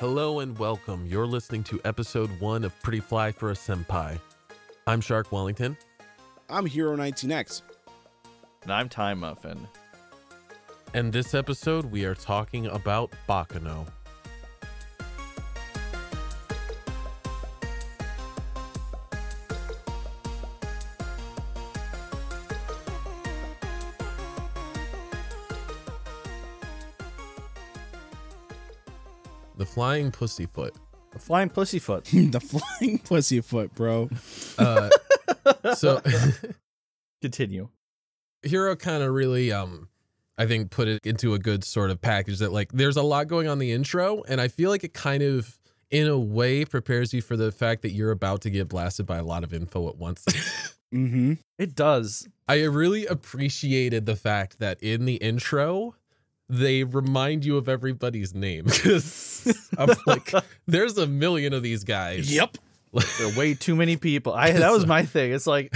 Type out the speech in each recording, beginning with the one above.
Hello and welcome. You're listening to episode one of Pretty Fly for a Senpai. I'm Shark Wellington. I'm Hero 19X. And I'm Time Muffin. And this episode, we are talking about Baccano. Flying Pussyfoot. A flying pussyfoot. the flying pussyfoot, bro. Uh, so Continue. Hero kind of really um I think put it into a good sort of package that like there's a lot going on in the intro and I feel like it kind of in a way prepares you for the fact that you're about to get blasted by a lot of info at once. Mm-hmm. It does. I really appreciated the fact that in the intro they remind you of everybody's name because I'm like there's a million of these guys. Yep. There are way too many people. I that was my thing. It's like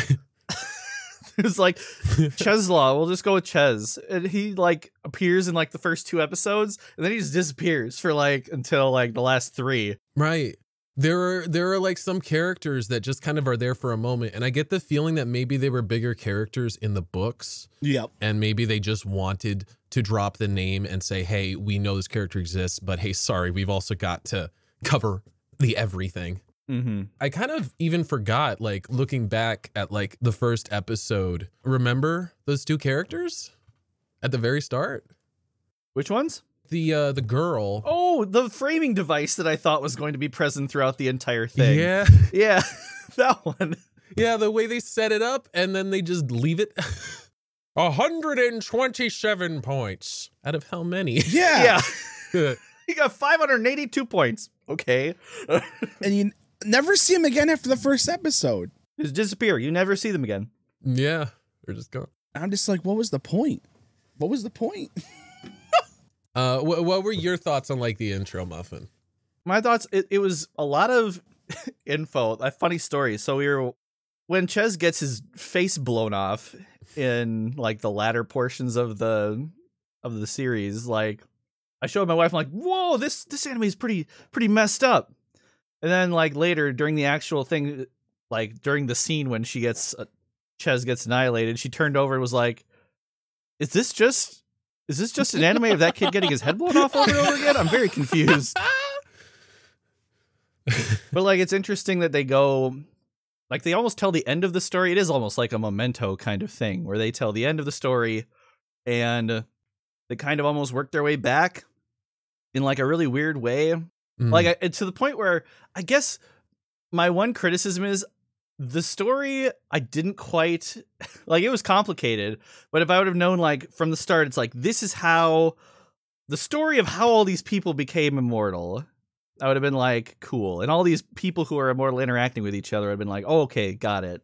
it's like Czeslaw. We'll just go with Ches. And he like appears in like the first two episodes, and then he just disappears for like until like the last three. Right. There are there are like some characters that just kind of are there for a moment and I get the feeling that maybe they were bigger characters in the books Yep. and maybe they just wanted to drop the name and say, "Hey, we know this character exists, but hey, sorry, we've also got to cover the everything." Mm-hmm. I kind of even forgot like looking back at like the first episode. Remember those two characters at the very start? Which ones? The uh the girl. Oh, the framing device that I thought was going to be present throughout the entire thing. Yeah. Yeah. that one. Yeah, the way they set it up and then they just leave it. 127 points. Out of how many? Yeah. Yeah. He got 582 points. Okay. And you never see him again after the first episode. Just disappear. You never see them again. yeah. They're just gone. I'm just like, what was the point? What was the point? Uh, wh- what were your thoughts on like the intro muffin? My thoughts, it, it was a lot of info, a funny story. So we were, when Ches gets his face blown off in like the latter portions of the, of the series, like I showed my wife, I'm like, whoa, this, this anime is pretty, pretty messed up. And then like later during the actual thing, like during the scene when she gets, uh, Ches gets annihilated, she turned over and was like, is this just, is this just an anime of that kid getting his head blown off over and over again? I'm very confused. but like it's interesting that they go like they almost tell the end of the story. It is almost like a memento kind of thing where they tell the end of the story and they kind of almost work their way back in like a really weird way. Mm. Like I, to the point where I guess my one criticism is the story I didn't quite like it was complicated, but if I would have known like from the start it's like this is how the story of how all these people became immortal. I would have been like cool. And all these people who are immortal interacting with each other would have been like, "Oh, okay, got it."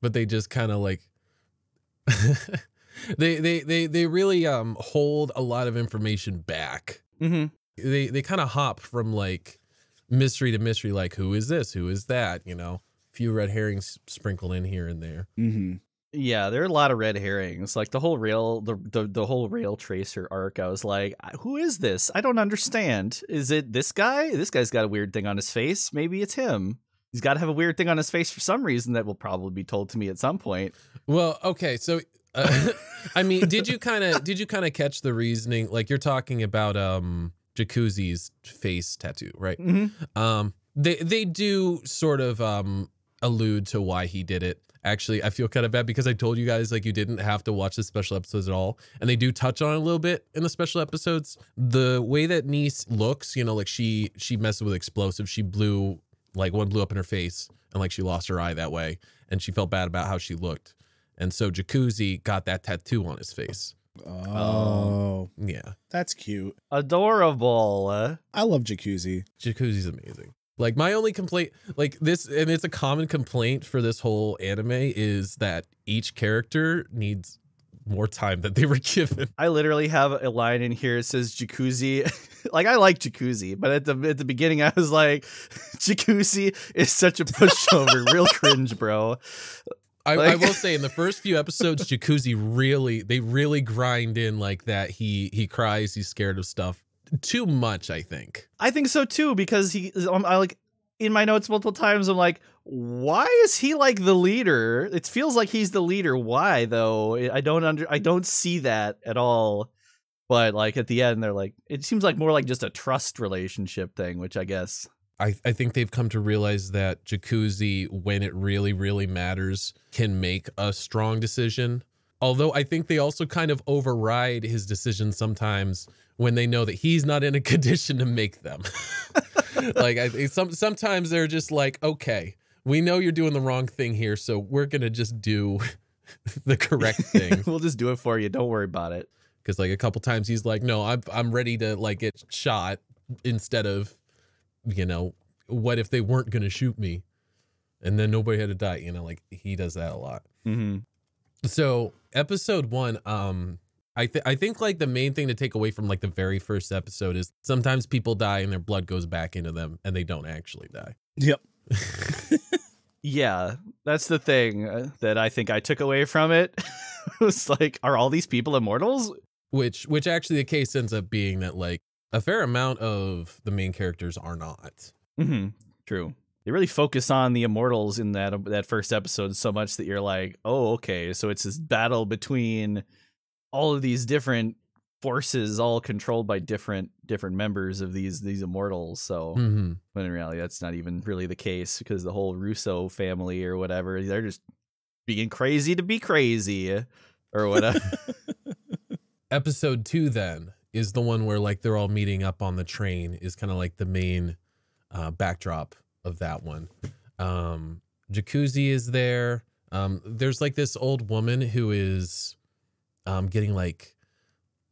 but they just kind of like they they they they really um hold a lot of information back. Mhm. They they kind of hop from like mystery to mystery like who is this? Who is that, you know? A few red herrings sprinkled in here and there. Mm-hmm. Yeah, there are a lot of red herrings. Like the whole rail, the, the the whole rail tracer arc. I was like, who is this? I don't understand. Is it this guy? This guy's got a weird thing on his face. Maybe it's him. He's got to have a weird thing on his face for some reason that will probably be told to me at some point. Well, okay, so uh, I mean, did you kind of did you kind of catch the reasoning? Like you're talking about um Jacuzzi's face tattoo, right? Mm-hmm. Um, they they do sort of um allude to why he did it. Actually, I feel kind of bad because I told you guys like you didn't have to watch the special episodes at all, and they do touch on it a little bit in the special episodes. The way that Nice looks, you know, like she she messed with explosives. She blew like one blew up in her face, and like she lost her eye that way, and she felt bad about how she looked. And so Jacuzzi got that tattoo on his face. Oh, Yeah, that's cute. Adorable. I love Jacuzzi. Jacuzzi's amazing. Like my only complaint, like this, and it's a common complaint for this whole anime is that each character needs more time that they were given. I literally have a line in here. It says jacuzzi. like I like jacuzzi, but at the at the beginning I was like, jacuzzi is such a pushover, real cringe, bro. I, I will say in the first few episodes, Jacuzzi really they really grind in like that. He he cries, he's scared of stuff. Too much, I think. I think so too because he um, I like in my notes multiple times I'm like why is he like the leader? It feels like he's the leader. Why though? I don't under I don't see that at all. But like at the end they're like it seems like more like just a trust relationship thing, which I guess I, I think they've come to realize that Jacuzzi, when it really, really matters, can make a strong decision. Although I think they also kind of override his decision sometimes when they know that he's not in a condition to make them. like I some sometimes they're just like, okay, we know you're doing the wrong thing here, so we're gonna just do the correct thing. we'll just do it for you. Don't worry about it. Because like a couple times he's like, no, I'm I'm ready to like get shot instead of, you know, what if they weren't gonna shoot me, and then nobody had to die. You know, like he does that a lot. Mm-hmm. So episode one, um, I th- I think like the main thing to take away from like the very first episode is sometimes people die and their blood goes back into them and they don't actually die. Yep. Yeah, that's the thing uh, that I think I took away from it. it was like, are all these people immortals? which which actually the case ends up being that like a fair amount of the main characters are not. Mm-hmm. True. They really focus on the immortals in that that first episode so much that you're like, oh, okay, so it's this battle between all of these different forces, all controlled by different different members of these these immortals. So, Mm-hmm. when in reality, that's not even really the case because the whole Russo family or whatever, they're just being crazy to be crazy or whatever. Episode two then is the one where like they're all meeting up on the train is kind of like the main uh, backdrop of that one. Um, Jacuzzi is there. Um, there's like this old woman who is um, getting like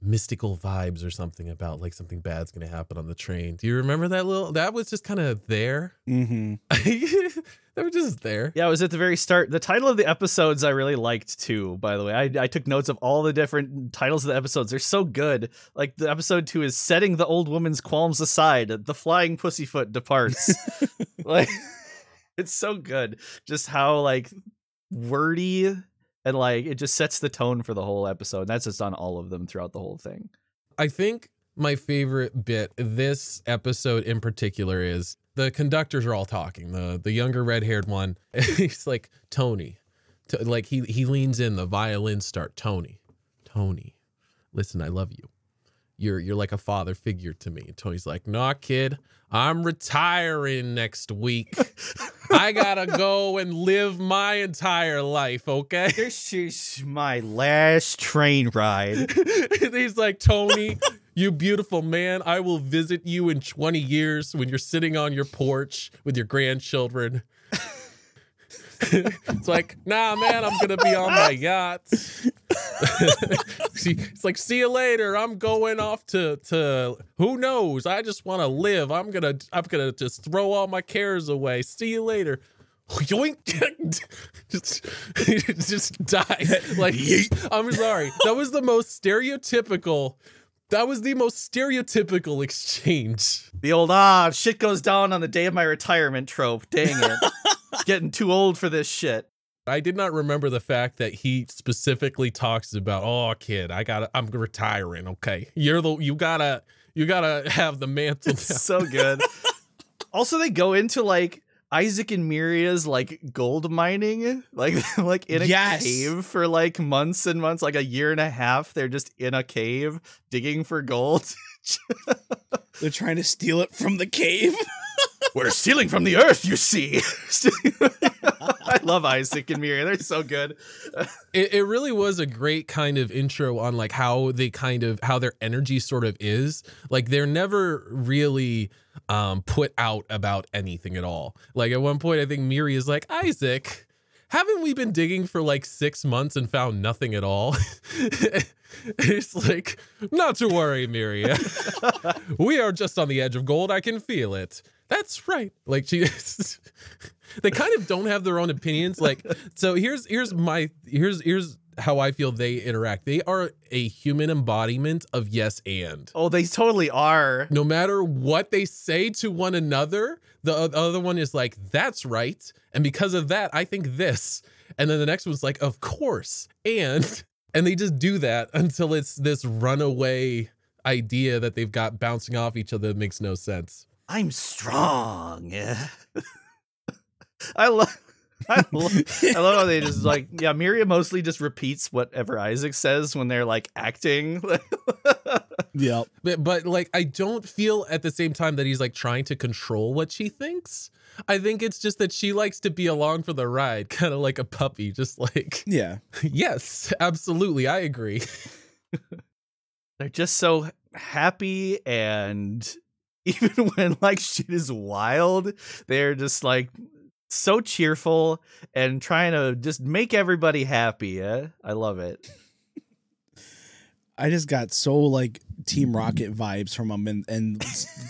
mystical vibes or something about like something bad's gonna happen on the train. Do you remember that little? That was just kind of there. Mm-hmm. they were just there. Yeah, it was at the very start. The title of the episodes I really liked too, by the way. I, I took notes of all the different titles of the episodes. They're so good. Like the episode two is Setting the Old Woman's Qualms Aside, The Flying Pussyfoot Departs. like it's so good. Just how like wordy and like it just sets the tone for the whole episode. And that's just on all of them throughout the whole thing. I think my favorite bit this episode in particular is the conductors are all talking. The the younger red haired one, he's like Tony, T- like he he leans in. The violins start. Tony, Tony, listen, I love you. You're you're like a father figure to me. And Tony's like, Nah, kid, I'm retiring next week. I gotta go and live my entire life. Okay. This is my last train ride. He's like, Tony, you beautiful man. I will visit you in 20 years when you're sitting on your porch with your grandchildren. It's like, nah, man, I'm gonna be on my yacht. See, it's like, see you later. I'm going off to to who knows. I just want to live. I'm gonna I'm gonna just throw all my cares away. See you later. Yoink! just, just die. Like I'm sorry. That was the most stereotypical. That was the most stereotypical exchange. The old ah shit goes down on the day of my retirement trope. Dang it. Getting too old for this shit. I did not remember the fact that he specifically talks about, oh kid, I gotta I'm retiring. Okay. You're the you gotta you gotta have the mantle. It's so good. also, they go into like Isaac and Miria's like gold mining, like like in a Yes. cave for like months and months, like a year and a half. They're just in a cave digging for gold. They're trying to steal it from the cave. We're stealing from the earth, you see. I love Isaac and Miria. They're so good. it, it really was a great kind of intro on like how they kind of how their energy sort of is like they're never really um put out about anything at all like at one point i think miri is like isaac haven't we been digging for like six months and found nothing at all it's like not to worry miria we are just on the edge of gold i can feel it that's right. Like she they kind of don't have their own opinions. Like so here's here's my here's here's how i feel they interact. They are a human embodiment of yes and. Oh, they totally are. no matter what they say to one another the other one is like that's right. And because of that i think this. And then the next one's like of course. And and they just do that until it's this runaway idea that they've got bouncing off each other that makes no sense. I'm strong. I love. I love, I love how they just like yeah. Miria mostly just repeats whatever Isaac says when they're like acting. Yeah. But, but like I don't feel at the same time that he's like trying to control what she thinks. I think it's just that she likes to be along for the ride, kind of like a puppy, just like Yeah. yes, absolutely, I agree. they're just so happy and even when like shit is wild, they're just like so cheerful and trying to just make everybody happy. Eh? I love it. I just got so like Team Rocket vibes from them, and and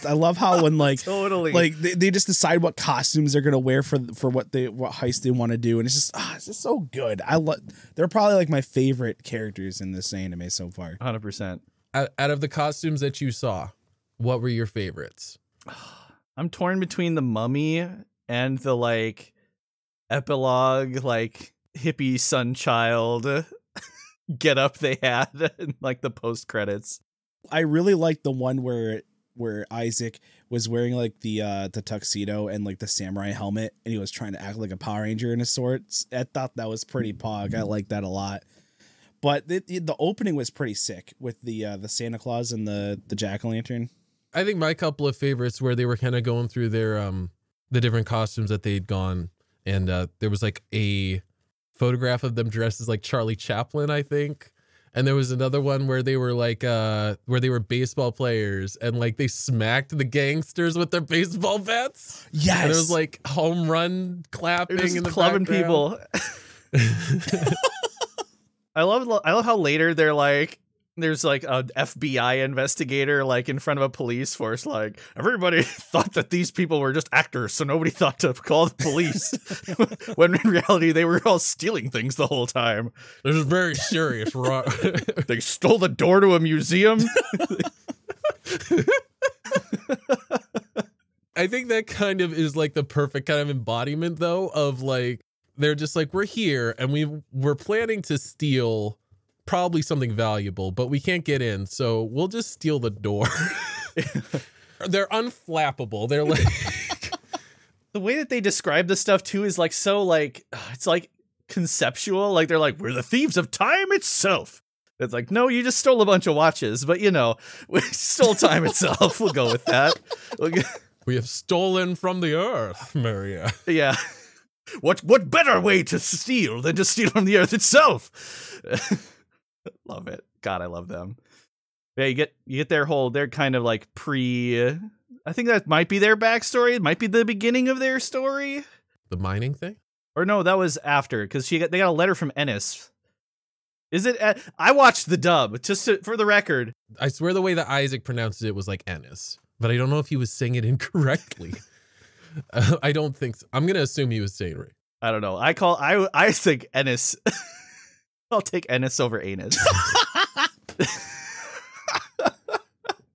I love how when like Totally. like they, they just decide what costumes they're gonna wear for for what they what heist they want to do, and it's just ah, it's just so good. I love they're probably like my favorite characters in this anime so far. 100%. out, out of the costumes that you saw, what were your favorites? I'm torn between the mummy and the like epilogue, like hippie sun child get up they had in like the post credits. I really like the one where where Isaac was wearing like the uh the tuxedo and like the samurai helmet, and he was trying to act like a Power Ranger in his sorts. I thought that was pretty pog. I like that a lot. But the, the opening was pretty sick with the uh, the Santa Claus and the the jack o' lantern. I think my couple of favorites where they were kind of going through their um the different costumes that they'd gone, and uh, there was like a photograph of them dressed as like Charlie Chaplin, I think. And there was another one where they were like uh where they were baseball players and like they smacked the gangsters with their baseball bats. Yes, And it was like home run clapping just the clubbing background. people. I love I love how later they're like there's like a FBI investigator like in front of a police force like everybody thought that these people were just actors so nobody thought to call the police when in reality they were all stealing things the whole time. This is very serious, right? They stole the door to a museum. I think that kind of is like the perfect kind of embodiment though of like they're just like we're here and we we're planning to steal probably something valuable, but we can't get in, so we'll just steal the door. they're unflappable. They're like the way that they describe the stuff too is like so like it's like conceptual like they're like we're the thieves of time itself it's like no you just stole a bunch of watches but you know we stole time itself we'll go with that We'll get- we have stolen from the earth, Maria. yeah what what better way to steal than to steal from the earth itself love it god i love them yeah you get you get their whole they're kind of like pre i think that might be their backstory it might be the beginning of their story The mining thing? Or no, that was after because she got they got a letter from Ennis. Is it? Uh, I watched the dub just to, for the record. I swear the way that Isaac pronounced it was like Ennis, but I don't know if he was saying it incorrectly. Uh, I don't think so. I'm gonna assume he was saying it right. I don't know. I call I I think Ennis. I'll take Ennis over Anus.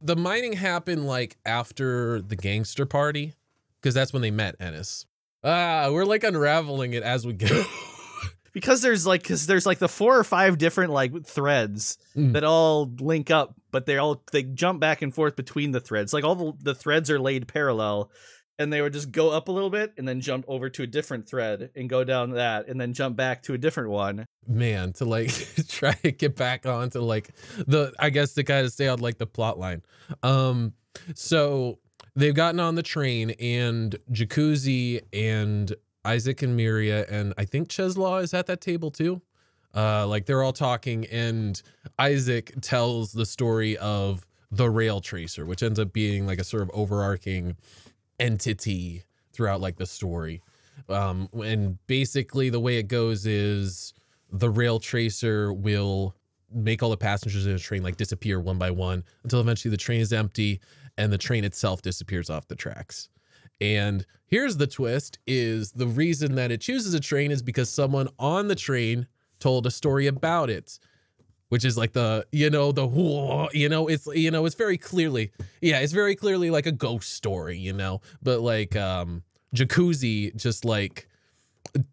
the mining happened like after the gangster party because that's when they met Ennis. Ah, we're like unraveling it as we go. because there's like because there's like the four or five different like threads Mm. that all link up, but they all they jump back and forth between the threads. Like all the, the threads are laid parallel, and they would just go up a little bit and then jump over to a different thread and go down that and then jump back to a different one. Man, to like try to get back onto like the I guess to kind of stay on like the plot line. Um, so they've gotten on the train and Jacuzzi and Isaac and Miria and I think Czeslaw is at that table too. Uh, like they're all talking and Isaac tells the story of the rail tracer, which ends up being like a sort of overarching entity throughout like the story. Um, and basically the way it goes is the rail tracer will make all the passengers in the train like disappear one by one until eventually the train is empty and the train itself disappears off the tracks. And here's the twist is the reason that it chooses a train is because someone on the train told a story about it. Which is like the, you know, the, you know, it's, you know, it's very clearly, yeah, it's very clearly like a ghost story, you know, but like, um, Jacuzzi just like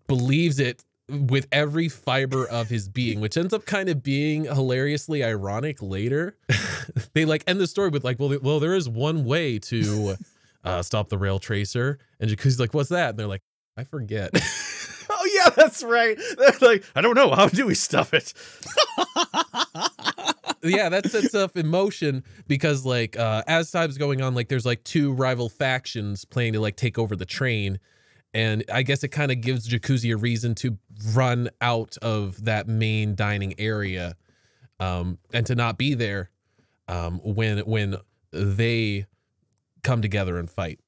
believes it with every fiber of his being, which ends up kind of being hilariously ironic later. they like end the story with like, well, well, there is one way to uh, stop the rail tracer, and Jacuzzi's like, what's that? And they're like, I forget. yeah, that's right. They're like, I don't know. How do we stuff it? yeah, that sets up emotion because like uh as time's going on, like there's like two rival factions planning to like take over the train. And I guess it kind of gives Jacuzzi a reason to run out of that main dining area um and to not be there um when when they come together and fight.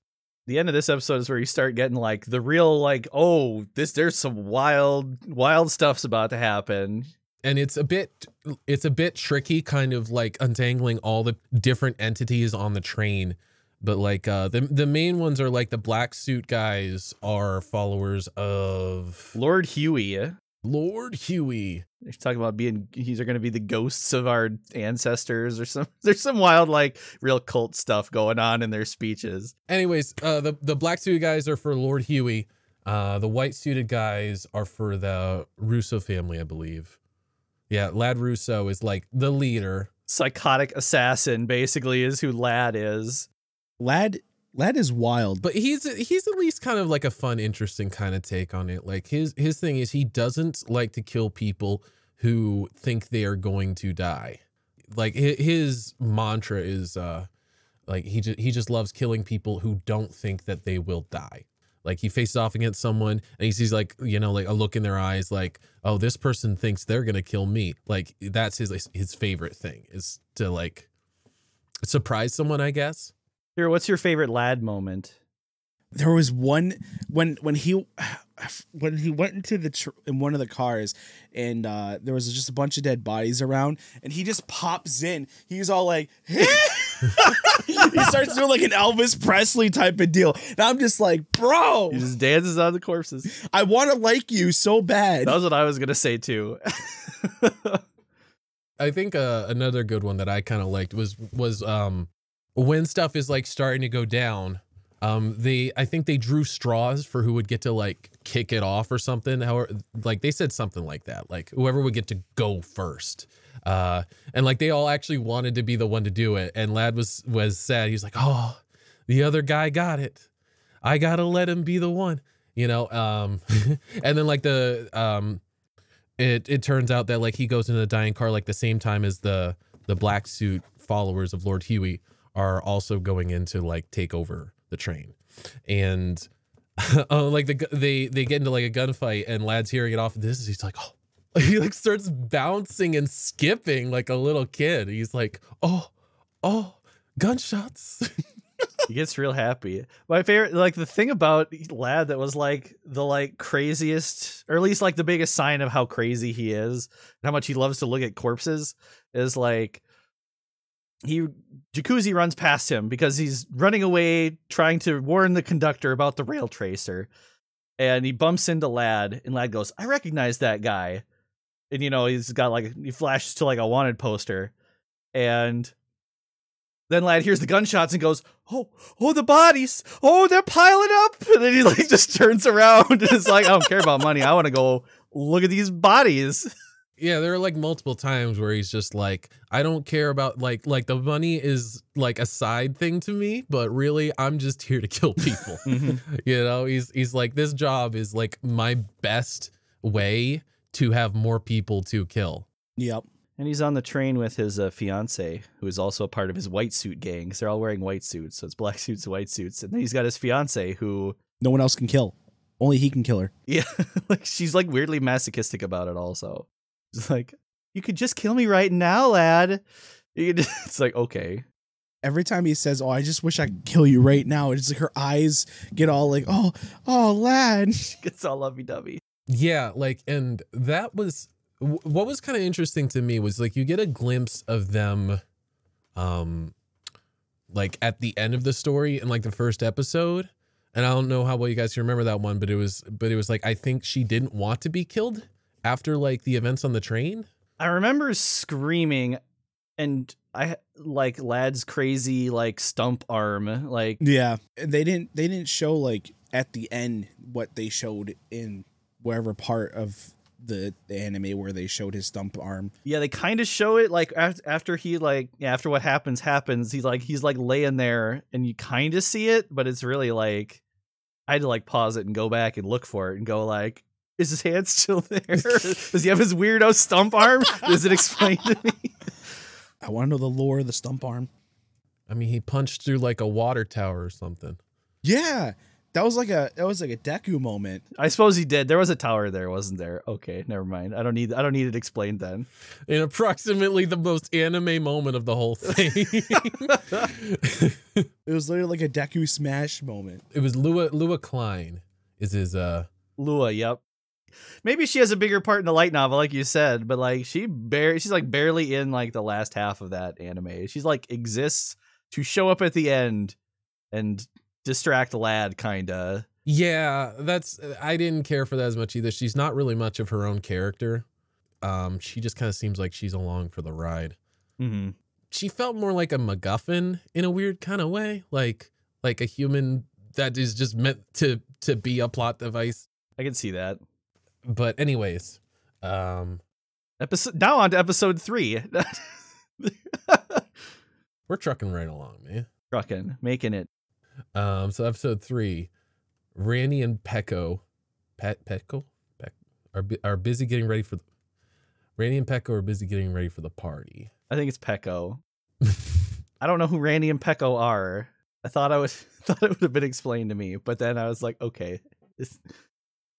The end of this episode is where you start getting like the real like, oh, this there's some wild wild stuff's about to happen. and it's a bit it's a bit tricky kind of like untangling all the different entities on the train but like uh the the main ones are like the black suit guys are followers of Lord Huey. Lord Huey. They're talking about being these are going to be the ghosts of our ancestors or some. There's some wild like real cult stuff going on in their speeches. Anyways, uh the the black suited guys are for Lord Huey. Uh the white suited guys are for the Russo family, I believe. Yeah, Ladd Russo is like the leader. Psychotic assassin basically is who Ladd is. Ladd Ladd is wild. but he's he's at least kind of like a fun interesting kind of take on it. Like his his thing is he doesn't like to kill people who think they are going to die. Like his mantra is uh like he just he just loves killing people who don't think that they will die. Like he faces off against someone and he sees like you know like a look in their eyes like oh this person thinks they're gonna kill me. Like that's his his favorite thing is to like surprise someone i guess Here, what's your favorite Ladd moment? there was one when when he when he went into the tr- in one of the cars and uh there was just a bunch of dead bodies around and he just pops in he's all like he starts doing like an elvis presley type of deal and i'm just like bro He just dances on the corpses. i want to like you so bad That was what I was gonna say too. I think uh, another good one that I kind of liked was was um when stuff is like starting to go down. Um, they I think they drew straws for who would get to like kick it off or something. However, like they said something like that, like whoever would get to go first. Uh, and like they all actually wanted to be the one to do it. And Ladd was was sad. He's like, oh, the other guy got it. I gotta let him be the one, you know. Um, and then like the um it it turns out that like he goes into the dying car like the same time as the the black suit followers of Lord Huey are also going in to like take over the train, and uh, like the they they get into like a gunfight and Ladd's hearing it off of this he's like oh. He like starts bouncing and skipping like a little kid. He's like oh oh gunshots. He gets real happy. My favorite, like the thing about Ladd that was like the like craziest, or at least like the biggest sign of how crazy he is and how much he loves to look at corpses, is like he Jacuzzi runs past him because he's running away, trying to warn the conductor about the rail tracer, and he bumps into Ladd, and Ladd goes, "I recognize that guy," and you know he's got like he flashes to like a wanted poster, and then Ladd hears the gunshots and goes, "Oh, oh, the bodies! Oh, they're piling up!" And then he like just turns around and is like, "I don't care about money. I want to go look at these bodies." Yeah, there are like multiple times where he's just like, I don't care about like like the money is like a side thing to me, but really I'm just here to kill people. you know, he's he's like this job is like my best way to have more people to kill. yep And he's on the train with his uh, fiance, who is also a part of his white suit gang. 'cause they're all wearing white suits, so it's black suits, white suits, and then he's got his fiance, who, no one else can kill only he can kill her yeah, like she's like weirdly masochistic about it. Also, she's like, "You could just kill me right now, lad." It's like okay, every time he says, "Oh, I just wish I could kill you right now," it's like her eyes get all like, "Oh, oh, lad." she gets all lovey dovey. Yeah, like and that was what was kind of interesting to me was like you get a glimpse of them um like at the end of the story in like the first episode. And I don't know how well you guys can remember that one, but it was but it was like I think she didn't want to be killed after like the events on the train. I remember screaming, and I like lad's crazy like stump arm, like Yeah, they didn't. They didn't show like at the end what they showed in wherever part of the, the anime where they showed his stump arm. Yeah, they kind of show it like after, after he like yeah, after what happens happens. He's like he's like laying there, and you kind of see it, but it's really like I had to like pause it and go back and look for it and go like, is his hand still there? Does he have his weirdo stump arm? Does it explain to me? I want to know the lore of the stump arm. I mean, he punched through like a water tower or something. Yeah, that was like a that was like a Deku moment. I suppose he did. There was a tower there, wasn't there? Okay, never mind. I don't need I don't need it explained then. In approximately the most anime moment of the whole thing. It was literally like a Deku smash moment. it was Lua Lua Klein is his uh Lua, yep. Maybe she has a bigger part in the light novel, like you said, but like she bare she's like barely in like the last half of that anime. She's like exists to show up at the end and distract lad kinda. Yeah, that's I didn't care for that as much either. She's not really much of her own character. Um, she just kind of seems like she's along for the ride. Mm-hmm. She felt more like a MacGuffin in a weird kind of way, like like a human that is just meant to to be a plot device. I can see that. But anyways, um, Episode now on to episode three. we're trucking right along, man. Trucking, making it. Um, so episode three, Randy and Pecco, Pet Pecco, Peck are bu- are busy getting ready for. The, Randy and Pecco are busy getting ready for the party. I think it's Pecco. I don't know who Randy and Pecco are. I thought I was thought it would have been explained to me, but then I was like, okay,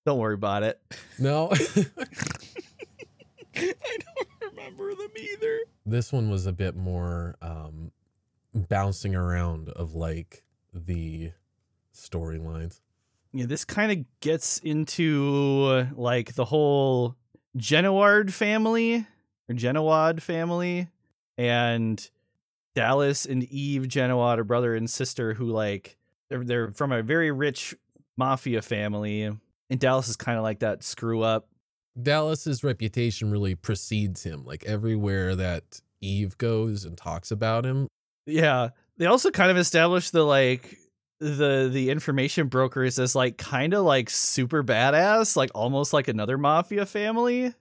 don't worry about it. No, I don't remember them either. this one was a bit more um, bouncing around of like the storylines. Yeah, this kind of gets into like the whole Genoard family or Genoard family and Dallas and Eve Genoard are brother and sister who like they're they're from a very rich mafia family and Dallas is kind of like that screw up. Dallas's reputation really precedes him. Like everywhere that Eve goes and talks about him, Yeah. They also kind of established the like the the information brokers as like kind of like super badass, like almost like another mafia family.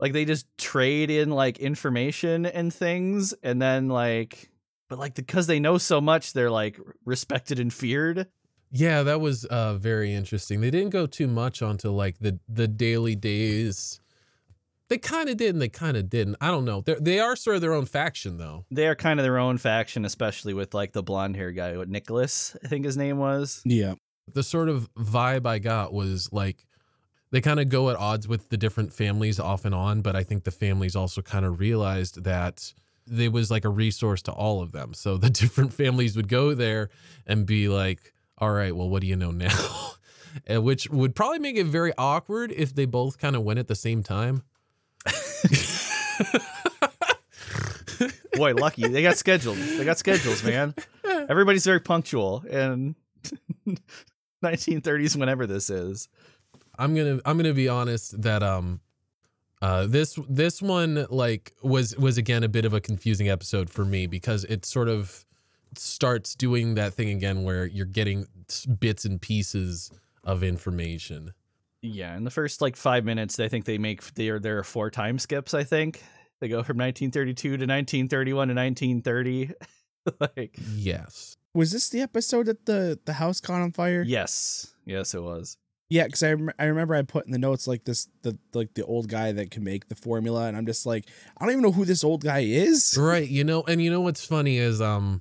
Like they just trade in like information and things and then like but like because they know so much they're like respected and feared. Yeah, that was uh very interesting. They didn't go too much onto like the the daily days. They kind of did and they kind of didn't. I don't know. They they are sort of their own faction though. They are kind of their own faction, especially with like the blonde hair guy, what Nicholas, I think his name was. Yeah. The sort of vibe I got was like they kind of go at odds with the different families off and on, but I think the families also kind of realized that there was like a resource to all of them. So the different families would go there and be like, all right, well, what do you know now? and which would probably make it very awkward if they both kind of went at the same time. Boy, lucky. They got scheduled. They got schedules, man. Everybody's very punctual in 1930s whenever this is. I'm gonna I'm gonna be honest that um uh this this one like was was again a bit of a confusing episode for me because it sort of starts doing that thing again where you're getting bits and pieces of information. Yeah, in the first like five minutes, I think they make there there are four time skips. I think they go from 1932 to 1931 to 1930. like, Yes. Was this the episode that the the house caught on fire? yes, yes, it was. Yeah, because I, rem- I remember I put in the notes like this the like the old guy that can make the formula, and I'm just like I don't even know who this old guy is. Right, you know, and you know what's funny is um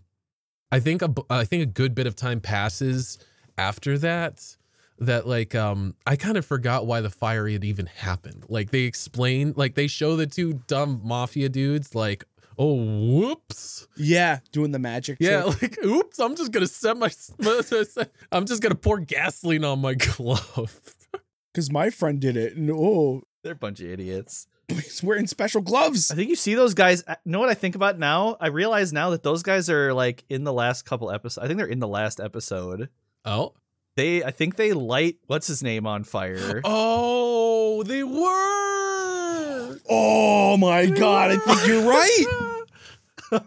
I think a b- I think a good bit of time passes after that that like um I kind of forgot why the fire had even happened. Like they explain like they show the two dumb mafia dudes like oh whoops. Yeah, doing the magic. Yeah, trick. like oops, I'm just going to set my I'm just going to pour gasoline on my glove. because my friend did it, and oh, They're a bunch of idiots. He's wearing special gloves. I think you see those guys. uh, Know what I think about now? I realize now that those guys are like in the last couple episodes. I think they're in the last episode. Oh. They, I think they light what's his name on fire. Oh, they were. Oh my god, I think you're right.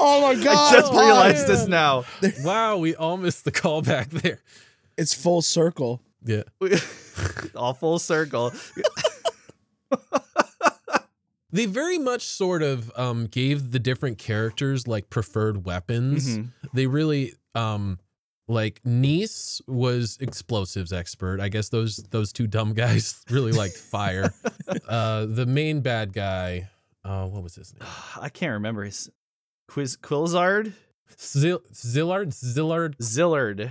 Oh my god, I just realized this now. Wow, we all missed the callback there. It's full circle. Yeah. all full circle. They very much sort of um, gave the different characters like preferred weapons. Mhm. They really um, like Nice was explosives expert. I guess those those two dumb guys really liked fire. uh, the main bad guy, uh, what was his name? I can't remember his Quiz Quilzard Zil- Szilard Szilard Szilard.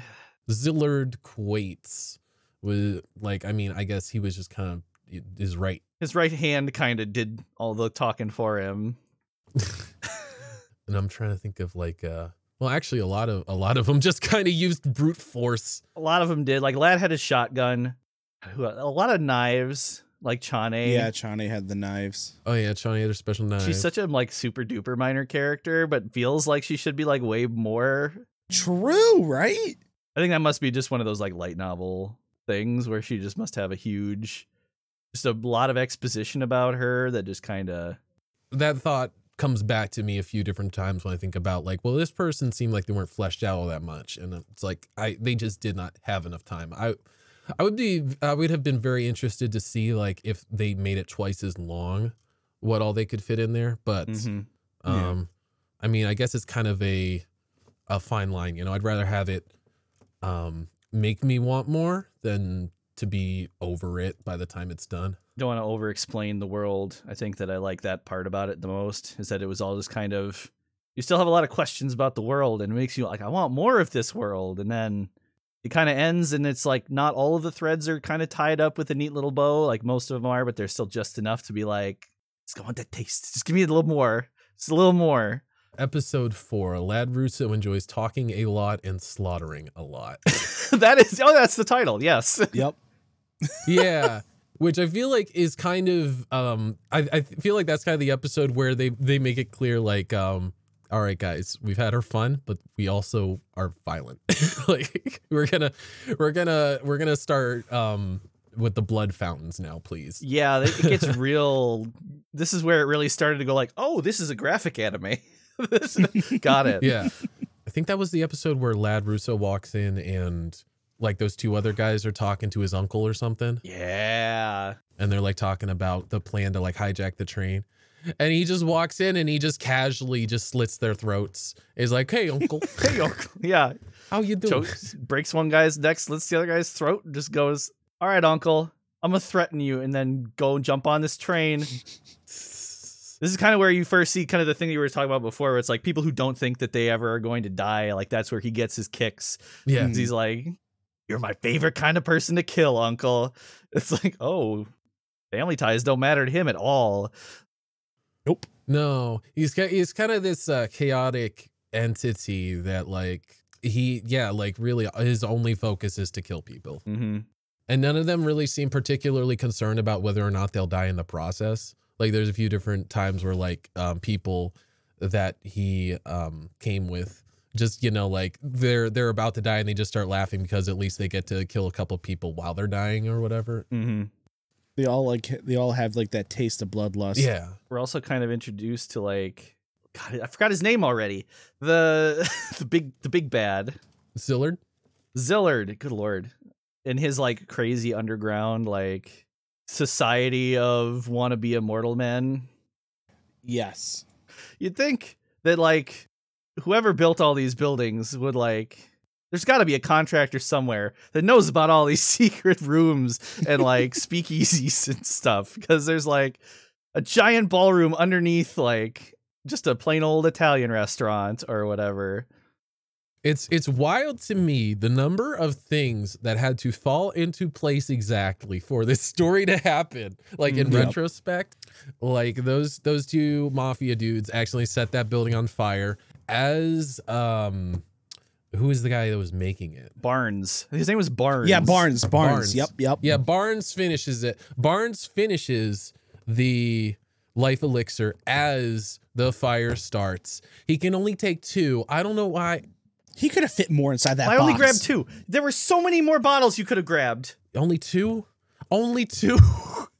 Szilard Quates was like. I mean, I guess he was just kind of his right His right hand kind of did all the talking for him. and I'm trying to think of like uh well actually a lot of a lot of them just kind of used brute force. A lot of them did. Like Ladd had his shotgun. Who- A lot of knives, like Chane. Yeah, Chane had the knives. Oh yeah, Shawnee had her special knife. She's such a like super duper minor character, but feels like she should be like way more. True, right? I think that must be just one of those like light novel things where she just must have a huge, just a lot of exposition about her that just kind of. that thought comes back to me a few different times when I think about like, well, this person seemed like they weren't fleshed out all that much, and it's like I they just did not have enough time. I I would be I would have been very interested to see like if they made it twice as long, what all they could fit in there, but. Mhm. Yeah. Um, I mean, I guess it's kind of a a fine line. You know, I'd rather have it um make me want more than to be over it by the time it's done. Don't want to over explain the world. I think that I like that part about it the most is that it was all just kind of. You still have a lot of questions about the world, and it makes you like, I want more of this world, and then it kind of ends and it's like not all of the threads are kind of tied up with a neat little bow like most of them are but there's still just enough to be like just want that taste just give me a little more just a little more Episode four: Ladd Russo enjoys talking a lot and slaughtering a lot. that is oh that's the title yes Yep. Yeah which i feel like is kind of um I, I feel like that's kind of the episode where they they make it clear like um all right guys we've had our fun but we also are violent. Like we're gonna we're gonna we're gonna start um with the blood fountains now please. Yeah it gets real this is where it really started to go like oh this is a graphic anime. This- got it. Yeah. I think that was the episode where lad russo walks in and like those two other guys are talking to his uncle or something. Yeah. And they're like talking about the plan to like hijack the train. And he just walks in and he just casually just slits their throats. He's like hey uncle. Hey uncle. Yeah. How you doing? Chokes, breaks one guy's neck slits the other guy's throat and just goes all right uncle i'm gonna threaten you and then go jump on this train. This is kind of where you first see kind of the thing you were talking about before where it's like people who don't think that they ever are going to die like that's where he gets his kicks. Yeah. He's like you're my favorite kind of person to kill uncle. It's like oh family ties don't matter to him at all. Nope. no. He's he's kind of this uh, chaotic entity that like he yeah like really his only focus is to kill people. Mm-hmm. and none of them really seem particularly concerned about whether or not they'll die in the process. Like there's a few different times where like um, people that he um, came with just you know like they're they're about to die and they just start laughing because at least they get to kill a couple people while they're dying or whatever Mm-hmm. They all like they all have like that taste of bloodlust. yeah we're also kind of introduced to like God, I forgot his name already. The the big the big bad Szilard Szilard. Good lord, in his like crazy underground like society of wannabe immortal men. Yes. You'd think that like whoever built all these buildings would like. There's got to be a contractor somewhere that knows about all these secret rooms and like speakeasies and stuff because there's like a giant ballroom underneath like just a plain old Italian restaurant or whatever. It's it's wild to me the number of things that had to fall into place exactly for this story to happen. Like in Mm, Yep. retrospect, like those those two mafia dudes actually set that building on fire as um who is the guy that was making it? Barnes. His name was Barnes. Yeah, Barnes, Barnes. Barnes. Yep, yep. Yeah, Barnes finishes it. Barnes finishes the life elixir as the fire starts. He can only take two. I don't know why He could have fit more inside that. I only grabbed two. There were so many more bottles you could have grabbed. Only two? Only two?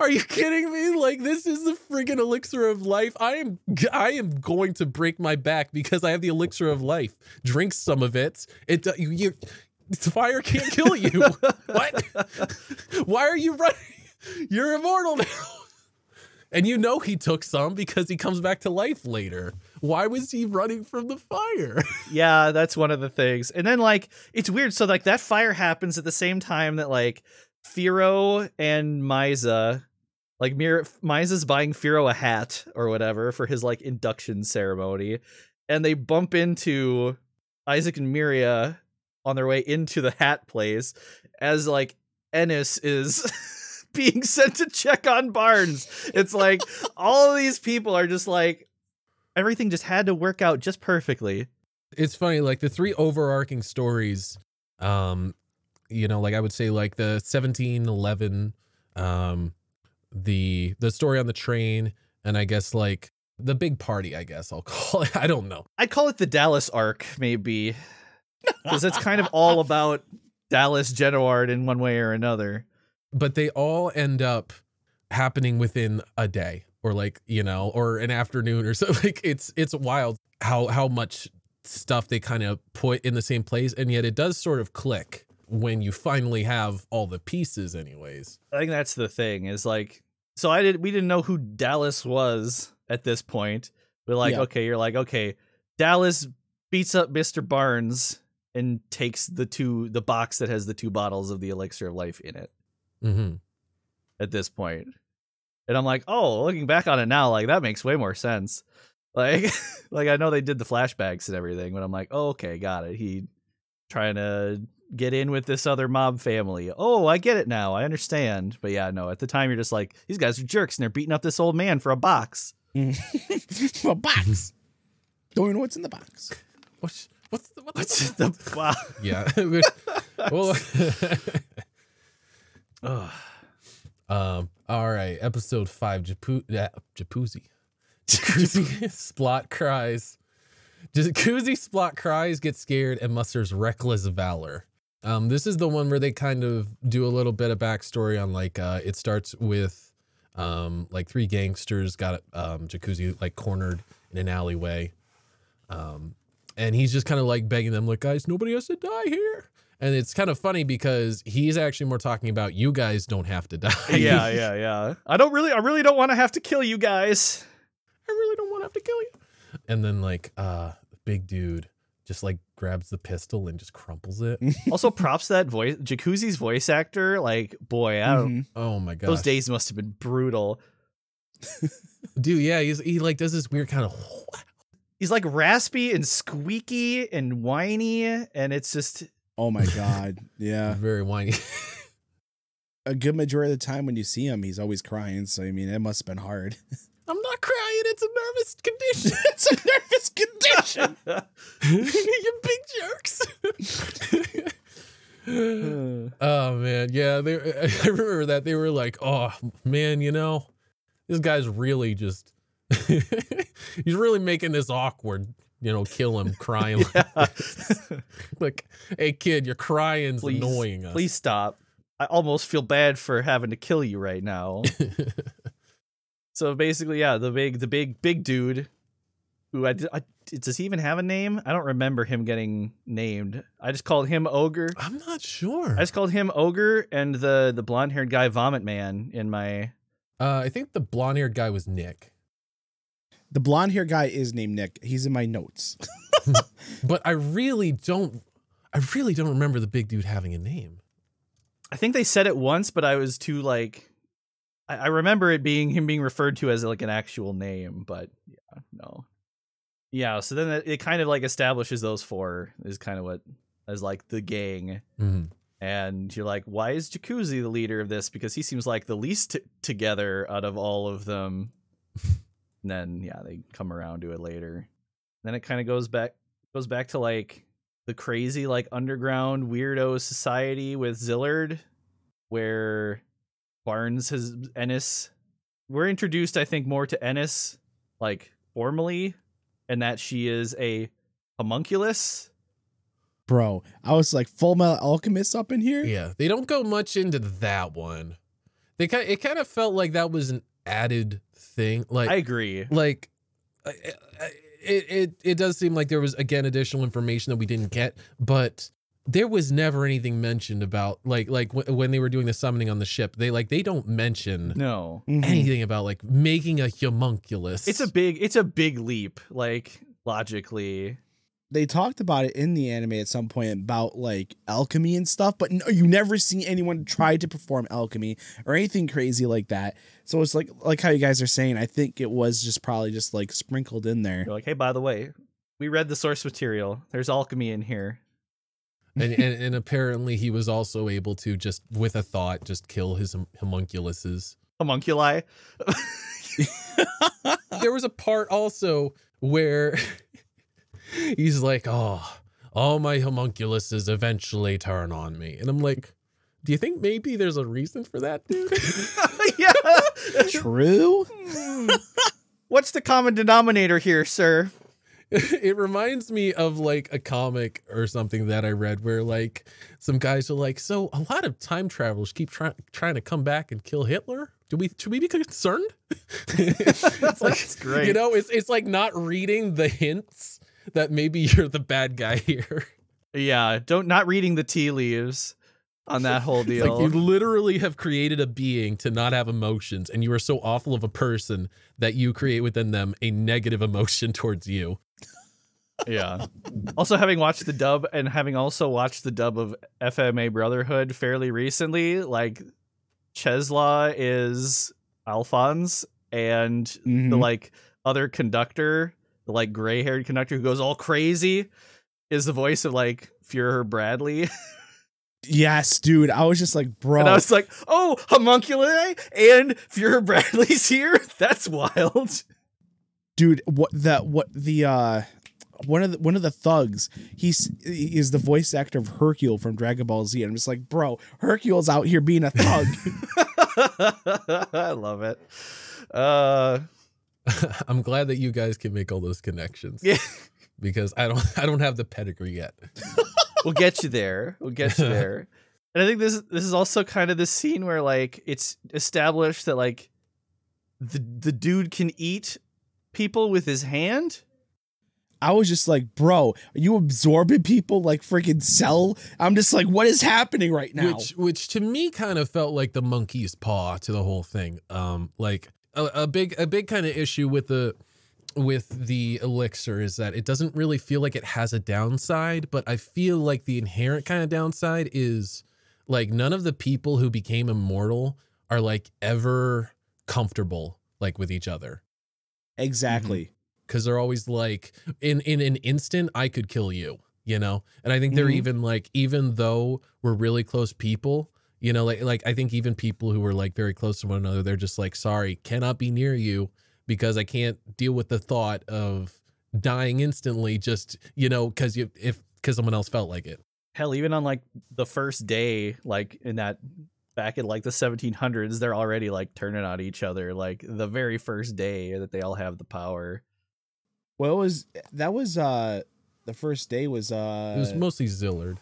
Are you kidding me? Like this is the friggin' elixir of life. I am I am going to break my back because I have the elixir of life. Drink some of it. It uh, you, you fire can't kill you. what? Why are you running? You're immortal now. And you know he took some because he comes back to life later. Why was he running from the fire? yeah, that's one of the things. And then like it's weird. So like that fire happens at the same time that like Firo and Maiza, like Mir- Maiza's buying Firo a hat or whatever for his like induction ceremony, and they bump into Isaac and Miria on their way into the hat place as like Ennis is. being sent to check on Barnes. It's like all these people are just like everything just had to work out just perfectly. It's funny, like the three overarching stories, um, you know, like I would say like the 1711, um, the the story on the train, and I guess like the big party, I guess I'll call it. I don't know. I'd call it the Dallas arc, maybe. Because it's kind of all about Dallas Genoard in one way or another but they all end up happening within a day or like you know or an afternoon or so like it's it's wild how how much stuff they kind of put in the same place and yet it does sort of click when you finally have all the pieces anyways i think that's the thing is like so i did we didn't know who dallas was at this point we're like yeah. okay you're like okay dallas beats up mr barnes and takes the two the box that has the two bottles of the elixir of life in it mm-hmm. at this. And I'm like, oh, looking back on it now, like that makes way more sense. Like, like I know they did the flashbacks and everything, but I'm like, oh, okay, got it. He trying to get in with this other mob family. Oh, I get it now. I understand. But yeah, no, at the time you're just like, these guys are jerks and they're beating up this old man for a box. for a box. Don't even know what's in the box. What's what's the, what's the wow? Yeah. well, Ugh. Um. All right. Episode five. Japu- yeah, Jacuzzi. Jacuzzi. Splot cries. Jacuzzi Splot cries, gets scared, and musters reckless valor. Um, this is the one where they kind of do a little bit of backstory on like uh, it starts with um, like three gangsters got um, Jacuzzi like cornered in an alleyway, um, and he's just kind of like begging them like guys, nobody has to die here. And it's kind of funny because he's actually more talking about you guys don't have to die. yeah, yeah, yeah. I don't really, I really don't want to have to kill you guys. I really don't want to have to kill you. And then like, uh, big dude just like grabs the pistol and just crumples it. also, props that voice, Jacuzzi's voice actor. Like, boy, I don't. Mm-hmm. Oh my god, those days must have been brutal. Dude, yeah, he's he like does this weird kind of. He's like raspy and squeaky and whiny, and it's just Oh my god. Yeah. Very whiny. a good majority of the time when you see him, he's always crying. So I mean, it must have been hard. Crying. It's a nervous condition. it's a nervous condition. you big jerks. oh man, yeah. They, I remember that they were like, "Oh man, you know, this guy's really just, he's really making this awkward." you know, kill him crying. Yeah. like, hey kid, you're crying's please, annoying us. Please stop. I almost feel bad for having to kill you right now. So basically, yeah, the big, the big, big dude, who I, I does he even have a name? I don't remember him getting named. I just called him Ogre. I'm not sure. I just called him Ogre and the the blonde haired guy Vomit Man in my. Uh, I think the blonde haired guy was Nick. The blonde hair guy is named Nick. He's in my notes. but I really don't I really don't remember the big dude having a name. I think they said it once, but I was too like I, I remember it being him being referred to as like an actual name, but yeah, no. Yeah, so then it, it kind of like establishes those four is kind of what as like the gang. Mm-hmm. And you're like, why is Jacuzzi the leader of this? Because he seems like the least t- together out of all of them. and then yeah, they come around to it later. Then it kind of goes back goes back to like the crazy like underground weirdo society with Szilard, where Barnes has Ennis. We're introduced, I think, more to Ennis like formally, and that she is a homunculus. Bro, I was like Fullmetal Alchemist up in here. Yeah, they don't go much into that one. They kind it kind of felt like that was an added thing. Like I agree. Like it, it it does seem like there was again additional information that we didn't get, but there was never anything mentioned about like like w- when they were doing the summoning on the ship. They like they don't mention No. Mhm. anything about like making a homunculus. It's a big it's a big leap, like logically. They talked about it in the anime at some point about like alchemy and stuff, but no, you never see anyone try to perform alchemy or anything crazy like that. So it's like like how you guys are saying. I think it was just probably just like sprinkled in there. You're like, hey, by the way, we read the source material. There's alchemy in here. And, and and apparently he was also able to just with a thought just kill his homunculuses. Homunculi. there was a part also where he's like, "Oh, all my homunculuses eventually turn on me," and I'm like, "Do you think maybe there's a reason for that, dude?" yeah. True. Hmm. What's the common denominator here, sir? it reminds me of like a comic or something that I read where like some guys are like, "So a lot of time travelers keep trying trying to come back and kill Hitler. Do we should we be concerned?" it's like That's great. You know, it's it's like not reading the hints that maybe you're the bad guy here. Yeah, don't not reading the tea leaves on that whole deal. like you literally have created a being to not have emotions, and you are so awful of a person that you create within them a negative emotion towards you. Yeah. Also, having watched the dub and having also watched the dub of FMA Brotherhood fairly recently, like Czeslaw is Alphonse, and the Mhm. like other conductor, the like gray haired conductor who goes all crazy, is the voice of like Führer Bradley. Yes, dude. I was just like, bro. And I was like, oh, homunculi and Führer Bradley's here? That's wild. dude what the what the uh one of the one of the thugs he's he is the voice actor of hercule from dragon ball z i'm just like bro hercule's out here being a thug I love it. Uh, I'm glad that you guys can make all those connections. Yeah. Because I don't I don't have the pedigree yet. we'll get you there. We'll get you there. And I think this this is also kind of the scene where like it's established that like the the dude can eat people with his hand. I was just like bro are you absorbing people like freaking cell i'm just like what is happening right now Which which to me kind of felt like the monkey's paw to the whole thing. Um like a, a big a big kind of issue with the with the elixir is that it doesn't really feel like it has a downside, but I feel like the inherent kind of downside is like none of the people who became immortal are like ever comfortable like with each other. exactly because they're always like in in an instant i could kill you you know and i think they're Mhm. even like even though we're really close people you know like like i think even people who are like very close to one another they're just like sorry cannot be near you because i can't deal with the thought of dying instantly just you know because you if because someone else felt like it Hell, even on like the first day, like in that back in like the 1700s, they're already like turning on each other. Like the very first day that they all have the power. Well it was that was uh the first day was uh it was mostly szilard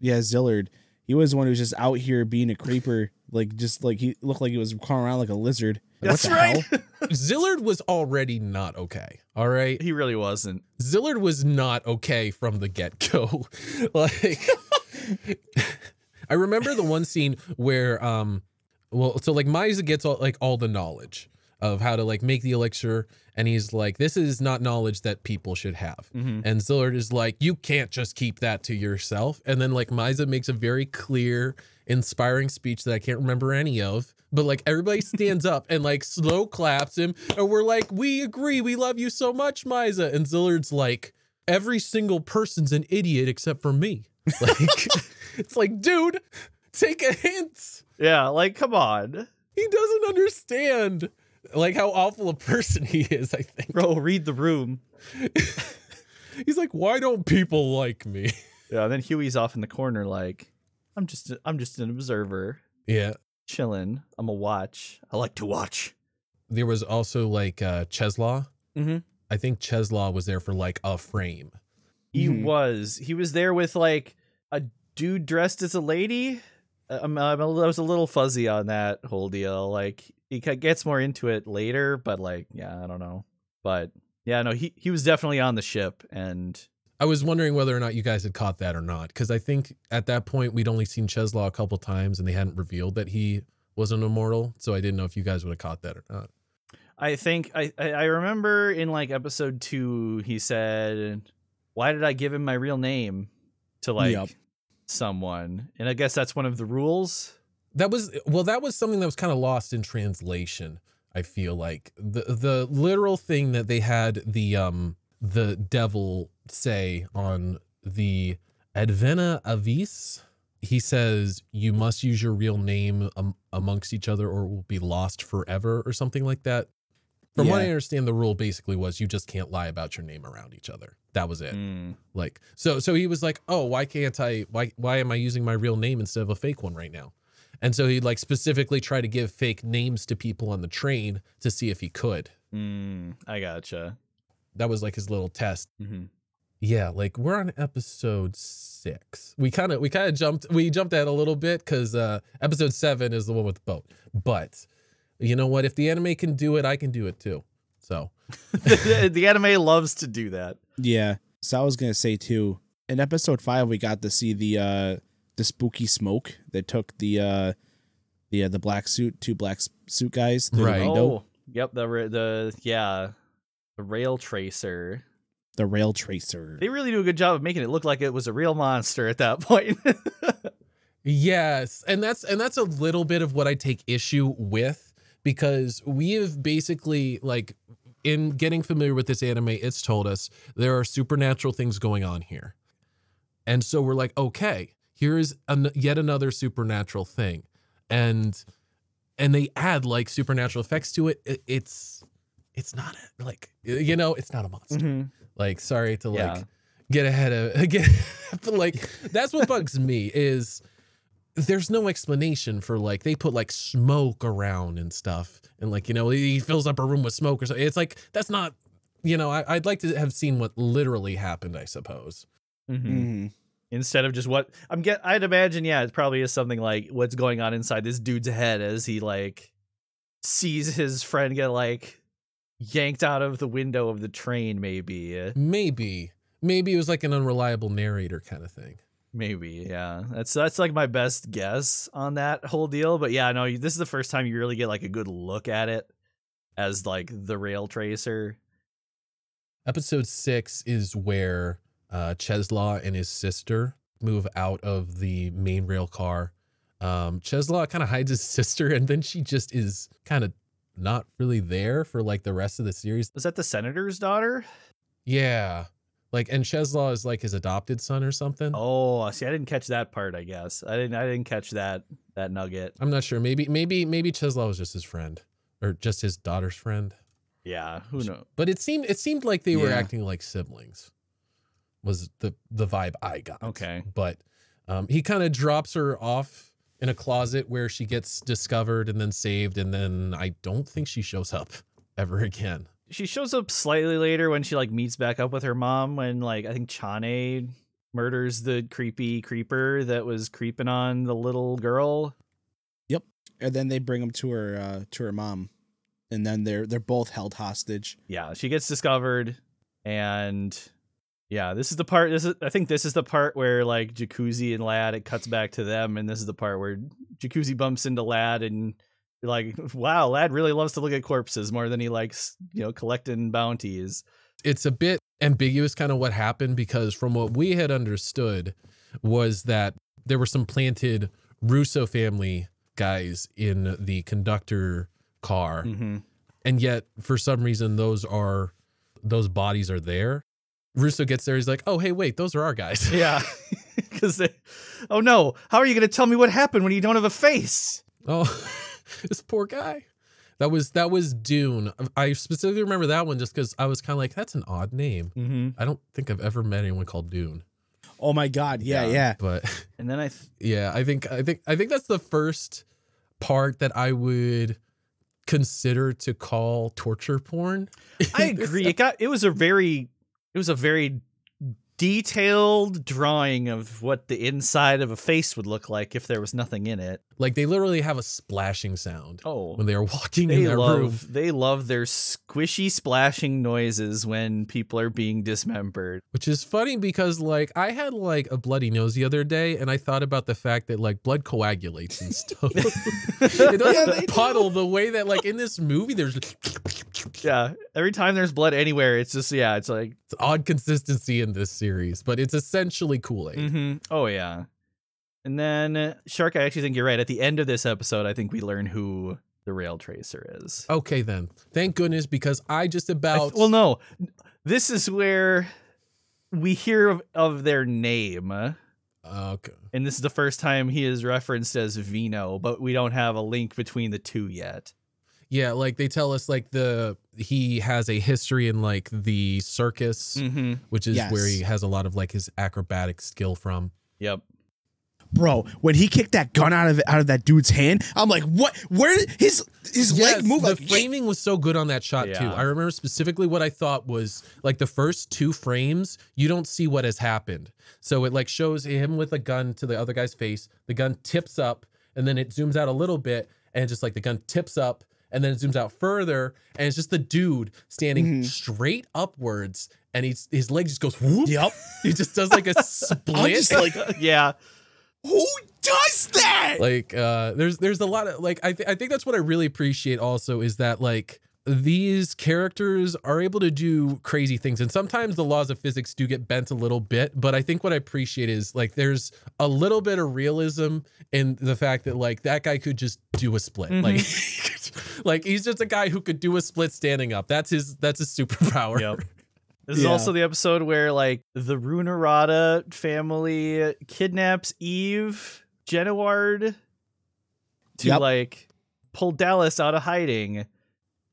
yeah szilard he was the one who was just out here being a creeper like just like he looked like he was crawling around like a lizard Like, what That's the right. hell? szilard was already not okay all right he really wasn't. Szilard was not okay from the get go. like, I remember the one scene where, um, well, so like Maiza gets all like all the knowledge of how to like make the elixir, and he's like, "This is not knowledge that people should have." Mm-hmm. And Szilard is like, "You can't just keep that to yourself." And then like Maiza makes a very clear, inspiring speech that I can't remember any of. But like everybody stands up and like slow claps him, and we're like, "We agree, we love you so much, Maiza." And Szilard's like, "Every single person's an idiot except for me." Like, it's like, dude, take a hint. Yeah, like come on, He doesn't understand like how awful a person he is. I think. bro, read the room. He's like, "Why don't people like me?" Yeah, and then Huey's off in the corner, like I'm just I'm just an observer, Yeah. chilling. I'm a watch. I like to watch. there was also like uh Czeslaw. Mhm. I think Czeslaw was there for like a frame. He Mhm. was. He was there with like a dude dressed as a lady. Uh, I'm, I'm a, I was a little fuzzy on that whole deal. Like he gets more into it later, but like yeah, I don't know. But yeah, no, he he was definitely on the ship, and I was wondering whether or not you guys had caught that or not, because I think at that point we'd only seen Czeslaw a couple times and they hadn't revealed that he was an immortal. So I didn't know if you guys would have caught that or not. I think I I remember in like episode two he said, "Why did I give him my real name to like Yup. someone?" And I guess that's one of the rules. That was well, that was something that was kind of lost in translation. I feel like the the literal thing that they had the um the devil say on the Advena Avis. He says you must use your real name um, amongst each other or it will be lost forever or something like that. From what I understand, the rule basically was you just can't lie about your name around each other. That was it. Mm. Like so so he was like, "Oh, why can't I why why am I using my real name instead of a fake one right now?" And so he'd like specifically try to give fake names to people on the train to see if he could. Mm, I gotcha. That was like his little test. hmm Yeah, like we're on episode 6. We kind of we kind of jumped we jumped at a little bit cuz uh episode 7 is the one with the boat. But you know what? If the anime can do it, I can do it too. So, the, the anime loves to do that. Yeah. So I was gonna say too. In episode five, we got to see the uh the spooky smoke that took the uh the uh, the black suit two black suit guys through Right. the window, Oh, yep. The the yeah, the rail tracer. the rail tracer. They really do a good job of making it look like it was a real monster at that point. Yes, and that's and that's a little bit of what I take issue with because we have basically like in getting familiar with this anime, it's told us there are supernatural things going on here, and so we're like, okay, here's an, yet another supernatural thing, and and they add like supernatural effects to it. it it's it's not a, like you know, it's not a monster. Mhm. Like, sorry to like Yeah. get ahead of get, but like that's what bugs me is there's no explanation for like they put like smoke around and stuff, and like you know he fills up a room with smoke or something. It's like that's not, you know, I, I'd like to have seen what literally happened. I suppose. Mhm. Mhm. Instead of just what I'm get, I'd imagine. Yeah, it probably is something like what's going on inside this dude's head as he like sees his friend get like yanked out of the window of the train. Maybe, Maybe, maybe it was like an unreliable narrator kind of thing. maybe. Yeah, that's that's like my best guess on that whole deal. But yeah, no, this is the first time you really get like a good look at it as like the rail tracer. Episode six is where uh, Czeslaw and his sister move out of the main rail car. Um, Czeslaw kind of hides his sister, and then she just is kind of not really there for like the rest of the series. Was that the senator's daughter? Yeah, like, and Czeslaw is like his adopted son or something. Oh, see, I didn't catch that part. I guess I didn't. I didn't catch that that nugget. I'm not sure. Maybe, maybe, maybe Czeslaw was just his friend, or just his daughter's friend. Yeah, who knows? But it seemed it seemed like they were acting like siblings. Was the the vibe I got? Okay. but um, he kind of drops her off in a closet where she gets discovered and then saved, and then I don't think she shows up ever again. She shows up slightly later when she like meets back up with her mom when like I think Chane murders the creepy creeper that was creeping on the little girl. Yep. And then they bring him to her uh to her mom, and then they're they're both held hostage. Yeah, she gets discovered and yeah, this is the part this is I think this is the part where like Jacuzzi and Ladd it cuts back to them and this is the part where Jacuzzi bumps into Ladd and like, wow, Ladd really loves to look at corpses more than he likes, you know, collecting bounties. It's a bit ambiguous, kind of what happened, because from what we had understood was that there were some planted Russo family guys in the conductor car, Mm-hmm. and yet for some reason those are those bodies are there. Russo gets there, he's like, "Oh, hey, wait, those are our guys." Yeah. Because oh no, how are you going to tell me what happened when you don't have a face? Oh, this poor guy. That was that was Dune. I specifically remember that one just because I was kind of like, that's an odd name. Mm-hmm. I don't think I've ever met anyone called Dune. Oh my god, yeah, Yeah. yeah. But And then I, th- yeah, I think I think I think that's the first part that I would consider to call torture porn. I agree. It got, it was a very, it was a very detailed drawing of what the inside of a face would look like if there was nothing in it. Like they literally have a splashing sound Oh, when they are walking in they that love room, they love their squishy splashing noises when people are being dismembered. which is funny because like I had like a bloody nose the other day, and I thought about the fact that like blood coagulates and stuff. it doesn't do. puddle the way that like in this movie there's yeah, every time there's blood anywhere, it's just yeah, it's like It's odd consistency in this series, but it's essentially Kool Aid. mhm. oh yeah. And then uh, Shark, I actually think you're right. At the end of this episode, I think we learn who the Rail Tracer is. Okay, then. Thank goodness because I just I about th- well, no, this is where we hear of, of their name. okay. And this is the first time he is referenced as Vino, but we don't have a link between the two yet. Yeah, like they tell us like the he has a history in like the circus, Mm-hmm. which is where he has a lot of like his acrobatic skill from. Yep. Bro, when he kicked that gun out of out of that dude's hand, I'm like, what? Where his his Yes, leg move? the Like, framing was so good on that shot too. I remember specifically what I thought was like the first two frames, you don't see what has happened. So it like shows him with a gun to the other guy's face. The gun tips up and then it zooms out a little bit and just like the gun tips up and then it zooms out further and it's just the dude standing Mhm. straight upwards and he's his leg just goes whoop. Yep. He just does like a split. just like, yeah. who does that? like uh there's there's a lot of like I, th- I think that's what i really appreciate also is that like these characters are able to do crazy things and sometimes the laws of physics do get bent a little bit but i think what i appreciate is like there's a little bit of realism in the fact that like that guy could just do a split mm-hmm. like like he's just a guy who could do a split standing up that's his that's his superpower Yep. This is Yeah. also the episode where like the Runorata family kidnaps Eve Genoard to Yep. like pull Dallas out of hiding.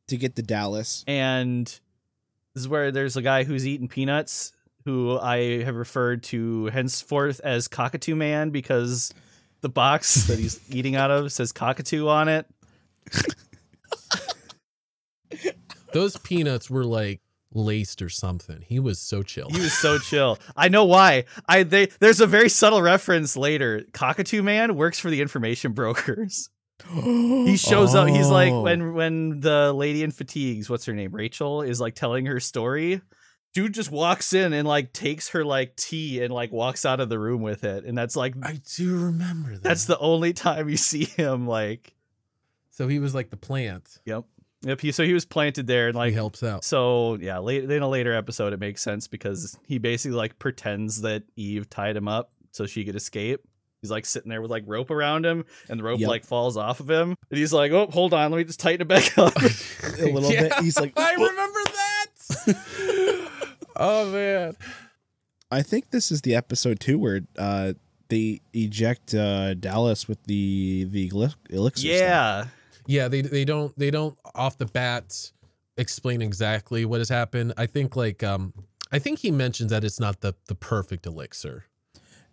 To get to Dallas. And this is where there's a guy who's eating peanuts who I have referred to henceforth as Cockatoo Man because the box that he's eating out of says cockatoo on it. those peanuts were like laced or something he was so chill He was so chill. I know why. I they there's a very subtle reference later. Cockatoo Man works for the information brokers. He shows up. He's like Oh. when when the lady in fatigues, what's her name? Rachel is like telling her story. Dude just walks in and like takes her like tea and like walks out of the room with it. And that's like i do remember that that's the only time you see him like so he was like the plant Yep. Yep. He so he was planted there and like like he helps out So yeah, late in a later episode, it makes sense because he basically like pretends that Eve tied him up so she could escape. He's like sitting there with like rope around him, and the rope Yep. like falls off of him, and he's like, "Oh, hold on, let me just tighten it back up." a little bit. He's like, I remember that. oh man. I think this is the episode two where uh, they eject uh, Dallas with the the eli- elixir. stuff. yeah, Yeah, they they don't they don't off the bat explain exactly what has happened. I think like um I think he mentions that it's not the the perfect elixir.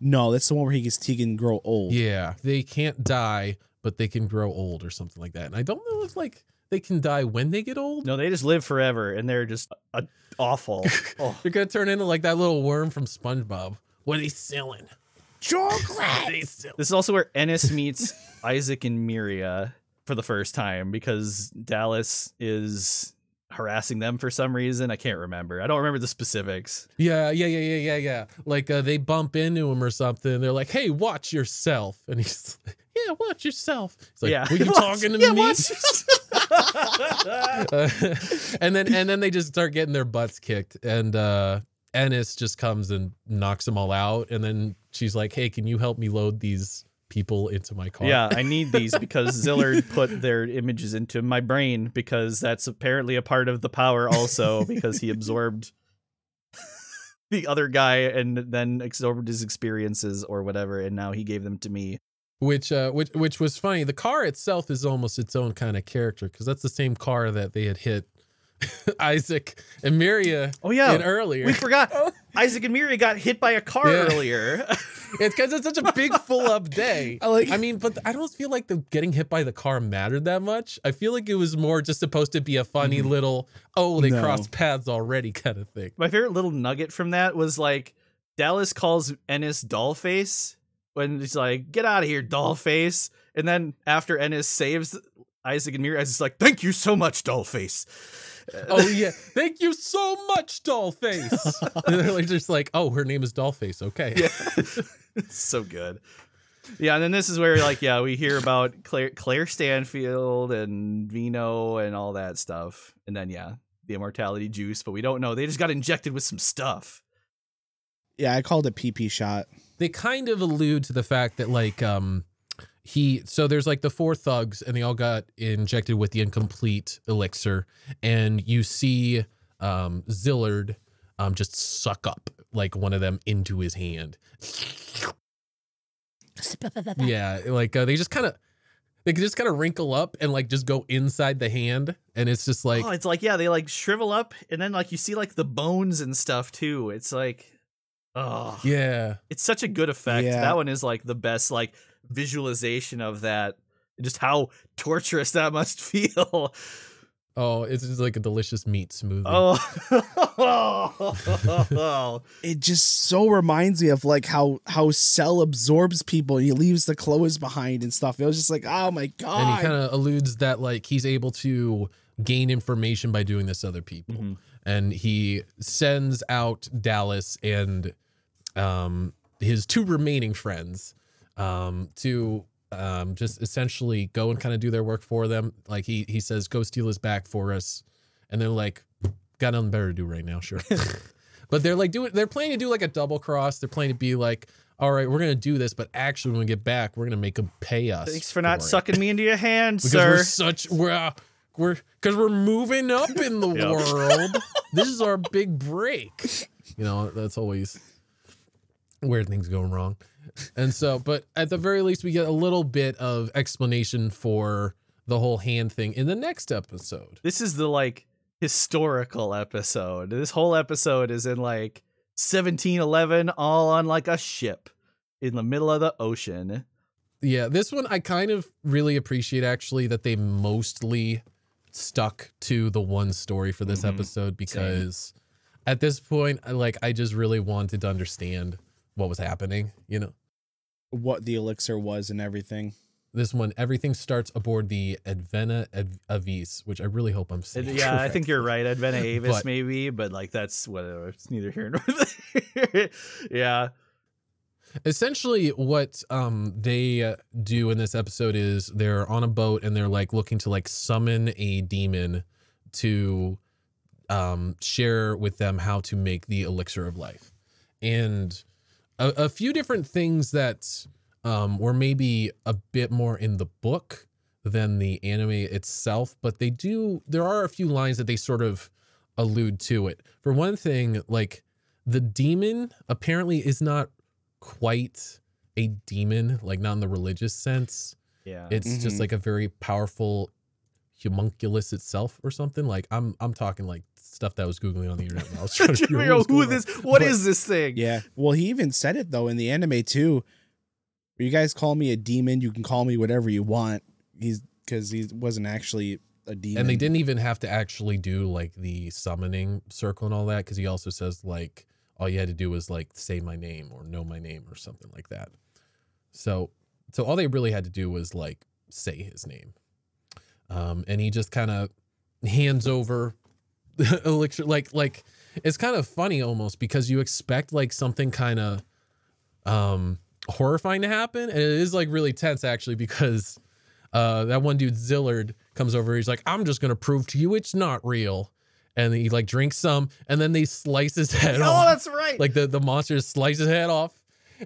No, that's the one where he gets he can grow old. Yeah, they can't die, but they can grow old or something like that. And I don't know if like they can die when they get old. no, they just live forever, and they're just uh, awful. oh. They're gonna turn into like that little worm from SpongeBob. What are they selling? Chocolate. What are they selling? This is also where Ennis meets Isaac and Miria for the first time because Dallas is harassing them for some reason. I can't remember. I don't remember the specifics. Yeah, yeah, yeah, yeah, yeah, yeah. Like uh, they bump into him or something. They're like, "Hey, watch yourself," and he's like, "Yeah, watch yourself." He's like, yeah, "Were you Watch- talking to yeah, me?" watch- Uh, and then and then they just start getting their butts kicked, and uh, Ennis just comes and knocks them all out. And then she's like, "Hey, can you help me load these people into my car?" yeah, I need these because Szilard put their images into my brain because that's apparently a part of the power also because he absorbed the other guy and then absorbed his experiences or whatever and now he gave them to me. which uh which which was funny the car itself is almost its own kind of character because that's the same car that they had hit isaac and miria Oh yeah. in earlier we forgot. Isaac and Miria got hit by a car Yeah. earlier. it's because it's such a big full up day I like. i mean but i don't feel like the getting hit by the car mattered that much i feel like it was more just supposed to be a funny Mm-hmm. little oh they No. crossed paths already kind of thing My favorite little nugget from that was like Dallas calls Ennis Dollface when he's like, "Get out of here, Dollface!" And then after Ennis saves Isaac and Miria, Isaac's like, "Thank you so much, Dollface." oh yeah, thank you so much, Dollface. and they're like just like, oh, her name is Dollface. Okay. Yeah. so good. Yeah, and then this is where like yeah, we hear about Claire Claire Stanfield and Vino and all that stuff. And then yeah, the immortality juice, but we don't know. They just got injected with some stuff. Yeah, I called it PP shot. They kind of allude to the fact that like um he so there's like the four thugs and they all got injected with the incomplete elixir and you see um Szilard um just suck up like one of them into his hand. Yeah, like uh, they just kind of they just kind of wrinkle up and like just go inside the hand and it's just like oh, it's like yeah, they like shrivel up and then like you see like the bones and stuff too. It's like oh yeah. It's such a good effect. Yeah. That one is like the best like visualization of that. Just how torturous that must feel. Oh, it's just like a delicious meat smoothie. Oh, It just so reminds me of like how how Cell absorbs people and he leaves the clothes behind and stuff. It was just like, oh my god. and he kind of alludes that like he's able to gain information by doing this to other people Mhm. and he sends out dallas and um his two remaining friends um to um just essentially go and kind of do their work for them like he he says go steal his back for us and they're like got nothing better to do right now sure but they're like doing they're planning to do like a double cross they're planning to be like all right we're gonna do this but actually when we get back we're gonna make them pay us thanks for not it." sucking me into your hand, because sir. we're such we're uh, we're because we're moving up in the Yep. world. This is our big break. You know, that's always where things go wrong. And so, but at the very least, we get a little bit of explanation for the whole hand thing in the next episode. this is the like historical episode. This whole episode is in like 1711, all on like a ship in the middle of the ocean. Yeah, this one I kind of really appreciate actually that they mostly stuck to the one story for this Mhm. episode because at this point, like I just really wanted to understand what was happening, you know. What the elixir was and everything. This one everything starts aboard the Advena Ad- Avis, which I really hope I'm saying. yeah, I think you're right. Advena Avis, But- maybe, but like that's whatever. It's neither here nor there. yeah. essentially what um they uh, do in this episode is they're on a boat and they're like looking to like summon a demon to um share with them how to make the elixir of life and a, a few different things that um were maybe a bit more in the book than the anime itself but they do there are a few lines that they sort of allude to it for one thing like the demon apparently is not quite a demon, like not in the religious sense. Yeah. It's just Mhm. like a very powerful homunculus itself or something. Like I'm I'm talking like stuff that I was googling on the internet. When I was trying to figure out Yo, who this? What But- is this thing? Yeah. Well, he even said it though in the anime too. You guys call me a demon. You can call me whatever you want. He's because he wasn't actually a demon. And they didn't even have to actually do like the summoning circle and all that because he also says like all you had to do was like say my name or know my name or something like that. So so all they really had to do was like say his name. Um and he just kind of hands over the elixir like like it's kind of funny almost because you expect like something kind of um horrifying to happen and it is like really tense actually because uh that one dude Szilard comes over he's like I'm just to prove to you it's not real and he like drinks some and then they slice his head Oh, off that's right. like the the monster slices his head off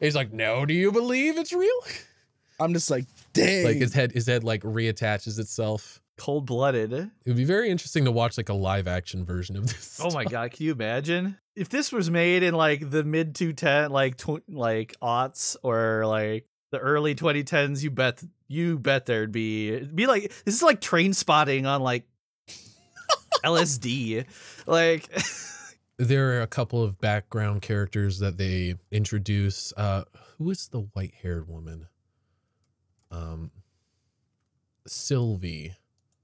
he's like no do you believe it's real I'm just like, dang. like his head his head like reattaches itself cold blooded. it would be very interesting to watch like a live action version of this Oh my god, can you imagine if this was made in like the mid 210 like tw- like aughts or like the early 2010s? You bet you bet there'd be be like this is like Trainspotting on like LSD. Like there are a couple of background characters that they introduce. Uh, who is the white haired woman? Um, Sylvie,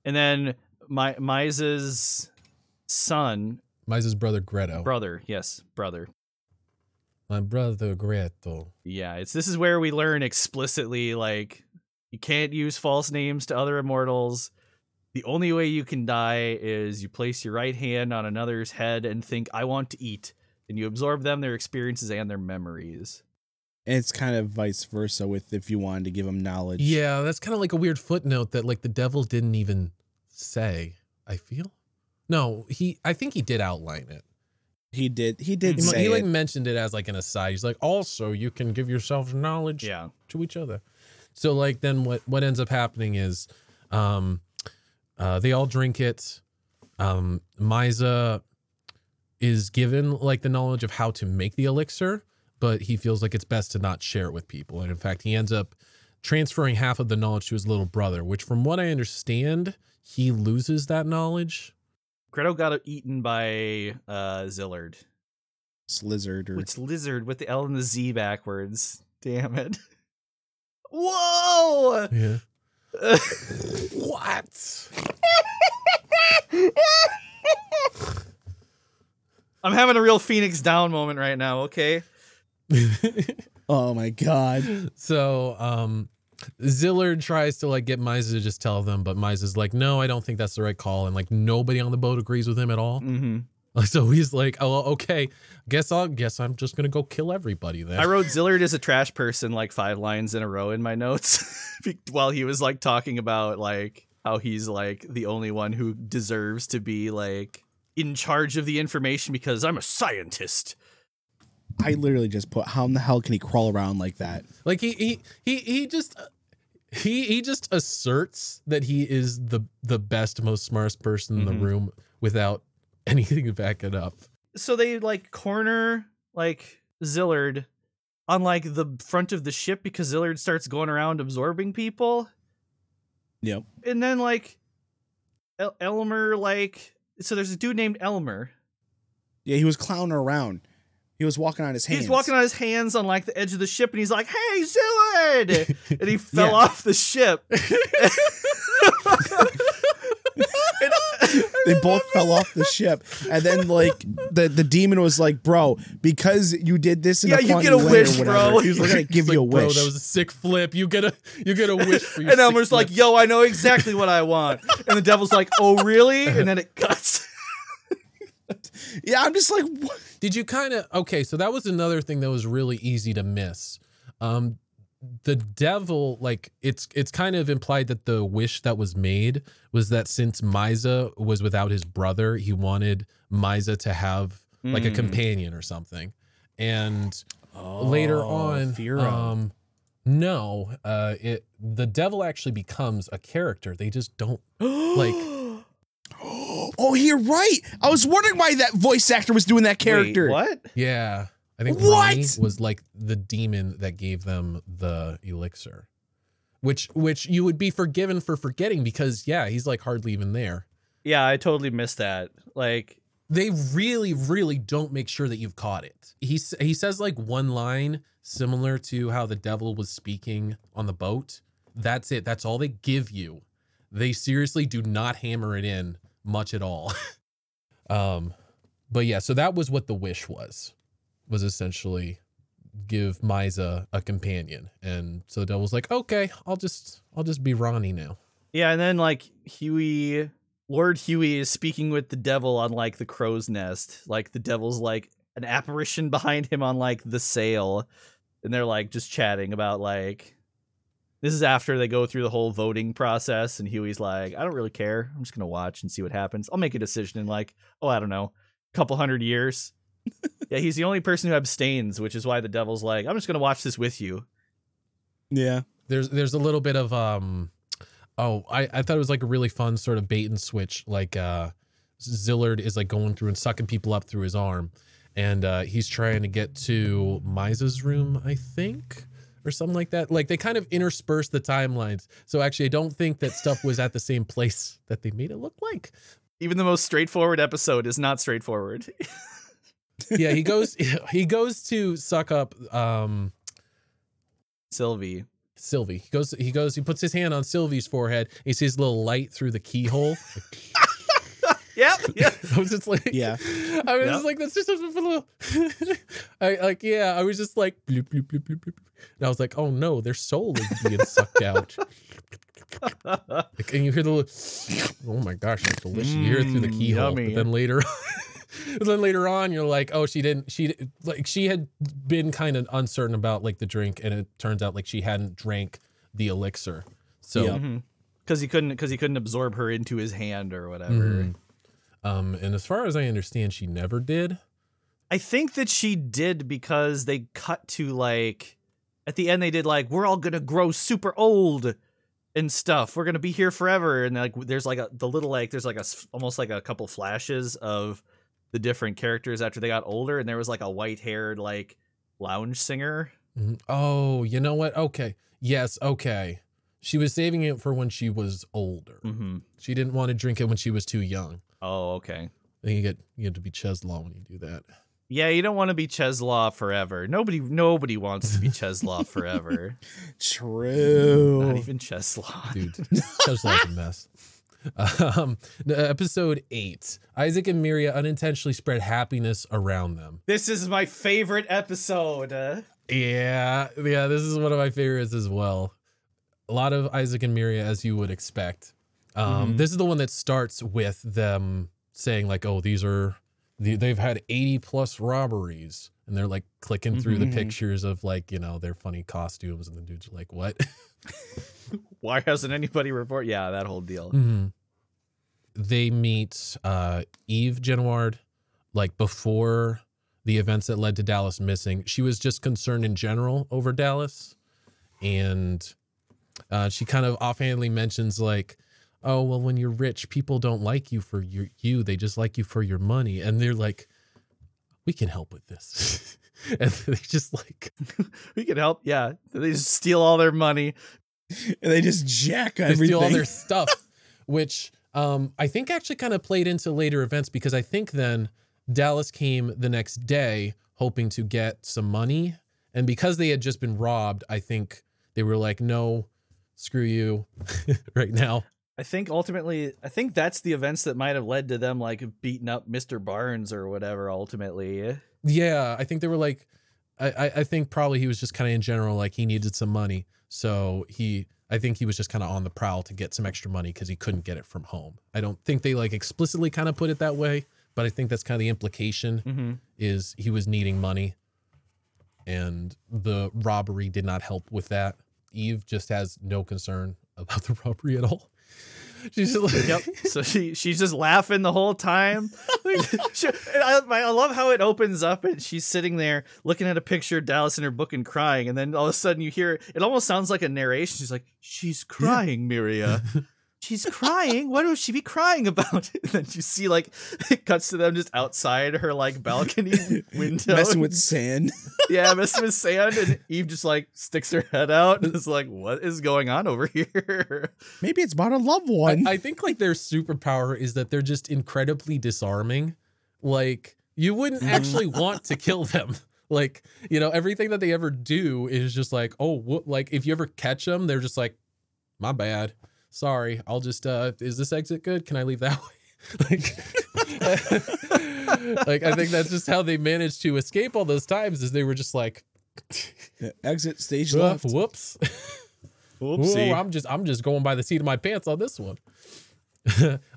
and then my Maiza's son, Maiza's brother Gretto. brother, yes, brother. My brother Gretel. Yeah, it's this is where we learn explicitly like you can't use false names to other immortals. The only way you can die is you place your right hand on another's head and think, I want to eat. And you absorb them, their experiences, and their memories. And it's kind of vice versa with if you wanted to give him knowledge. Yeah, that's kind of like a weird footnote that like the devil didn't even say. I feel. No, he. I think he did outline it. He did. He did He, say he like it. mentioned it as like an aside. He's like, also you can give yourself knowledge Yeah. to each other. So like then what what ends up happening is, um, uh, they all drink it. Um, Maiza is given like the knowledge of how to make the elixir, but he feels like it's best to not share it with people. And in fact, he ends up transferring half of the knowledge to his little brother, which from what I understand, he loses that knowledge. Gretel got eaten by uh Szilard. Slizzard or Which lizard with the L and the Z backwards. Damn it. Whoa! Yeah. what? I'm having a real Phoenix down moment right now, okay? oh my god. so um Szilard tries to like get Maiza to just tell them, but Maiza's like, no, I don't think that's the right call. And like nobody on the boat agrees with him at all. Mm-hmm. So he's like, oh, okay, guess I'll guess I'm just gonna go kill everybody then. I wrote Szilard as a trash person like five lines in a row in my notes while he was like talking about like how he's like the only one who deserves to be like in charge of the information because I'm a scientist. I literally just put how in the hell can he crawl around like that? Like he he he he just he he just asserts that he is the the best, most smartest person in Mhm. the room without anything to back it up. So they like corner like Szilard on like the front of the ship because Szilard starts going around absorbing people. Yep. And then like El- Elmer like so there's a dude named Elmer. Yeah, he was clowning around. He was walking on his hands. He's walking on his hands on like the edge of the ship and he's like, "Hey, Szilard!" and he fell Yeah. off the ship. they both fell off the ship, and then like the the demon was like, "Bro, because you did this in Yeah, a you get a way or wish, whatever, bro. we're gonna give He's you a like, Bro, wish." that was a sick flip. You get a you get a wish for your and sick Elmer's like, "Yo, I know exactly what I want." And the devil's like, "Oh, really?" And then it cuts. Yeah, I'm just like, what? Did you kind of okay? So that was another thing that was really easy to miss. Um, the devil, like it's it's kind of implied that the wish that was made was that since Maiza was without his brother, he wanted Maiza to have like a Mm. companion or something. And later Oh, on, Fira. um, no, uh, it the devil actually becomes a character. They just don't like. oh, you're right. I was wondering why that voice actor was doing that character. Wait, what? Yeah. I think What? Ronny was like the demon that gave them the elixir. Which which you would be forgiven for forgetting because yeah, he's like hardly even there. Yeah, I totally missed that. Like, They really really don't make sure that you've caught it. He he says like one line similar to how the devil was speaking on the boat. That's it. That's all they give you. They seriously do not hammer it in much at all. um but yeah, so that was what the wish was. Was essentially give Maiza a companion. And so the devil's like, "Okay, I'll just I'll just be Ronny now." yeah, and then like Huey, Lord Huey is speaking with the devil on like the crow's nest. Like the devil's like an apparition behind him on like the sail, and they're like just chatting about like. This is after they go through the whole voting process, and Huey's like, "I don't really care. I'm just gonna watch and see what happens. I'll make a decision in like, oh, I don't know, a couple hundred years." yeah, he's the only person who abstains, which is why the devil's like, "I'm just gonna watch this with you." Yeah. there's there's a little bit of um oh I, I thought it was like a really fun sort of bait and switch like uh Szilard is like going through and sucking people up through his arm and uh he's trying to get to Maiza's room I think or something like that like they kind of intersperse the timelines so actually I don't think that stuff was at the same place that they made it look like Even the most straightforward episode is not straightforward. yeah he goes he goes to suck up um Sylvie. Sylvie. He goes, he goes, he puts his hand on Sylvie's forehead. He sees a little light through the keyhole. Yep. Yep. I was just like, Yeah. I was Yep. just like, that's just a little. I like, yeah. I was just like, bloop, bloop, bloop, bloop, bloop. and I was like, oh no, their soul is being sucked out. Like, and you hear the, little, oh my gosh, that's delicious. you hear it through the Mm, keyhole, yummy. but then later, but then later on, you're like, oh, she didn't. She like she had been kind of uncertain about like the drink, and it turns out like she hadn't drank the elixir. So Yeah. Because he couldn't, because he couldn't absorb her into his hand or whatever. Mhm. Um, and as far as I understand, she never did. I think that she did because they cut to like at the end they did like we're all gonna grow super old and stuff. We're gonna be here forever. And like there's like a the little like there's like a almost like a couple flashes of the different characters after they got older, and there was like a white haired like lounge singer. Mhm. Oh, you know what? Okay. Yes, okay. She was saving it for when she was older. Mm-hmm. She didn't want to drink it when she was too young. Oh, okay. Then you get you get to be Czeslaw when you do that. Yeah, you don't want to be Czeslaw forever. Nobody, nobody wants to be Czeslaw forever. True. Not even Czeslaw. Dude, Czeslaw's a mess. Um, episode eight. Isaac and Miria unintentionally spread happiness around them. This is my favorite episode. Uh, Yeah, yeah, this is one of my favorites as well. A lot of Isaac and Miria, as you would expect. Um, Mhm. This is the one that starts with them saying like, "Oh, these are the- they've had eighty plus robberies," and they're like clicking through the Mhm. pictures of like you know their funny costumes, and the dudes like, "What?" Why hasn't anybody report? Yeah, that whole deal. hmm They meet uh, Eve Genoard like before the events that led to Dallas missing. She was just concerned in general over Dallas, and uh, she kind of offhandedly mentions like, "Oh well, when you're rich, people don't like you for your you; they just like you for your money." And they're like, "We can help with this," and they just like We can help. Yeah, they just steal all their money. and they just jack they everything. steal all their stuff, which um, I think actually kind of played into later events because I think then Dallas came the next day hoping to get some money, and because they had just been robbed, I think they were like, "No, screw you, right now." I think ultimately, I think that's the events that might have led to them like beating up Mr. Barnes or whatever. Ultimately, Yeah, I think they were like, I, I, think probably he was just kind of in general like he needed some money, so he, I think he was just kind of on the prowl to get some extra money because he couldn't get it from home. I don't think they like explicitly kind of put it that way, but I think that's kind of the implication mm-hmm. is he was needing money, and the robbery did not help with that. Eve just has no concern about the robbery at all. She's just like, yep. So she she's just laughing the whole time. She- I, I love how it opens up and she's sitting there looking at a picture of Dallas in her book and crying, and then all of a sudden you hear it almost sounds like a narration. She's like, "She's crying, Miria." She's crying. What would she be crying about? And then you see like it cuts to them just outside her like balcony window, messing with sand. yeah, messing with sand, and Eve just like sticks her head out and is like, "What is going on over here?" Maybe it's about a loved one. I, I think like their superpower is that they're just incredibly disarming. Like you wouldn't Mhm. actually want to kill them. Like you know everything that they ever do is just like oh wh- like if you ever catch them they're just like my bad sorry I'll just uh is this exit good can I leave that way like like I think that's just how they managed to escape all those times is they were just like Exit stage "Uh, left. whoops Oopsie. Whoa, I'm just I'm just going by the seat of my pants on this one.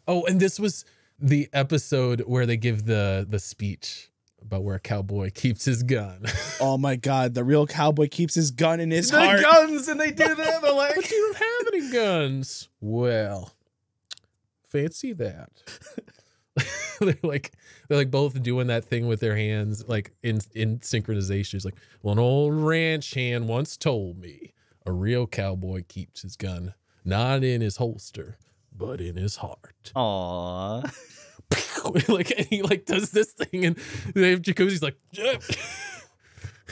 oh, and this was the episode where they give the the speech about where a cowboy keeps his gun. Oh my god, the real cowboy keeps his gun in his the heart. guns and they do that. They're like, but you don't have any guns. Well, fancy that. they're like they're like both doing that thing with their hands like in in synchronization. It's like, well, an old ranch hand once told me a real cowboy keeps his gun not in his holster, but in his heart. Aw. like and he like does this thing and they have jacuzzi's like "Yeah."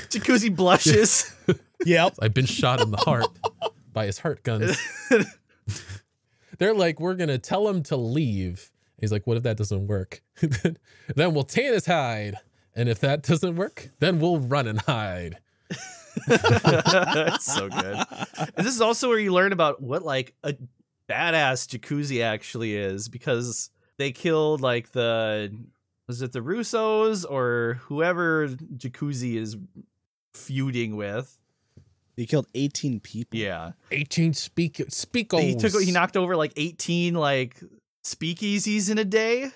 Jacuzzi blushes. Yep. I've been shot in the heart by his heart guns. They're like, we're gonna tell him to leave. He's like, what if that doesn't work? then we'll tan his hide. And if that doesn't work, then we'll run and hide. That's so good. And this is also where you learn about what like a badass jacuzzi actually is because they killed like the was it the Russos or whoever Jacuzzi is feuding with. He killed 18 people. Yeah. 18 speak speakos. He took he knocked over like 18 like speakeasies in a day,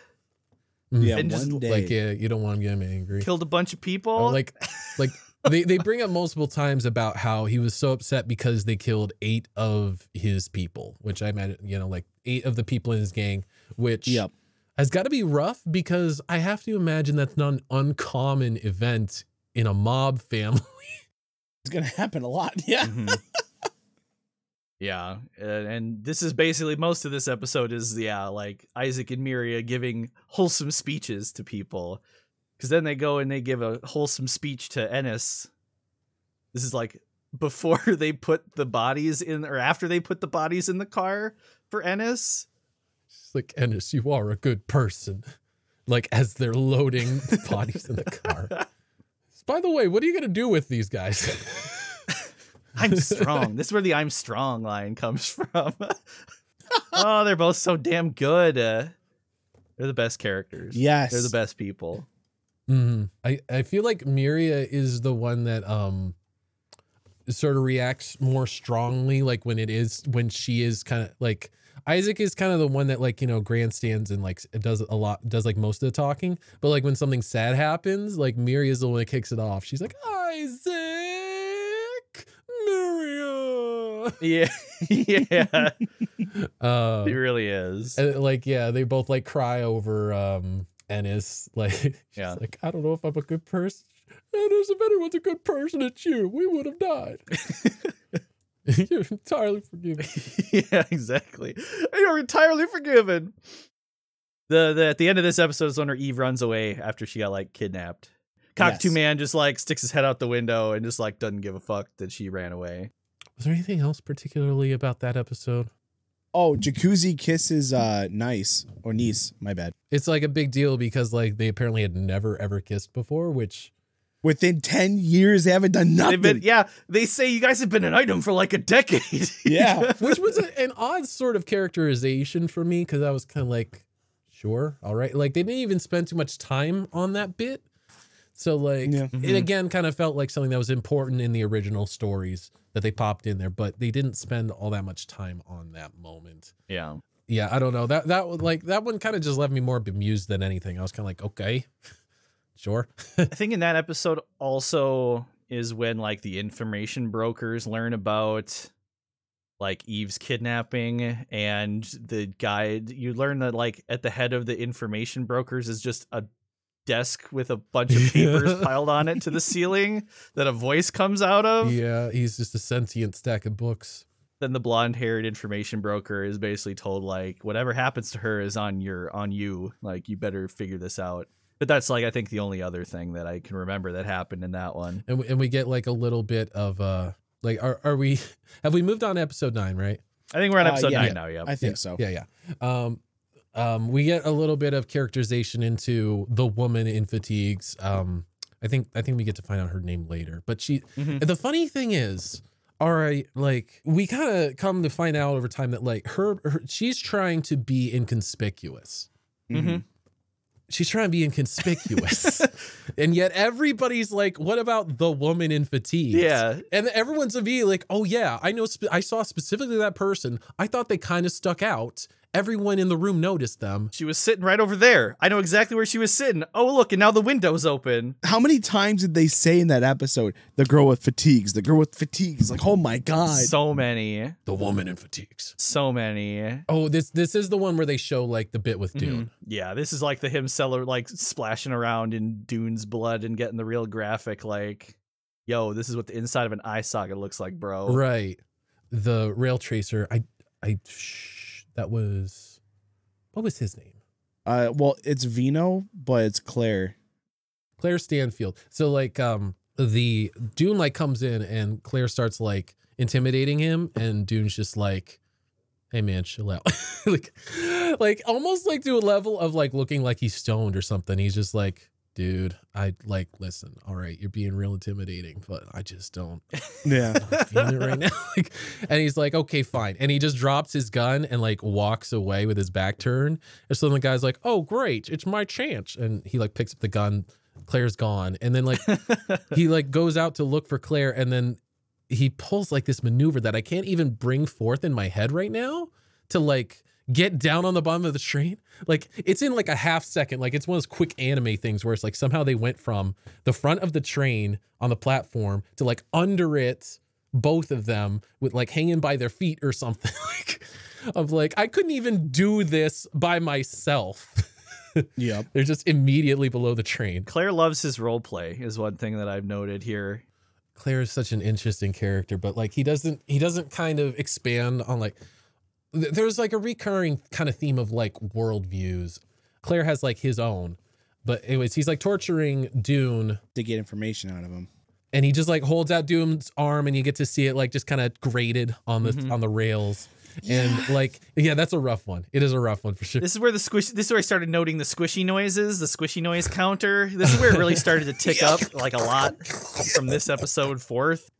mm. Yeah, And just, one day. like yeah, you don't want to get him angry. killed a bunch of people. Or, like like they, they bring up multiple times about how he was so upset because they killed eight of his people, which I imagine, you know, like eight of the people in his gang, which Yep. has got to be rough because I have to imagine that's not an uncommon event in a mob family. It's gonna happen a lot. Yeah. Mhm. yeah, and, and this is basically most of this episode is yeah, like Isaac and Miria giving wholesome speeches to people, because then they go and they give a wholesome speech to Ennis. This is like before they put the bodies in, or after they put the bodies in the car for Ennis. It's like, Ennis, you are a good person. Like as they're loading the bodies in the car. By the way, what are you gonna do with these guys? I'm strong. this is where the "I'm strong" line comes from. oh, they're both so damn good. Uh, they're the best characters. Yes. they're the best people. Mhm. I I feel like Miria is the one that um sort of reacts more strongly like when it is when she is kind of like Isaac is kind of the one that like you know grandstands and like does a lot does like most of the talking. But like when something sad happens like Miria is the one that kicks it off. She's like Isaac Miria Yeah, yeah, uh it really is. and, like yeah they both like cry over um Ennis. Like Yeah. like I don't know if I'm a good person Ennis if anyone's a good person it's you we would have died you're entirely forgiven yeah, exactly. You're entirely forgiven. The, the at the end of this episode is when her Eve runs away after she got like kidnapped. Cockatoo Yes. man just like sticks his head out the window and just like doesn't give a fuck that she ran away. was there anything else particularly about that episode Oh, Jacuzzi kisses uh nice or niece, my bad. it's like a big deal because like they apparently had never ever kissed before which Within 10 years they haven't done nothing. Been, yeah, they say you guys have been an item for like a decade. Yeah. which was a, an odd sort of characterization for me because I was kind of like, sure, all right. Like they didn't even spend too much time on that bit, so like Yeah. it Mhm. again kind of felt like something that was important in the original stories that they popped in there, but they didn't spend all that much time on that moment. yeah. Yeah, I don't know that that was like that one kind of just left me more bemused than anything. I was kind of like, okay, sure. I think in that episode also is when like the information brokers learn about like Eve's kidnapping and the guy you learn that like at the head of the information brokers is just a desk with a bunch of papers piled on it to the ceiling that a voice comes out of. yeah, he's just a sentient stack of books. Then the blonde-haired information broker is basically told like whatever happens to her is on your on you. Like you better figure this out. But that's like I think the only other thing that I can remember that happened in that one. and we, and we get like a little bit of uh like are are we have we moved on to episode nine right I think we're on Uh, episode yeah. nine now. Yeah. I think yeah, so. yeah yeah um um we get a little bit of characterization into the woman in fatigues um i think i think we get to find out her name later but she Mhm. the funny thing is all right like we kind of come to find out over time that like her, her she's trying to be inconspicuous Mhm. She's trying to be inconspicuous. And yet everybody's like what about the woman in fatigue Yeah. and everyone's immediately like oh yeah i know spe- i saw specifically that person. I thought they kind of stuck out everyone in the room noticed them She was sitting right over there. I know exactly where she was sitting. Oh, look, and now the window's open. How many times did they say in that episode, the girl with fatigues, the girl with fatigues? Like, oh my God. So many. the woman in fatigues So many. oh this this is the one where they show like the bit with dune Mhm. Yeah, this is like the him seller like splashing around in Dune's blood and getting the real graphic like yo, this is what the inside of an eye socket looks like, bro. right the rail tracer i i shh, that was what was his name Uh, well, it's Vino, but it's Claire. Claire Stanfield. So like um the Dune like comes in and Claire starts like intimidating him and Dune's just like hey man chill out like like almost like to a level of like looking like he's stoned or something he's just like dude, I like listen. All right, you're being real intimidating, but I just don't Yeah. feeling it right now. Like, and he's like, okay, fine. And he just drops his gun and like walks away with his back turned. And so the guy's like, oh, great, it's my chance. And he like picks up the gun. Claire's gone. And then like he like goes out to look for Claire and then he pulls like this maneuver that I can't even bring forth in my head right now to like get down on the bottom of the train. Like it's in like a half second. Like it's one of those quick anime things where it's like somehow they went from the front of the train on the platform to like under it, both of them with like hanging by their feet or something. like of like I couldn't even do this by myself. Yep. They're just immediately below the train. Claire loves his role play, is one thing that I've noted here. Claire is such an interesting character, but like he doesn't he doesn't kind of expand on like th- there's like a recurring kind of theme of like worldviews. Claire has like his own, but anyways, he's like torturing Dune, To get information out of him. and he just like holds out Dune's arm, and you get to see it like just kind of grated on the Mhm. on the rails, and like yeah, that's a rough one. It is a rough one for sure. This is where the squish. This is where I started noting the squishy noises, the squishy noise counter. This is where it really started to tick up like a lot from this episode forth.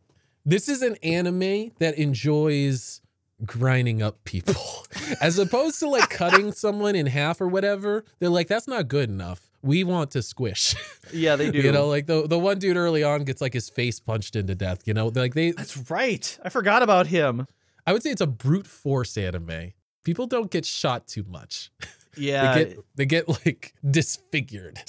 This is an anime that enjoys grinding up people as opposed to like cutting someone in half or whatever. They're like, that's not good enough. We want to squish. Yeah, they do. You know, like the the one dude early on gets like his face punched into death. You know, like they. That's right. I forgot about him. I would say it's a brute force anime. People don't get shot too much. Yeah, they get they get like disfigured.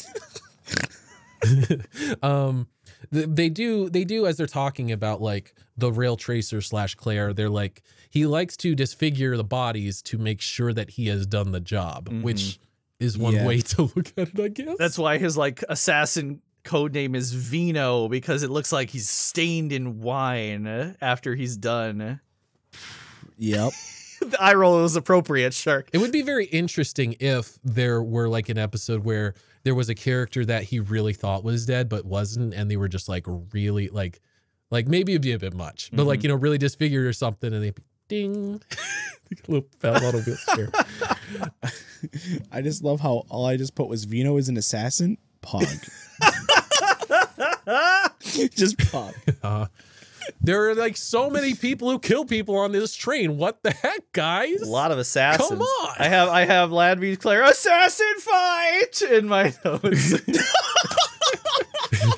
um, they do they do as they're talking about like the rail tracer slash Claire. They're like he likes to disfigure the bodies to make sure that he has done the job, mm-hmm. which is one Yeah. way to look at it, I guess. that's why his like assassin code name is Vino because it looks like he's stained in wine after he's done. Yep. the eye roll was appropriate, Shark. It would be very interesting if there were like an episode where there was a character that he really thought was dead but wasn't, and they were just like really like, like maybe it'd be a bit much, but like Mhm. you know really disfigured or something, and they'd be ding, a little fat little bit there. I just love how all I just put was Vino is an assassin. Pug. just pug. Uh, there are like so many people who kill people on this train. What the heck, guys? A lot of assassins. Come on. I have I have Ladd v Claire assassin fight in my notes.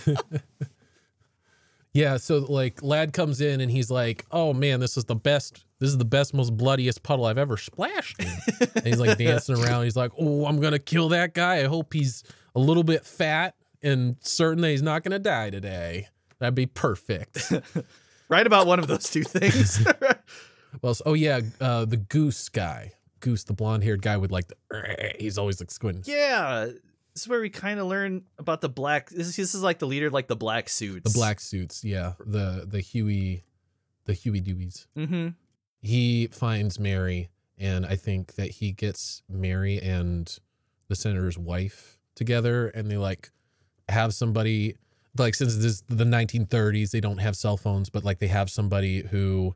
Yeah, so like Ladd comes in and he's like, "Oh man, this is the best. This is the best, most bloodiest puddle I've ever splashed in." and he's like dancing around. He's like, "Oh, I'm gonna kill that guy. I hope he's a little bit fat and certain that he's not gonna die today. That'd be perfect." right about one of those two things. well, so- oh yeah, uh, the goose guy, goose, the blonde-haired guy with like the. He's always like squinting. yeah. This is where we kind of learn about the black. This is, this is like the leader, like the black suits. The black suits, yeah, the the Huey, the Huey Deweys. Mm-hmm. he finds Mary, and I think that he gets Mary and the senator's wife together, and they like have somebody like since this is the 1930s, they don't have cell phones, but like they have somebody who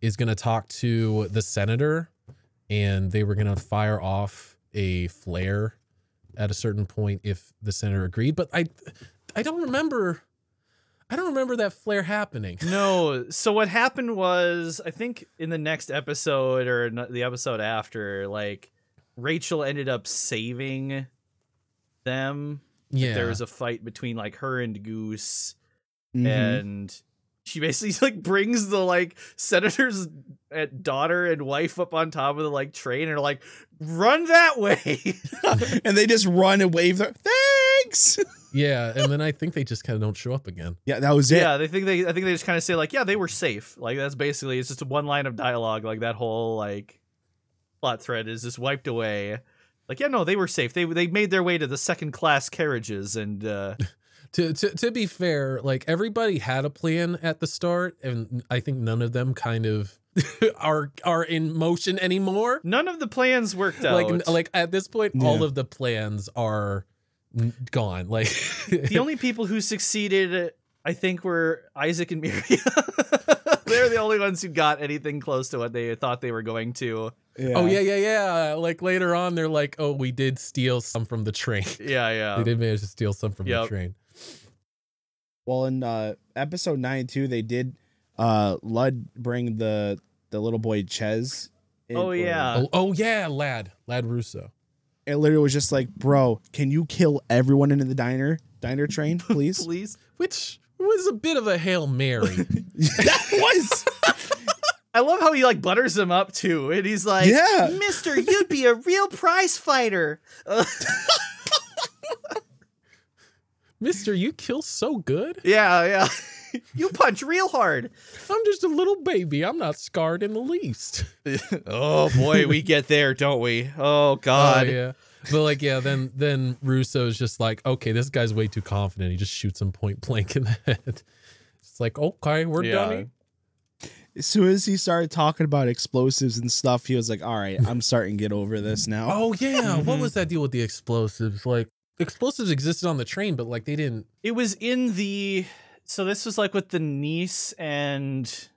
is gonna talk to the senator, and they were gonna fire off a flare at a certain point if the senator agreed. But I, I don't remember. I don't remember that flare happening. No. So what happened was, I think in the next episode or the episode after, like Rachel ended up saving them. Yeah, There was a fight between like her and Goose, Mhm. and she basically like brings the like senator's uh, daughter and wife up on top of the like train and are like, run that way. and they just run and wave their thanks. Yeah, and then I think they just kind of don't show up again. yeah, that was it. yeah, they think they I think they just kind of say like, yeah, they were safe. Like that's basically it's just one line of dialogue. Like that whole like plot thread is just wiped away. Like yeah, no, they were safe. They they made their way to the second class carriages and uh To, to to be fair, like everybody had a plan at the start, and I think none of them kind of are are in motion anymore. none of the plans worked out. Like like at this point, all of the plans are gone. Like the only people who succeeded, I think, were Isaac and Miriam. They're the only ones who got anything close to what they thought they were going to. Oh yeah, yeah, yeah. Like later on, they're like, "Oh, we did steal some from the train. Yeah, yeah. they did manage to steal some from the train." Well, in uh, episode nine too, they did uh, Ladd bring the the little boy Ches. in- Oh, or- yeah. Oh, oh yeah, Ladd, Ladd Russo. It literally was just like, bro, can you kill everyone in the diner diner train, please? Please. which was a bit of a hail mary. that was I love how he like butters him up too, and he's like, Yeah. Mister, you'd be a real prize fighter." Mister, you kill so good. yeah, yeah. you punch real hard. I'm just a little baby. I'm not scarred in the least. oh boy, we get there, don't we? Oh God. Oh, yeah. But like, yeah, then then Russo's just like, okay, this guy's way too confident. He just shoots him point blank in the head. It's like, okay, we're Yeah. done. here. as soon as he started talking about explosives and stuff, he was like, All right, I'm starting to get over this now. Oh yeah, what Mhm. was that deal with the explosives? Like, explosives existed on the train, but like they didn't. It was in the so this was like with the niece and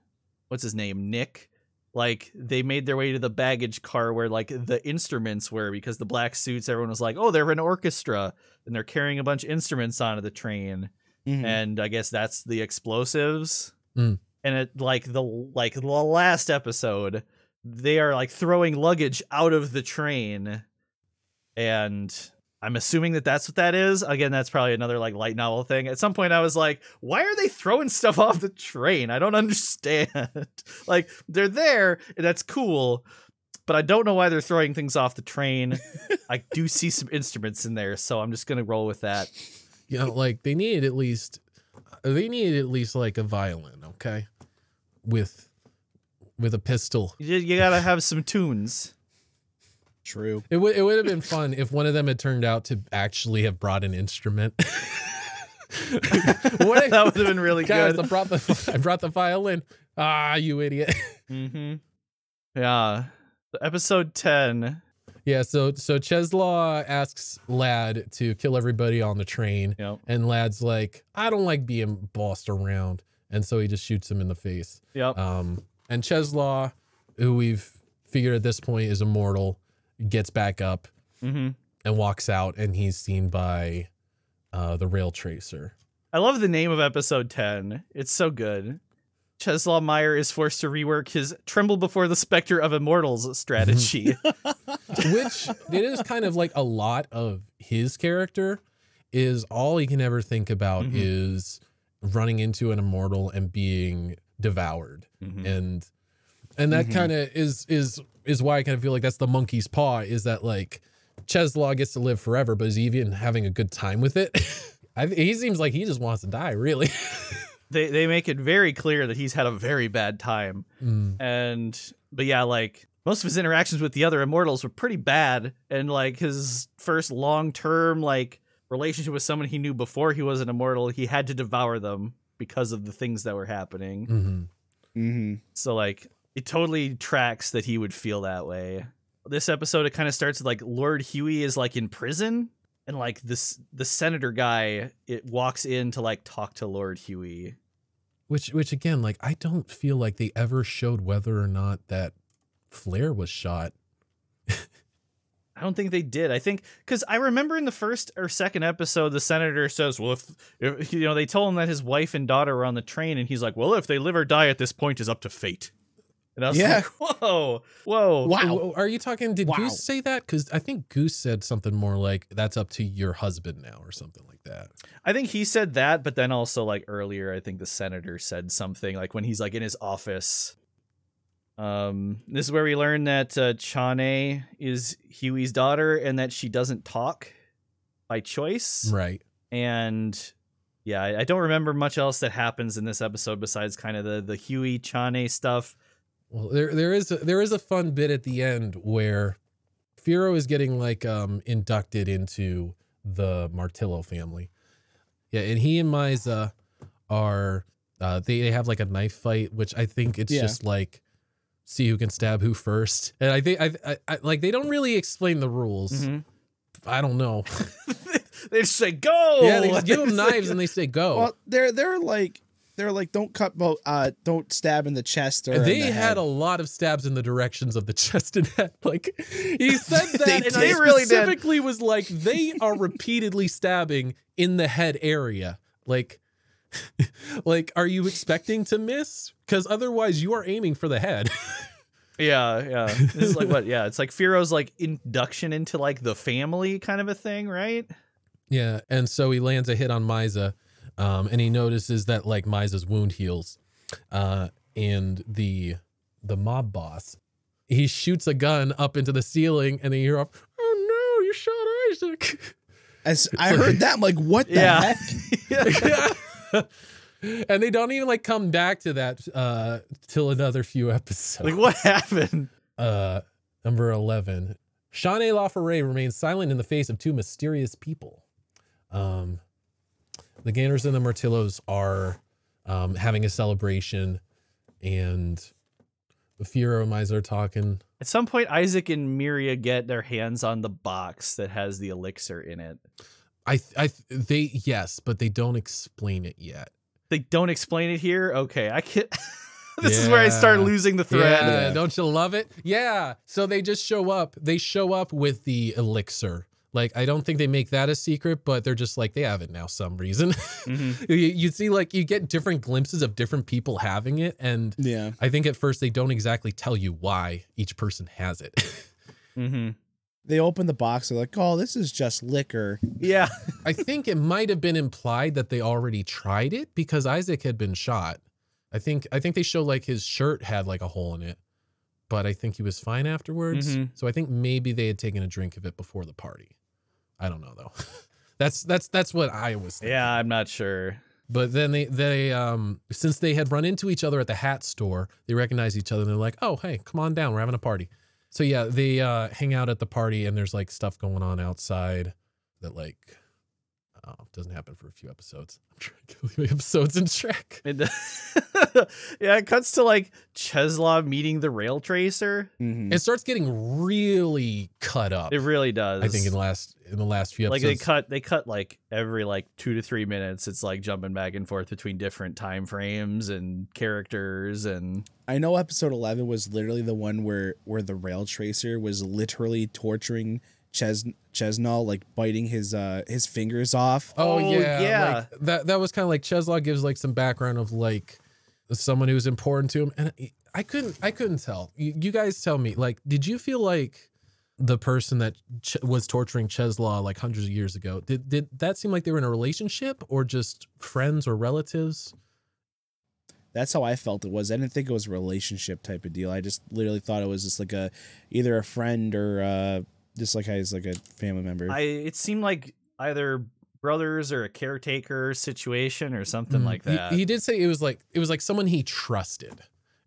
what's his name? Nick. Like they made their way to the baggage car where like the instruments were because the black suits, everyone was like, Oh, they're an orchestra and they're carrying a bunch of instruments onto the train. Mhm. And I guess that's the explosives. Mm. And it like the like the last episode, they are like throwing luggage out of the train. And I'm assuming that that's what that is. Again, that's probably another like light novel thing. At some point, I was like, "Why are they throwing stuff off the train? I don't understand. like they're there, and that's cool, but I don't know why they're throwing things off the train. I do see some instruments in there, so I'm just gonna roll with that. You know, like they needed at least. Uh, they needed at least like a violin, okay, with with a pistol. You, you gotta have some tunes. True. It would it would have been fun if one of them had turned out to actually have brought an instrument. what if, that would have been really guys? good. I brought the I brought the violin. Ah, you idiot. Mm-hmm. Yeah. So episode ten. Yeah, so so Czeslaw asks Ladd to kill everybody on the train, Yep. and Ladd's like, I don't like being bossed around, and so he just shoots him in the face. Yep. Um, and Czeslaw, who we've figured at this point is immortal, gets back up mm-hmm. and walks out, and he's seen by uh, the rail tracer. I love the name of episode 10. It's so good. Czeslaw Meyer is forced to rework his Tremble Before the Spectre of Immortals strategy. which it is kind of like a lot of his character is all he can ever think about Mhm. is running into an immortal and being devoured Mhm. and and that Mhm. kind of is is is why I kind of feel like that's the monkey's paw is that like Czeslaw gets to live forever but is he even having a good time with it I, he seems like he just wants to die really They they make it very clear that he's had a very bad time. Mm. And but yeah, like most of his interactions with the other immortals were pretty bad and like his first long-term like relationship with someone he knew before he was an immortal, he had to devour them because of the things that were happening. Mhm. Mm-hmm. So like it totally tracks that he would feel that way. This episode it kind of starts with like Lord Huey is like in prison and like this the senator guy it walks in to like talk to Lord Huey. which which again like I don't feel like they ever showed whether or not that flare was shot I don't think they did. I think cuz I remember in the first or second episode the senator says, "Well, if, if you know, they told him that his wife and daughter were on the train and he's like, "Well, if they live or die at this point is up to fate." And I was Yeah. like, "Whoa. Whoa. Wow. Are you talking? Did Wow. Goose say that? Because I think Goose said something more like "That's up to your husband now" or something like that. I think he said that, but then also like earlier, I think the senator said something like when he's like in his office. Um, this is where we learn that uh, Chane is Huey's daughter and that she doesn't talk by choice. Right. And yeah, I, I don't remember much else that happens in this episode besides kind of the the Huey Chane stuff. Well, there there is a, there is a fun bit at the end where Firo is getting like um inducted into the Martillo family. Yeah, and he and Maiza are uh they, they have like a knife fight, which I think it's Yeah. just like see who can stab who first. And I think I, I, I like they don't really explain the rules. Mhm. I don't know. they just say go. yeah, they just give them knives and they say go. Well, they're they're like they're like, don't cut, bo- uh, don't stab in the chest or they the had a lot of stabs in the directions of the chest and head. Like he said that, They and did. I They really did. specifically was like, they are repeatedly stabbing in the head area. Like, like, are you expecting to miss? Because otherwise, you are aiming for the head. Yeah, yeah. This is like what? Yeah, it's like Firo's like induction into like the family kind of a thing, right? Yeah, and so he lands a hit on Maiza, um, and he notices that like Maiza's wound heals, uh, and the the mob boss, he shoots a gun up into the ceiling, and then you hear off, "Oh no, you shot Isaac!" As I heard that, I'm like, what the Yeah. heck? and they don't even like come back to that uh, till another few episodes. like what happened? uh, number 11. Chane Laforet remains silent in the face of two mysterious people. Um, the Gandors and the Martillos are um, having a celebration, and Firo and Maiza are talking. At some point, Isaac and Miria get their hands on the box that has the elixir in it. I, I, they, yes, but they don't explain it yet. They don't explain it here. Okay, I can't. this is where I start losing the thread. Yeah, Yeah. don't you love it? Yeah. So they just show up. They show up with the elixir. Like I don't think they make that a secret, but they're just like they have it now some reason. Mhm. you, you see like you get different glimpses of different people having it and Yeah. I think at first they don't exactly tell you why each person has it. Mm-hmm. They open the box. They're like, oh, this is just liquor. Yeah. I think it might have been implied that they already tried it because Isaac had been shot. I think I think they show like his shirt had like a hole in it, but I think he was fine afterwards. Mhm. So I think maybe they had taken a drink of it before the party. I don't know though. that's that's that's what I was thinking. Yeah, I'm not sure. But then they they um since they had run into each other at the hat store, they recognize each other and they're like, "Oh, hey, come on down. We're having a party." So yeah, they uh hang out at the party and there's like stuff going on outside that like oh, doesn't happen for a few episodes. I'm trying to get the episodes in track. It, yeah, it cuts to like Czeslaw meeting the rail tracer. Mhm. It starts getting really cut up. It really does. I think in the last in the last few episodes. like they cut they cut like every like two to three minutes. It's like jumping back and forth between different time frames and characters and I know episode 11 was literally the one where where the rail tracer was literally torturing Ches Chesnall, like biting his uh his fingers off. Oh, Oh, yeah, yeah. Like, that that was kind of like Czeslaw gives like some background of like someone who's important to him, and I couldn't I couldn't tell. You, you guys tell me. Like, did you feel like the person that Ch- was torturing Czeslaw like hundreds of years ago did did that seem like they were in a relationship or just friends or relatives? That's how I felt it was. I didn't think it was a relationship type of deal. I just literally thought it was just like a either a friend or uh just like he's like a family member. I it seemed like either brothers or a caretaker situation or something Mm, like that. He, did say it was like it was like someone he trusted.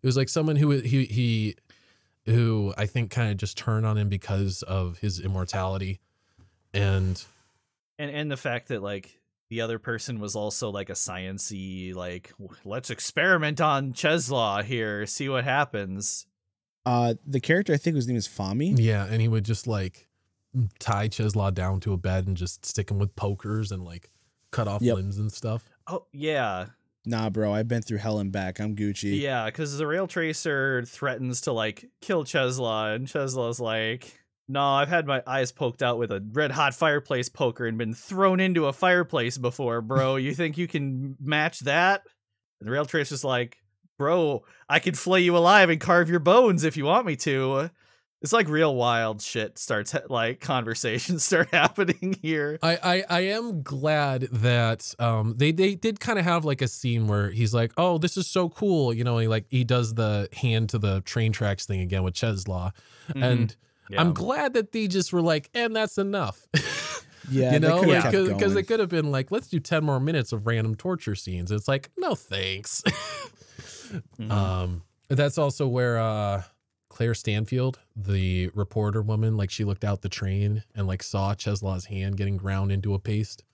It was like someone who he he who I think kind of just turned on him because of his immortality, and and and the fact that like the other person was also like a sciency like let's experiment on Czeslaw here, see what happens. Uh the character I think his name is Fami. yeah, and he would just like tie Czeslaw down to a bed and just stick him with pokers and like cut off Yep. limbs and stuff. Oh yeah, Nah, bro, I've been through hell and back. I'm Gucci. yeah, because the rail tracer threatens to like kill Czeslaw, and Czeslaw's like. No, I've had my eyes poked out with a red hot fireplace poker and been thrown into a fireplace before, bro. You think you can match that? And the rail tracer's like, bro, I could flay you alive and carve your bones if you want me to. It's like real wild shit starts like conversations start happening here. I, I I am glad that um they they did kind of have like a scene where he's like, oh, this is so cool, you know, he like he does the hand to the train tracks thing again with Czeslaw, and Yeah. I'm glad that they just were like, and that's enough. Yeah, you know, coulda like because it could have been like, let's do 10 more minutes of random torture scenes. It's like, no thanks. Mhm. um, that's also where uh Claire Stanfield, the reporter woman, like she looked out the train and like saw Czeslaw's hand getting ground into a paste.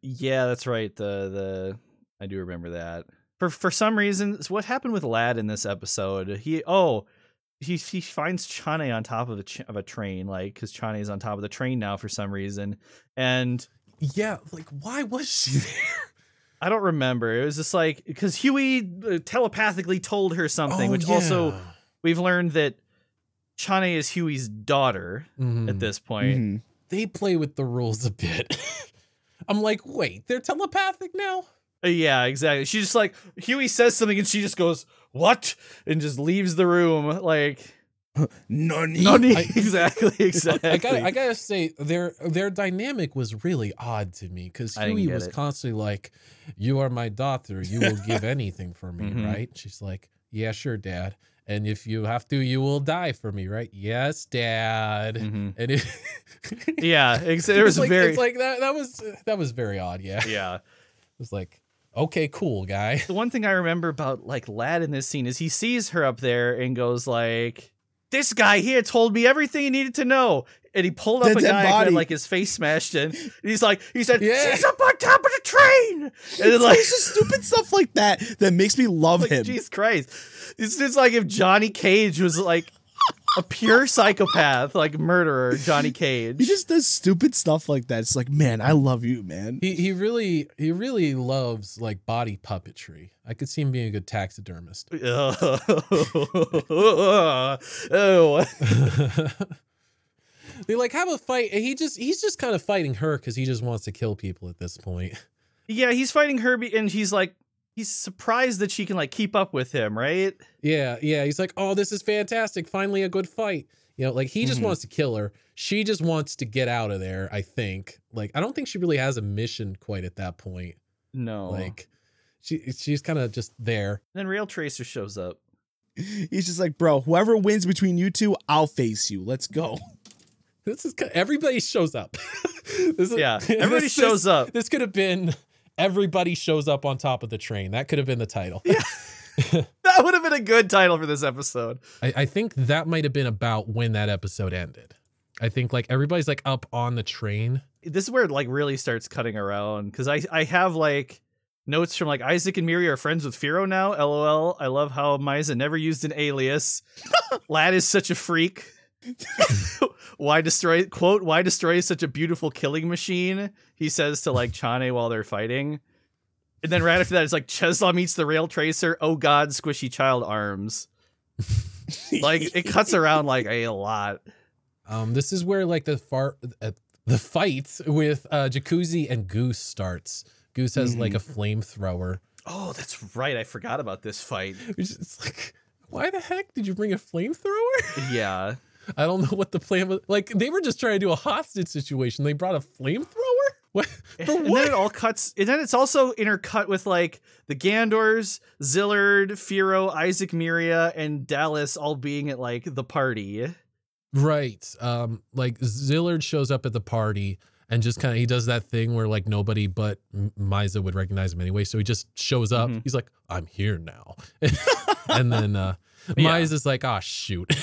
Yeah, that's right. The the I do remember that. For for some reason, what happened with Ladd in this episode? He oh he he finds Chane on top of a ch- of a train, like because Chane is on top of the train now for some reason, and Yeah, like why was she there? I don't remember. It was just like because Huey uh, telepathically told her something, Oh, which also we've learned that Chane is Huey's daughter Mhm. at this point. Mhm. they play with the rules a bit. I'm like, wait, they're telepathic now? Uh, Yeah, exactly. She's just like Huey says something and she just goes, "What?" and just leaves the room like Nani? Nani. Exactly, exactly. I gotta, I gotta say, their their dynamic was really odd to me because I didn't Huey get was it. constantly like, "You are my daughter. You will give anything for me, Mhm. right?" She's like, "Yeah, sure, Dad. And if you have to, you will die for me, right?" Yes, Dad. Mhm. And it, Yeah, ex- it it's was like, very It's like that. That was that was very odd. Yeah, it yeah. was like, okay, cool, guy. The one thing I remember about like Ladd in this scene is he sees her up there and goes like, "This guy here told me everything he needed to know." And he pulled up The a guy who had like his face smashed in. And he's like, he said, Yeah. "She's up on top of the train." And then like, just stupid stuff like that that makes me love like him. Jesus Christ, it's just like if Johnny Cage was like a pure psychopath, like murderer, Johnny Cage. He just does stupid stuff like that. It's like, man, I love you, man. He he really he really loves like body puppetry. I could see him being a good taxidermist. oh. they like have a fight and he just he's just kind of fighting her because he just wants to kill people at this point Yeah, he's fighting Herbie, and he's like, he's surprised that she can like keep up with him, right? yeah yeah he's like oh this is fantastic finally a good fight you know like he just Mhm. wants to kill her she just wants to get out of there i think like i don't think she really has a mission quite at that point No, like like she she's kind of just there then Rail Tracer shows up. He's just like, bro, whoever wins between you two, I'll face you. Let's go. this is everybody shows up this is, Yeah, everybody this- shows this- up. this could have been everybody shows up on top of the train that could have been the title Yeah. That would have been a good title for this episode. I, I think that might have been about when that episode ended. I think like everybody's like up on the train. This is where it like really starts cutting around because I I have like notes from like Isaac and Miri are friends with Firo now. LOL. I love how Maiza never used an alias. Ladd is such a freak. why destroy quote why destroy such a beautiful killing machine? He says to like chane while they're fighting. And then right after that it's like czeslaw meets the rail tracer. Oh god squishy child arms. Like it cuts around like a lot. Um, this is where like the far uh, the fight with uh, Jacuzzi and Goose starts. Goose has like a flamethrower. oh that's right. I forgot about this fight. It's like, why the heck did you bring a flamethrower? yeah I don't know what the plan was. Like they were just trying to do a hostage situation. They brought a flamethrower. What for? and what? then it all cuts and then it's also intercut with like the gandors szilard firo isaac miria and dallas all being at like the party Right. Um, like Szilard shows up at the party and just kind of he does that thing where like nobody but M- Maiza would recognize him anyway. So he just shows up. Mhm. He's like, I'm here now. and then uh Yeah. Maiza's like, ah shoot.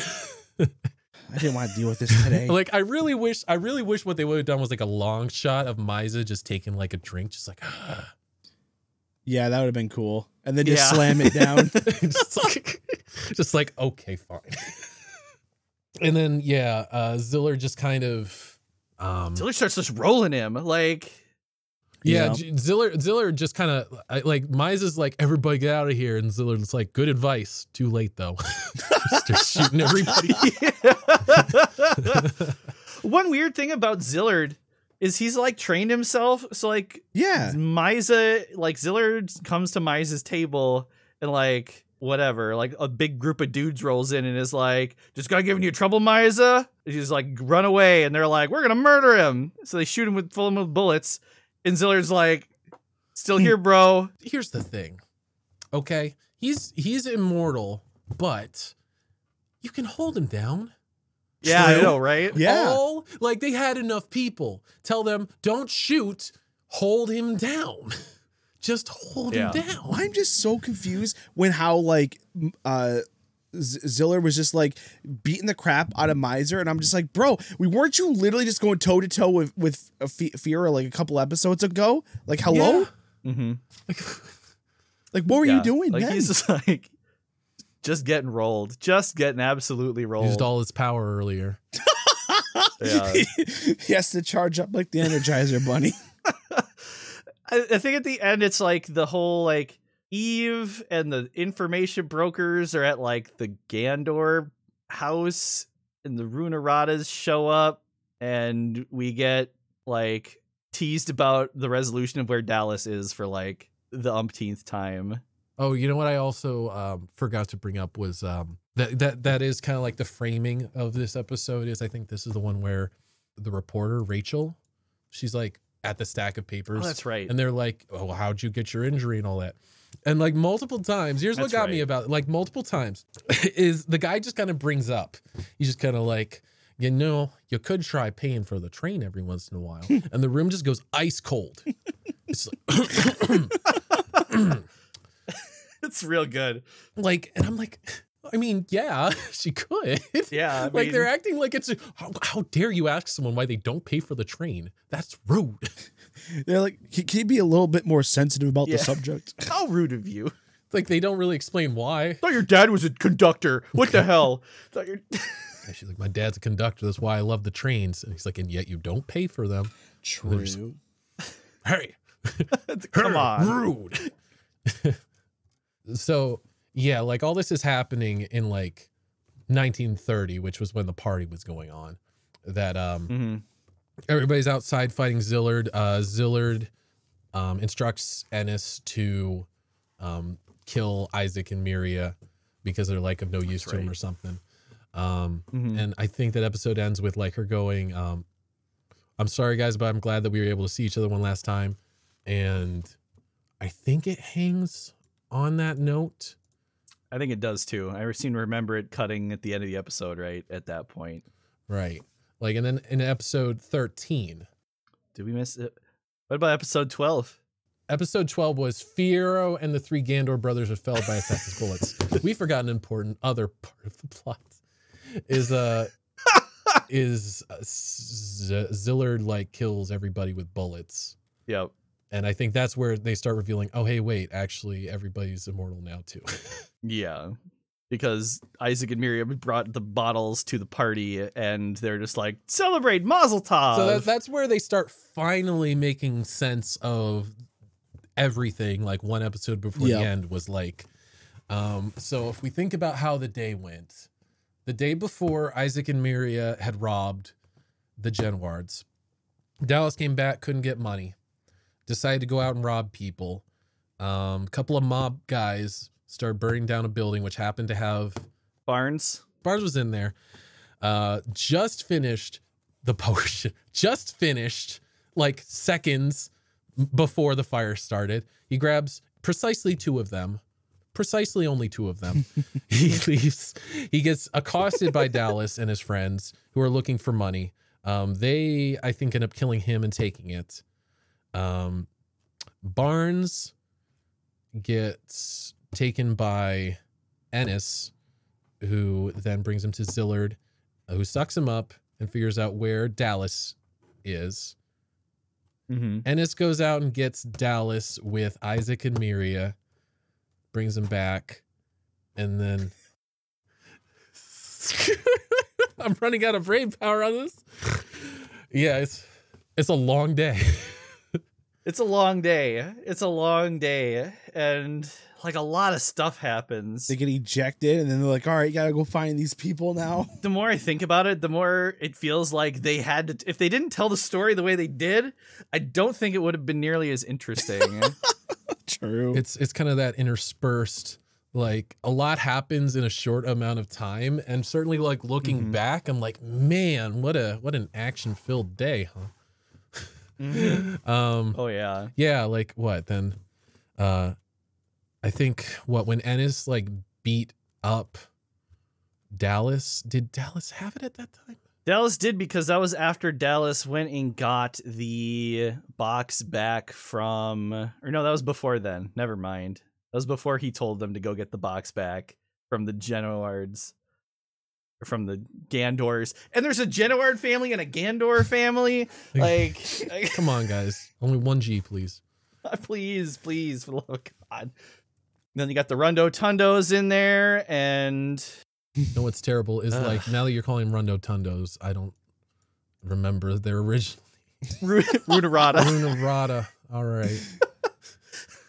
I didn't want to deal with this today. like I really wish I really wish what they would have done was like a long shot of Maiza just taking like a drink, just like yeah, that would have been cool. And then just Yeah. slam it down. just like just like okay, fine. and then yeah, uh Szilard just kind of um szilard starts just rolling him like Yeah, Yeah. J- Szilard Szilard just kind of like Maiza's like everybody get out of here, and Szilard's like good advice. Too late though. Starts shooting everybody. one weird thing about szilard is he's like trained himself so like yeah. Maiza, like Szilard comes to Maiza's table and like whatever, like a big group of dudes rolls in and is like, "Just got giving you trouble, Maiza." And He's like, "Run away!" And they're like, "We're gonna murder him." So they shoot him with full of bullets, and Szilard's like, "Still here, bro." Here's the thing, okay? He's he's immortal, but you can hold him down. Yeah, I know, right? Yeah. All like they had enough people tell them don't shoot, hold him down. Just hold Yeah. him down. I'm just so confused when how like uh Z- Szilard was just like beating the crap out of Maiza, and I'm just like, bro, we weren't you literally just going toe to toe with with uh, F- Fira like a couple episodes ago? Like, hello, Yeah. Mm-hmm. like like, what were you doing? Like then? he's just like, just getting rolled, just getting absolutely rolled. Used all his power earlier. Yeah. he has to charge up like the Energizer Bunny. I, I think at the end it's like the whole like Eve and the information brokers are at like the Gandor house and the Runoratas show up and we get like teased about the resolution of where Dallas is for like the umpteenth time. Oh, you know what I also um, forgot to bring up was um, that that that is kind of like the framing of this episode is I think this is the one where the reporter Rachel, she's like at the stack of papers. Oh, that's right. and they're like, "Oh, how'd you get your injury and all that?" And like multiple times, here's what That's got me about it, like multiple times is the guy just kind of brings up, he's just kind of like, you know, you could try paying for the train every once in a while, and the room just goes ice cold. It's like, it's real good. like, and I'm like, I mean, yeah, she could. Yeah, I like they're acting like it's a, how, how dare you ask someone why they don't pay for the train? That's rude. They're like, can, can you be a little bit more sensitive about Yeah. the subject? How rude of you. like they don't really explain why. I thought your dad was a conductor. What the hell? Thought your And she's like, my dad's a conductor. That's why I love the trains. And he's like, and yet you don't pay for them. True. Hey, Come on. rude. so yeah, like all this is happening in like 1930, which was when the party was going on. That um Mhm. Everybody's outside fighting Szilard. Uh, Szilard um, instructs Ennis to um, kill Isaac and Miria because they're like of no use to him or something. Um, Mhm. And I think that episode ends with like her going, um, "I'm sorry, guys, but I'm glad that we were able to see each other one last time." And I think it hangs on that note. I think it does too. I seem to remember it cutting at the end of the episode, right at that point. Right. Like, and then in episode 13, Did we miss it? What about episode twelve? episode 12 was Firo and the three Gandor brothers are felled by assassin's bullets. we forgot an important other part of the plot is uh is uh, Z- Szilard like kills everybody with bullets. Yep. And I think that's where they start revealing, oh hey, wait, actually everybody's immortal now too. Yeah. Because Isaac and Miriam brought the bottles to the party and they're just like, celebrate Mazel Tov. so that, that's where they start finally making sense of everything like one episode before Yeah. the end was like um so if we think about how the day went the day before isaac and miria had robbed the Genoards dallas came back couldn't get money decided to go out and rob people um a couple of mob guys started burning down a building which happened to have Barnes. Barnes was in there. Uh, just finished the potion. Just finished like seconds before the fire started. He grabs precisely two of them. Precisely only two of them. he leaves. He gets accosted by Dallas and his friends who are looking for money. Um, they, I think, end up killing him and taking it. Um, Barnes gets taken by Ennis, who then brings him to Szilard, who sucks him up and figures out where Dallas is. Mm-hmm. Ennis goes out and gets Dallas with Isaac and Miria, brings him back, and then I'm running out of brain power on this. Yeah, it's it's a long day. It's a long day. It's a long day. And like a lot of stuff happens. They get ejected, and then they're like, "All right, you gotta go find these people now." the more I think about it, the more it feels like they had to. If they didn't tell the story the way they did, I don't think it would have been nearly as interesting. True. it's it's kind of that interspersed like a lot happens in a short amount of time and certainly like looking Mhm. back i'm like man what a what an action filled day huh Mhm. um Oh yeah. yeah like what then uh i think what when ennis like beat up dallas did dallas have it at that time Dallas did because that was after Dallas went and got the box back from or no, that was before then. Never mind. That was before he told them to go get the box back from the Genoards. From the Gandors. And there's a Genoard family and a Gandor family. Like come on guys only one g please please, please, for the love of God. Then you got the Rundo Tundos in there, and you know what's terrible is Ugh. like now that you're calling rundo tundos i don't remember their original Ru- Runorata. Runorata. All right.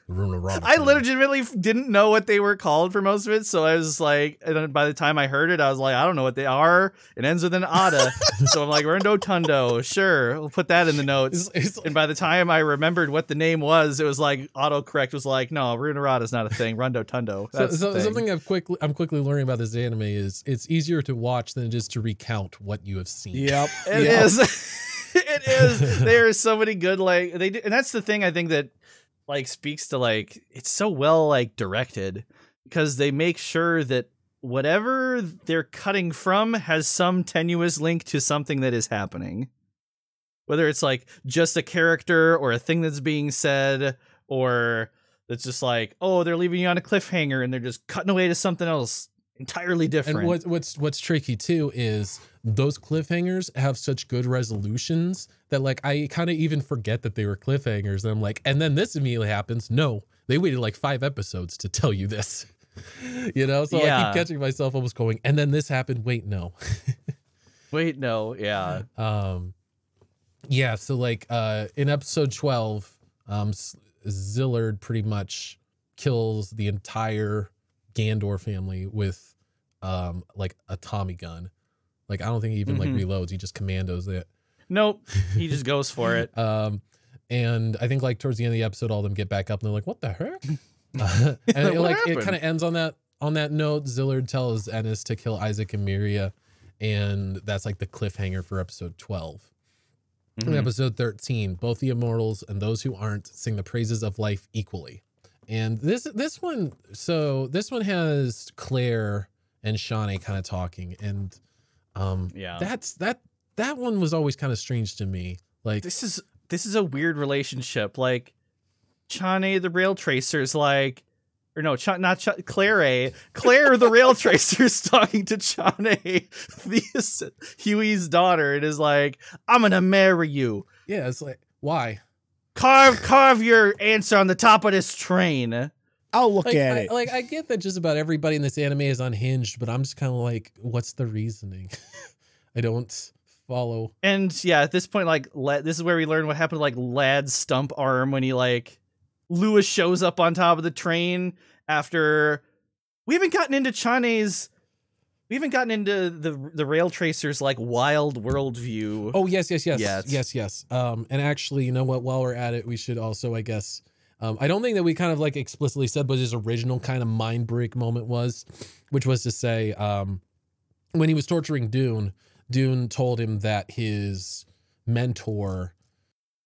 Runorata I legitimately didn't know what they were called for most of it, so I was like, and then by the time I heard it, I was like, I don't know what they are. It ends with an Ada, so I'm like, Rundo Tundo, sure, we'll put that in the notes. It's, it's, And by the time I remembered what the name was, it was like autocorrect was like, no, Runorata is not a thing. Rundo Tundo. so, so thing. something I've quickly I'm quickly learning about this anime is it's easier to watch than it is to recount what you have seen. Yep. It yep. is. it is. There are so many good like they do, and that's the thing I think that like speaks to like it's so well like directed because they make sure that whatever they're cutting from has some tenuous link to something that is happening. Whether it's like just a character or a thing that's being said or it's just like, oh, they're leaving you on a cliffhanger and they're just cutting away to something else entirely different. And what, what's what's tricky too is those cliffhangers have such good resolutions that like I kind of even forget that they were cliffhangers. And I'm like, and then this immediately happens. No, they waited like five episodes to tell you this. you know, so I keep catching myself almost going, and then this happened. Wait, no. Wait, no, yeah. um, yeah. So like uh, in episode twelve, um, Szilard pretty much kills the entire Gandor family with um like a Tommy gun. Like I don't think he even Mhm. like reloads. He just commandos it. Nope. He just goes for it. Um, and I think like towards the end of the episode, all of them get back up and they're like, "What the heck?" Uh, and it, like it kind of ends on that on that note. Szilard tells Ennis to kill Isaac and Miria, and that's like the cliffhanger for episode 12 In Mhm. episode 13, both the immortals and those who aren't sing the praises of life equally. And this this one, so this one has Claire and Chane kind of talking, and um, Yeah. that's that that one was always kind of strange to me. Like, this is this is a weird relationship. Like Chane the rail tracer's like or no, Ch- not Ch- Claire. Claire the rail tracer's talking to Chane, the Huey's daughter, and is like, "I'm gonna marry you. yeah, it's like why? Carve, carve your answer on the top of this train." I'll look Like at I, it. like I get that just about everybody in this anime is unhinged, but I'm just kind of like, what's the reasoning? I don't follow. And yeah, at this point, like La- this is where we learn what happened to like Ladd's stump arm when he like Lewis shows up on top of the train after we haven't gotten into Chane's we haven't gotten into the the rail tracers like wild world view. Oh yes, yes, yes, Yes. yes, yes. Um, and actually, you know what? While we're at it, we should also, I guess, um, I don't think that we kind of like explicitly said what his original kind of mind break moment was, which was to say, um, when he was torturing Dune, Dune told him that his mentor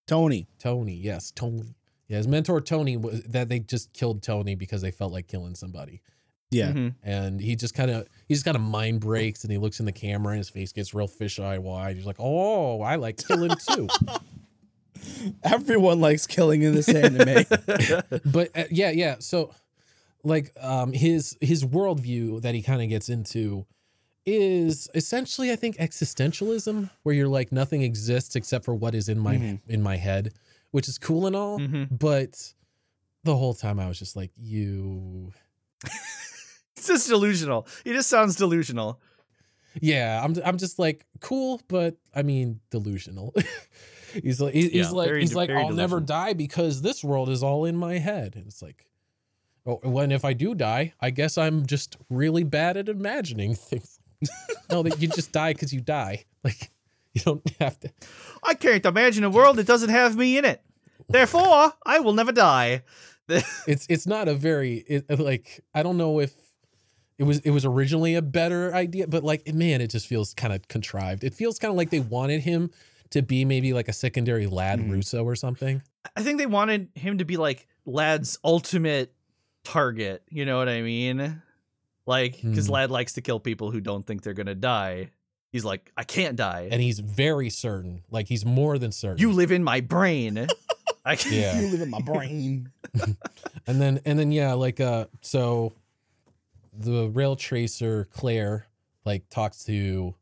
Tony. Tony, yes, Tony, yeah, his mentor Tony was that they just killed Tony because they felt like killing somebody. Yeah. Mhm. and he just kind of he just kind of mind breaks and he looks in the camera and his face gets real fisheye wide. He's like, "Oh, I like killing too." Everyone likes killing in this anime. but uh, yeah, yeah. So like um his his worldview that he kind of gets into is essentially I think existentialism where you're like nothing exists except for what is in my Mhm. in my head, which is cool and all, Mhm. but the whole time I was just like you It's just delusional. He just sounds delusional. Yeah, I'm I'm just like cool, but I mean delusional. He's like he's Yeah, like very he's like I'll never die because this world is all in my head. And it's like oh, when if I do die, I guess I'm just really bad at imagining things. no, that you just die because you die. Like you don't have to. I can't imagine a world that doesn't have me in it. Therefore, I will never die. It's it's not a very it, uh, like I don't know if it was it was originally a better idea, but like man, it just feels kind of contrived. It feels kind of like they wanted him to be maybe like a secondary Ladd Mhm. Russo or something. I think they wanted him to be like Ladd's ultimate target. You know what I mean? Like, because Hmm. Ladd likes to kill people who don't think they're gonna die. He's like, I can't die. and he's very certain like he's more than certain you live in my brain. I can- Yeah. You live in my brain. and then and then yeah like uh so the rail tracer claire like talks to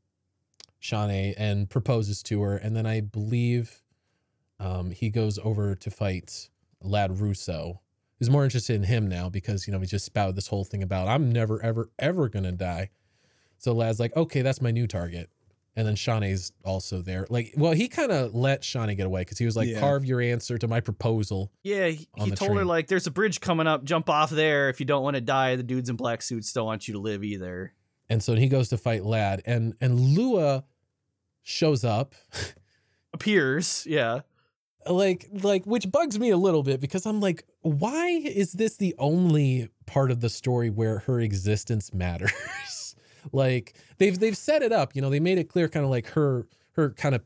Chane and proposes to her and then i believe um he goes over to fight Ladd russo who's more interested in him now because you know he just spouted this whole thing about i'm never ever ever gonna die so Ladd's like okay that's my new target And then Chane's also there. Like, well, he kind of let Chane get away because he was like, Yeah. carve your answer to my proposal. Yeah, he, he told her like, "There's a bridge coming up. Jump off there if you don't want to die. The dudes in black suits don't want you to live either." And so he goes to fight Ladd. And and Lua shows up. Appears, yeah. like like which bugs me a little bit because I'm like, why is this the only part of the story where her existence matters? like they've they've set it up, you know, they made it clear kind of like her her kind of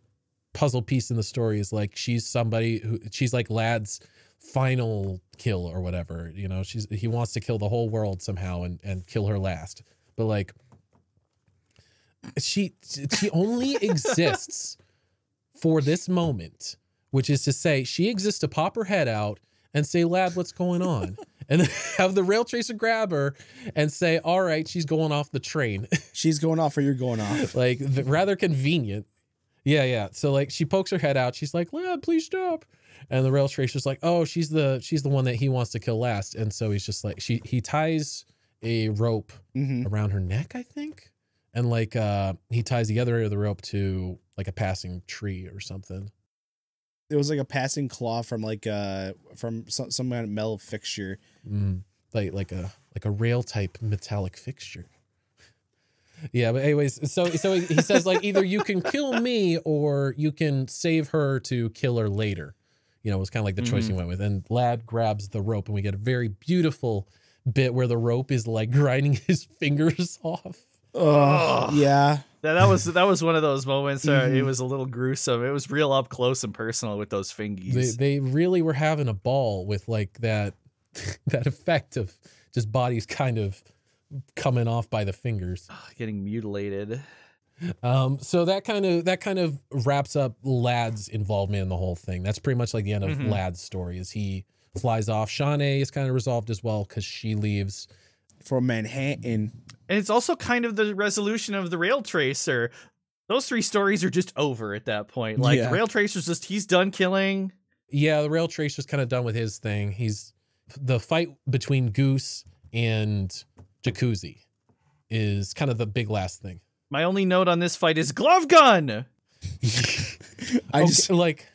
puzzle piece in the story is like she's somebody who she's like Ladd's final kill or whatever, you know, she's he wants to kill the whole world somehow and and kill her last. But like she she only exists for this moment, which is to say, she exists to pop her head out and say, Ladd, what's going on? And then have the rail tracer grab her and say, All right, she's going off the train. She's going off or you're going off. like, rather convenient. Yeah, yeah. So, like, she pokes her head out. She's like, Ladd, please stop. And the rail tracer's like, Oh, she's the she's the one that he wants to kill last. And so he's just like, she he ties a rope hmm around her neck, I think. And like uh he ties the other end of the rope to like a passing tree or something. It was like a passing claw from like uh from some some kind of metal fixture. Mm, like like a like a rail type metallic fixture. Yeah, but anyways, so so he says like either you can kill me or you can save her to kill her later. You know, it was kind of like the choice he went with. And Ladd grabs the rope, and we get a very beautiful bit where the rope is like grinding his fingers off. Oh yeah. That, that was that was one of those moments where it Mhm. was a little gruesome. It was real up close and personal with those fingies. they really were having a ball with like that that effect of just bodies kind of coming off by the fingers. Getting mutilated. Um, so that kind of that kind of wraps up Ladd's involvement in the whole thing. That's pretty much like the end of Mhm. Ladd's story. Is he flies off. Chane is kind of resolved as well because she leaves. From Manhattan. And it's also kind of the resolution of the rail tracer. Those three stories are just over at that point. Like Yeah. rail tracer's just he's done killing. Yeah, the rail tracer's kind of done with his thing. He's the fight between Goose and Jacuzzi is kind of the big last thing. My only note on this fight is glove gun. I Okay, just like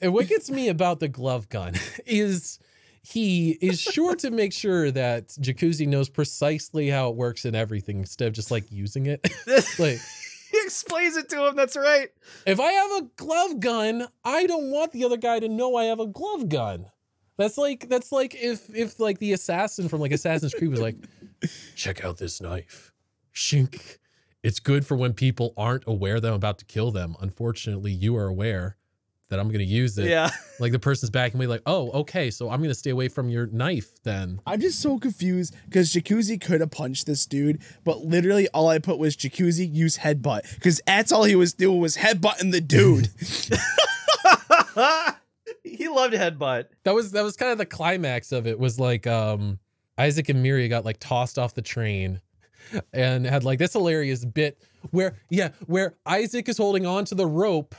and what gets me about the glove gun is he is sure to make sure that Jacuzzi knows precisely how it works and everything instead of just like using it. like he explains it to him. That's right. if I have a glove gun, I don't want the other guy to know I have a glove gun. That's like that's like if if like the assassin from like Assassin's Creed was like, check out this knife. Shink. It's good for when people aren't aware that I'm about to kill them. Unfortunately, you are aware that I'm gonna use it. Yeah. Like the person's back and be like, oh, okay, so I'm gonna stay away from your knife then. I'm just so confused because Jacuzzi could have punched this dude, but literally all I put was Jacuzzi use headbutt because that's all he was doing was headbutting the dude. he loved headbutt. That was that was kind of the climax of it. Was like um Isaac and Miria got like tossed off the train and had like this hilarious bit where yeah, where Isaac is holding on to the rope.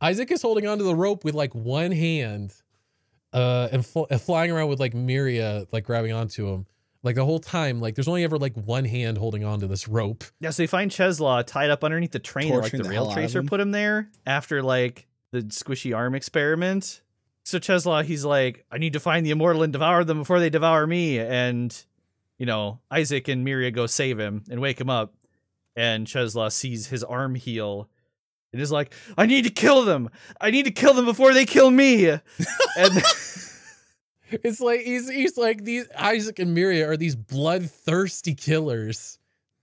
Isaac is holding on to the rope with like one hand uh and fl- flying around with like Miria like grabbing onto him. Like the whole time, like there's only ever like one hand holding on to this rope. Yeah, so they find Czeslaw tied up underneath the train, or, like the the rail tracer him. put him there after like the squishy arm experiment. So Czeslaw, he's like, I need to find the immortal and devour them before they devour me. And you know, Isaac and Miria go save him and wake him up. And Czeslaw sees his arm heal and is like, I need to kill them. I need to kill them before they kill me. and It's like he's he's like these Isaac and Miria are these bloodthirsty killers.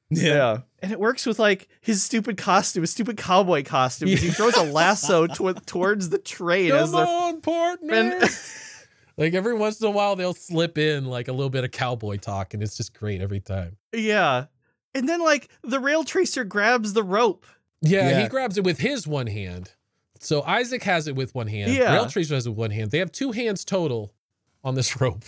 Yeah. And it works with like his stupid costume, his stupid cowboy costume. 'cause He throws a lasso tw- towards the train as Come they're on, partner. and Like every once in a while, they'll slip in like a little bit of cowboy talk, and it's just great every time. yeah. And then like the rail tracer grabs the rope. Yeah, Yeah. he grabs it with his one hand. So Isaac has it with one hand. Yeah. Rail Tracer has it with one hand. They have two hands total on this rope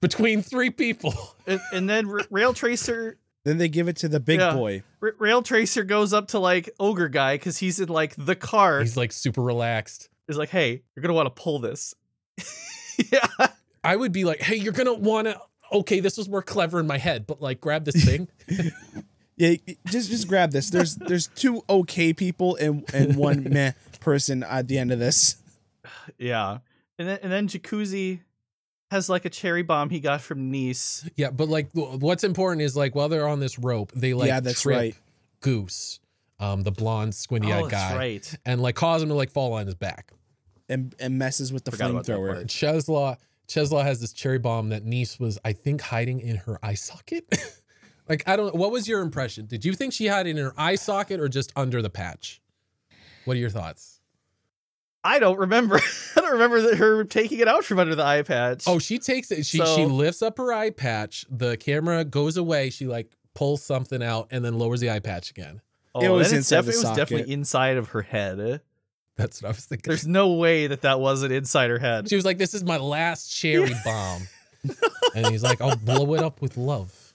between three people. And, and then R- rail tracer then they give it to the big Yeah. boy. R- rail tracer goes up to like ogre guy because he's in like the car. He's like super relaxed. He's like, hey, you're gonna want to pull this. yeah. I would be like, hey, you're gonna wanna. Okay, this was more clever in my head, but like, grab this thing. Yeah, just just grab this. There's there's two okay people and and one meh person at the end of this. Yeah. And then and then Jacuzzi has like a cherry bomb he got from Nice. Yeah, but like what's important is like while they're on this rope, they like yeah, that's trip right. Goose, um, the blonde squinty eyed oh, guy, right. and like cause him to like fall on his back. And and messes with the Forgot about flamethrower. part. Czeslaw Czeslaw has this cherry bomb that Nice was, I think, hiding in her eye socket. like I don't. What was your impression? Did you think she had it in her eye socket or just under the patch? What are your thoughts? I don't remember. I don't remember that her taking it out from under the eye patch. Oh, she takes it. She she lifts up her eye patch. The camera goes away. She like pulls something out and then lowers the eye patch again. oh it was inside def- the it was definitely inside of her head. That's what I was thinking. There's no way that that wasn't inside her head. She was like, "This is my last cherry bomb," and he's like, "I'll blow it up with love."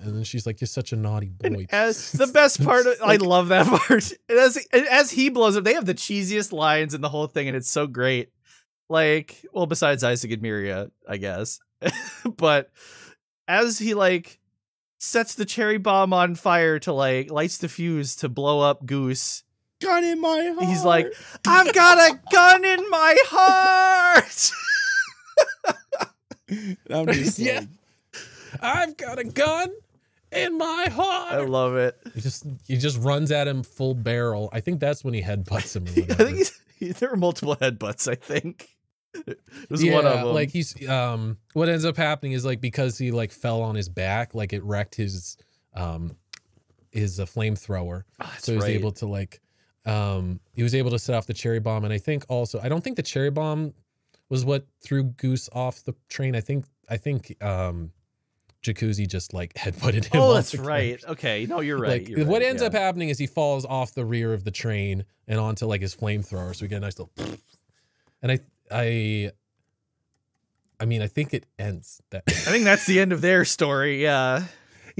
And then she's like, "You're such a naughty boy." And as the best part, of, I love that part. And as as he blows up, they have the cheesiest lines in the whole thing, and it's so great. Like, well, besides Isaac and Miria, I guess, but as he like sets the cherry bomb on fire to like lights the fuse to blow up Goose, Gun in my heart. he's like, "I've got a gun in my heart." I'm just Yeah. like, I've got a gun in my heart. I love it. He just he just runs at him full barrel. I think that's when he headbutts him. Or I think he's, he, there were multiple headbutts. I think it was yeah, one of them. like he's um. What ends up happening is like because he like fell on his back, like it wrecked his um his uh, flamethrower. That's so he was right. able to like um he was able to set off the cherry bomb and i think also i don't think the cherry bomb was what threw goose off the train i think i think um jacuzzi just like headbutted him Oh, that's right. Okay, no, you're right. like you're what right, ends yeah. up happening is he falls off the rear of the train and onto like his flamethrower so we get a nice little and i i i mean i think it ends that I think that's the end of their story. Yeah.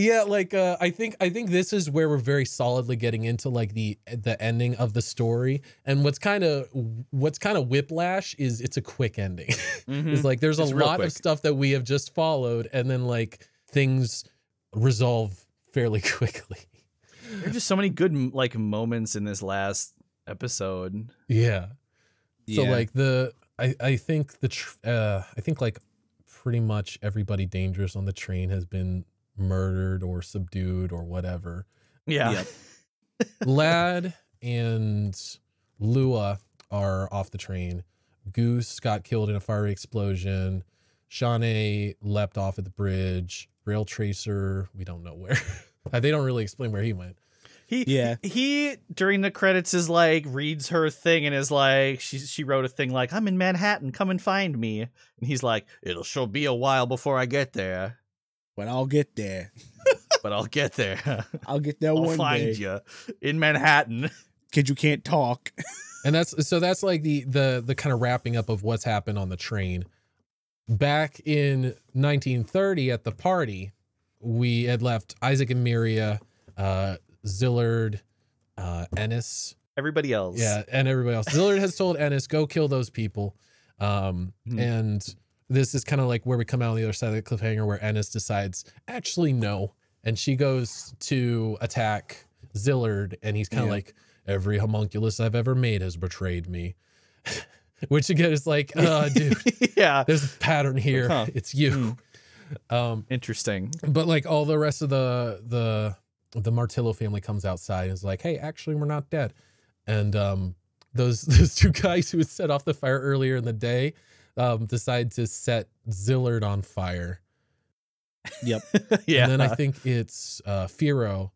Yeah, like uh, I think I think this is where we're very solidly getting into like the the ending of the story. And what's kind of what's kind of whiplash is it's a quick ending. it's like there's a Mm-hmm. It's real lot quick. of stuff that we have just followed, and then like things resolve fairly quickly. There are just so many good like moments in this last episode. Yeah. So Yeah. like the I I think the tr- uh I think like pretty much everybody dangerous on the train has been murdered or subdued or whatever. Yeah. Yep. Ladd and Lua are off the train. Goose got killed in a fiery explosion. Chane leapt off at the bridge. Rail Tracer, we don't know where. they don't really explain where he went. He Yeah. he during the credits is like reads her thing and is like she she wrote a thing like I'm in Manhattan, come and find me. And he's like it'll sure be a while before I get there, but I'll get there. but I'll get there. I'll get there I'll one find day. you in Manhattan. Kid, you can't talk. and that's so that's like the the the kind of wrapping up of what's happened on the train back in 1930 at the party we had left isaac and miria uh szilard uh ennis Everybody else. yeah and everybody else szilard has told ennis go kill those people um Hmm. and this is kind of like where we come out on the other side of the cliffhanger where ennis decides actually no and she goes to attack szilard and he's kind of Yeah. like every homunculus i've ever made has betrayed me which again is like uh dude yeah. there's a pattern here Huh. it's you um Interesting. but like all the rest of the the the martillo family comes outside and is like hey actually we're not dead and um those those two guys who had set off the fire earlier in the day um decide to set szilard on fire Yep. yeah. and then i think it's uh firo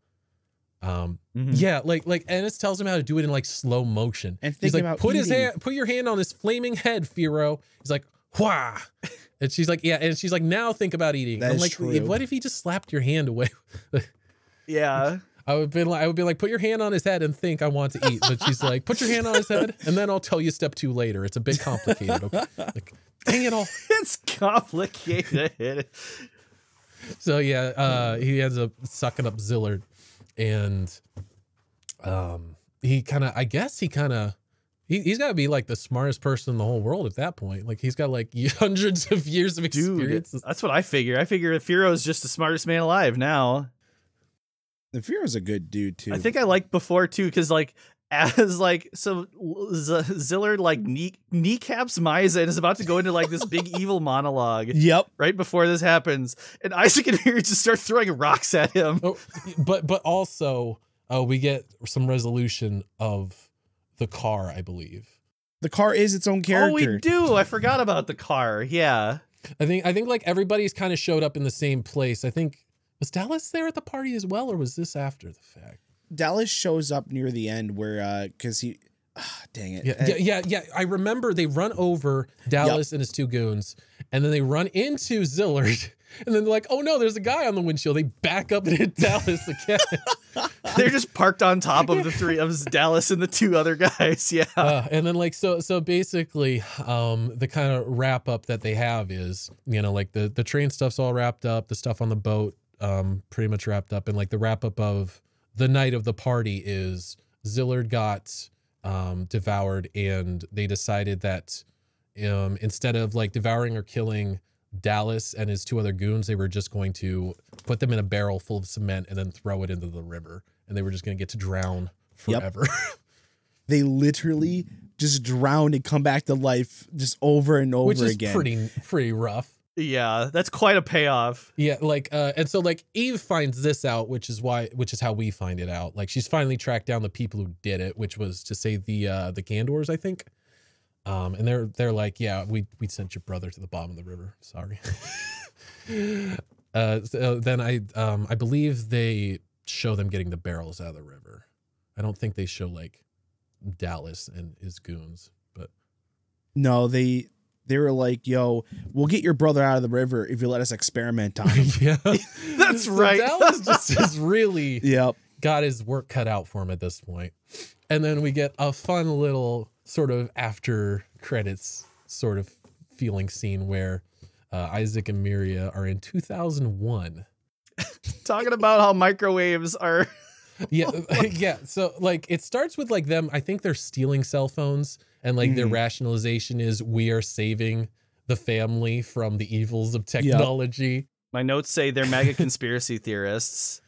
um Mhm. yeah like like ennis tells him how to do it in like slow motion And he's like about put his hand put your hand on his flaming head firo he's like wah and she's like yeah and she's like now think about eating That i'm is like true. what if he just slapped your hand away Yeah. I would be like, I would be like, put your hand on his head and think I want to eat. But she's like, put your hand on his head, and then I'll tell you step two later. It's a bit complicated. Okay? Like, dang it all. it's complicated. So yeah, uh, he ends up sucking up Szilard, and um, he kind of, I guess he kind of. He, he's got to be like the smartest person in the whole world at that point. Like he's got like hundreds of years of experience. Dude, that's what I figure. I figure Firo is just the smartest man alive now. The Firo's a good dude too. I think I liked before too, because like as like so Z- Szilard like knee- kneecaps Maiza and is about to go into like this big evil monologue Yep. right before this happens, and Isaac and Miria just start throwing rocks at him. Oh, but but also uh, we get some resolution of the car, I believe. The car is its own character. Oh, we do. I forgot about the car. Yeah. I think I think like everybody's kind of showed up in the same place. I think was Dallas there at the party as well, or was this after the fact? Dallas shows up near the end where uh because he ah, dang it. Yeah, Uh, yeah, yeah, yeah. I remember they run over Dallas and his two goons, and then they run into Szilard, and then they're like, "Oh no, there's a guy on the windshield." They back up and hit Dallas again. They're just parked on top of the three of Dallas and the two other guys. Yeah. uh, and then like so so basically um the kind of wrap up that they have is you know like the the train stuff's all wrapped up the stuff on the boat um pretty much wrapped up and like the wrap up of the night of the party is szilard got um devoured and they decided that um instead of like devouring or killing dallas and his two other goons they were just going to put them in a barrel full of cement and then throw it into the river and they were just going to get to drown Yep. forever they literally just drown and come back to life just over and over which is again. pretty pretty rough. Yeah. That's quite a payoff. Yeah, like uh and so like Eve finds this out, which is why which is how we find it out. Like she's finally tracked down the people who did it, which was to say the uh the Gandors, I think. Um and they're they're like, yeah, we we sent your brother to the bottom of the river. Sorry. uh so then I um I believe they show them getting the barrels out of the river. I don't think they show like Dallas and his goons, but no, they they were like, "Yo, we'll get your brother out of the river if you let us experiment on him." yeah. That's So right. Dallas just is really yep. got his work cut out for him at this point. And then we get a fun little sort of after credits sort of feeling scene where uh, Isaac and Miria are in 2001. Talking about how microwaves are. Yeah, yeah. So like it starts with like them. I think they're stealing cell phones, and like their Mhm. rationalization is we are saving the family from the evils of technology. My notes say they're mega conspiracy theorists.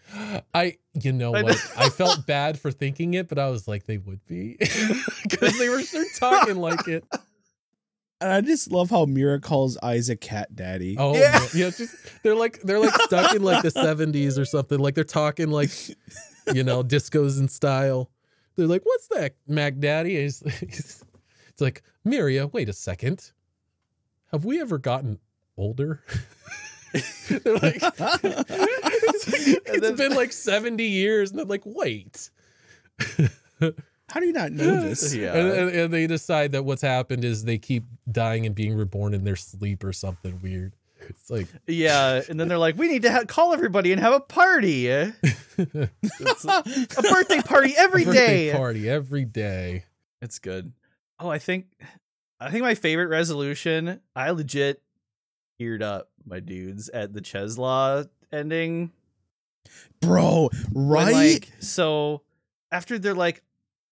I, you know what? I felt bad for thinking it, but I was like, they would be because they were sure talking like it. And I just love how Miria calls Isaac cat daddy. Oh, Yeah. yeah. yeah. Just they're like they're like stuck in like the seventies or something. Like they're talking like, you know, discos in style. They're like, "What's that, Mac Daddy?" He's, he's- it's like, Miria, wait a second. Have we ever gotten older? they're like, it's then- been like seventy years, and they're like, wait. How do you not know this? Yeah. And, and, and they decide that what's happened is they keep dying and being reborn in their sleep or something weird. It's like Yeah, and then they're like, "We need to ha- call everybody and have a party, a birthday party every birthday day." party every day. It's good. Oh, I think, I think my favorite resolution. I legit eared up, my dudes, at the Czeslaw ending. Bro, When, right? like, so after they're like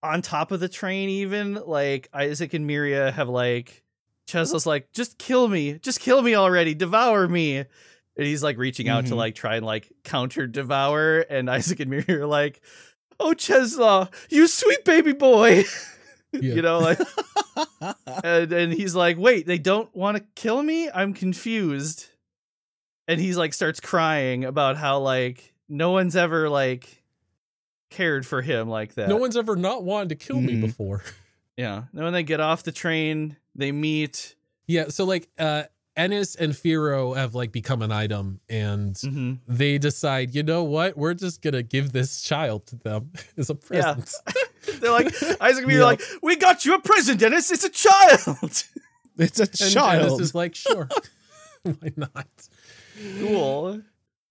on top of the train, even like Isaac and Miria have like Czeslaw's like, just kill me, just kill me already, devour me. And he's like reaching out to Mhm. like try and like counter devour, and Isaac and Miria are like, "Oh Czeslaw, you sweet baby boy," Yeah. you know, like, and and he's like, "Wait, they don't want to kill me? I'm confused." And he's like starts crying about how like no one's ever like cared for him like that. No one's ever not wanted to kill me Mhm. before. yeah. And when they get off the train, they meet. Yeah, so like uh Ennis and Firo have like become an item and Mhm. they decide, you know what? We're just gonna give this child to them as a Yeah. present. They're like Isaac and Yep. like, "We got you a present, Dennis. It's a child." it's a And child. Ennis is like, sure. Why not? cool.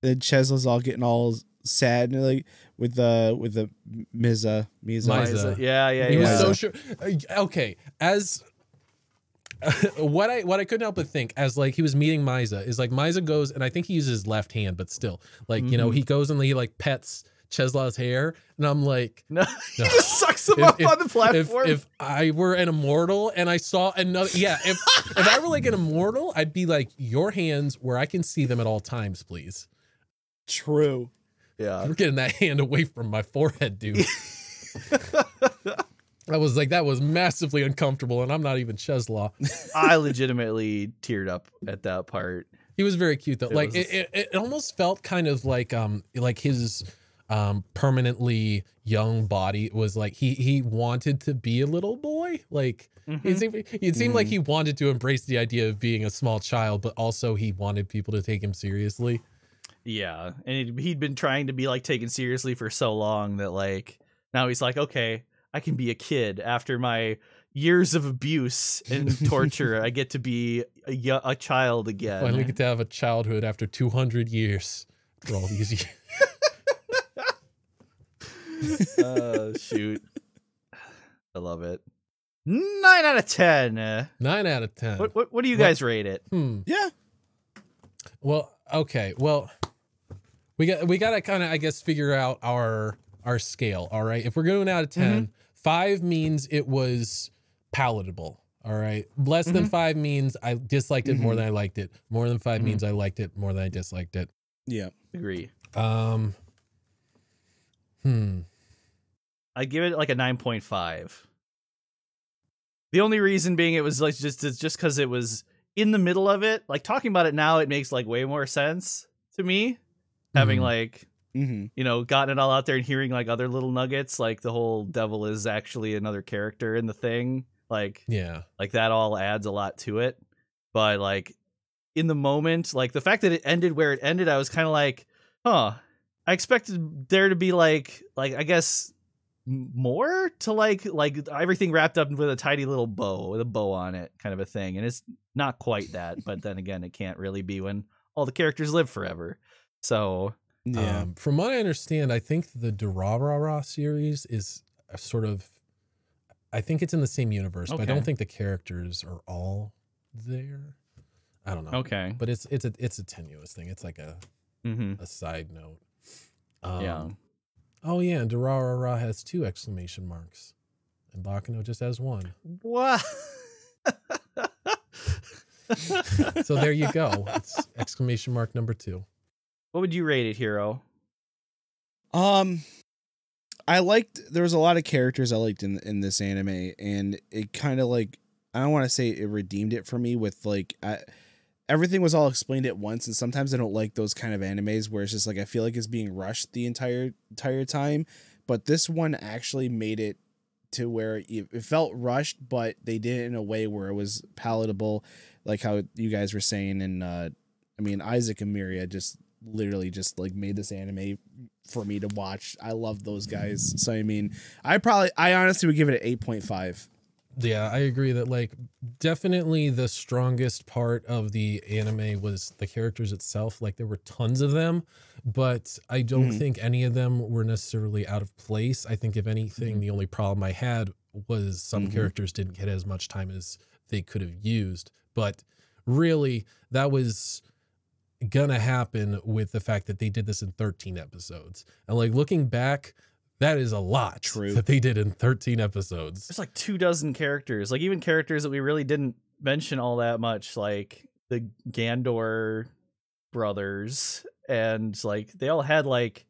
then Czeslaw's all getting all sad and like with the with the Maiza Maiza. Maiza. Yeah, yeah, he was so sure uh, okay as what i what i couldn't help but think as like he was meeting Maiza is like Maiza goes and i think he uses his left hand but still like you know Mhm. he goes and he like pets czeslaw's hair and i'm like no, he No. just sucks him If- up if- on the platform. if i were an immortal and i saw another yeah if if i were like an immortal i'd be like your hands where i can see them at all times please True. Yeah. We're getting that hand away from my forehead, dude. I was like, that was massively uncomfortable, and I'm not even Czeslaw. I legitimately teared up at that part. He was very cute though. It like was- it, it, it almost felt kind of like um like his um permanently young body was like he he wanted to be a little boy. Like Mm-hmm. it seemed, it seemed like he wanted to embrace the idea of being a small child, but also he wanted people to take him seriously. Yeah, and he'd, been trying to be like taken seriously for so long that like now he's like, okay, I can be a kid after my years of abuse and torture. I get to be a, a child again. Finally get to have a childhood after 200 years for all these years. Uh, shoot, I love it. Nine out of ten. Uh, Nine out of 10. What, what what do you What- guys rate it? Hmm. Yeah. Well, okay. Well, we got we got to kind of I guess figure out our our scale. All right. If we're going out of 10, five means it was palatable. All right. Less than five means I disliked it more Mhm. than I liked it. More than 5 Mhm. means I liked it more than I disliked it. Yeah. Agree. Um. Hmm. I give it like a nine point five. The only reason being it was like just it's just because it was in the middle of it. Like talking about it now, it makes like way more sense to me. Having Mhm. like Mm-hmm. you know gotten it all out there and hearing like other little nuggets, like the whole devil is actually another character in the thing. Like Yeah. like that all adds a lot to it. But like in the moment, like the fact that it ended where it ended, I was kind of like, huh. I expected there to be like like I guess more to like like everything wrapped up with a tidy little bow with a bow on it kind of a thing and it's not quite that but then again it can't really be when all the characters live forever so Yeah. Um, from what I understand, I think the Durarara series is a sort of, I think it's in the same universe, but I don't think the characters are all there. I don't know. okay But it's it's a it's a tenuous thing. It's like a mm-hmm. a side note. Um, yeah Oh yeah, and Durarara has two exclamation marks, and Baccano just has one. what So there you go. It's exclamation mark number two. what would you rate it hero Um, I liked. There was a lot of characters I liked in in this anime, and it kind of like I don't want to say it redeemed it for me with like I, everything was all explained at once, and sometimes I don't like those kind of animes where it's just like I feel like it's being rushed the entire entire time. But this one actually made it to where it, felt rushed, but they did it in a way where it was palatable, like how you guys were saying. And uh, I mean, Isaac and Miria just literally just like made this anime for me to watch. I love those guys. So I mean, I probably I honestly would give it an 8.5. Yeah, I agree that like definitely the strongest part of the anime was the characters itself. Like there were tons of them, but I don't Mhm. think any of them were necessarily out of place. I think if anything, the only problem I had was some Mhm. characters didn't get as much time as they could have used. But really, that was gonna happen with the fact that they did this in 13 episodes. And like looking back, that is a lot True. that they did in 13 episodes. there's like two dozen characters like even characters that we really didn't mention all that much like the gandor brothers and like they all had like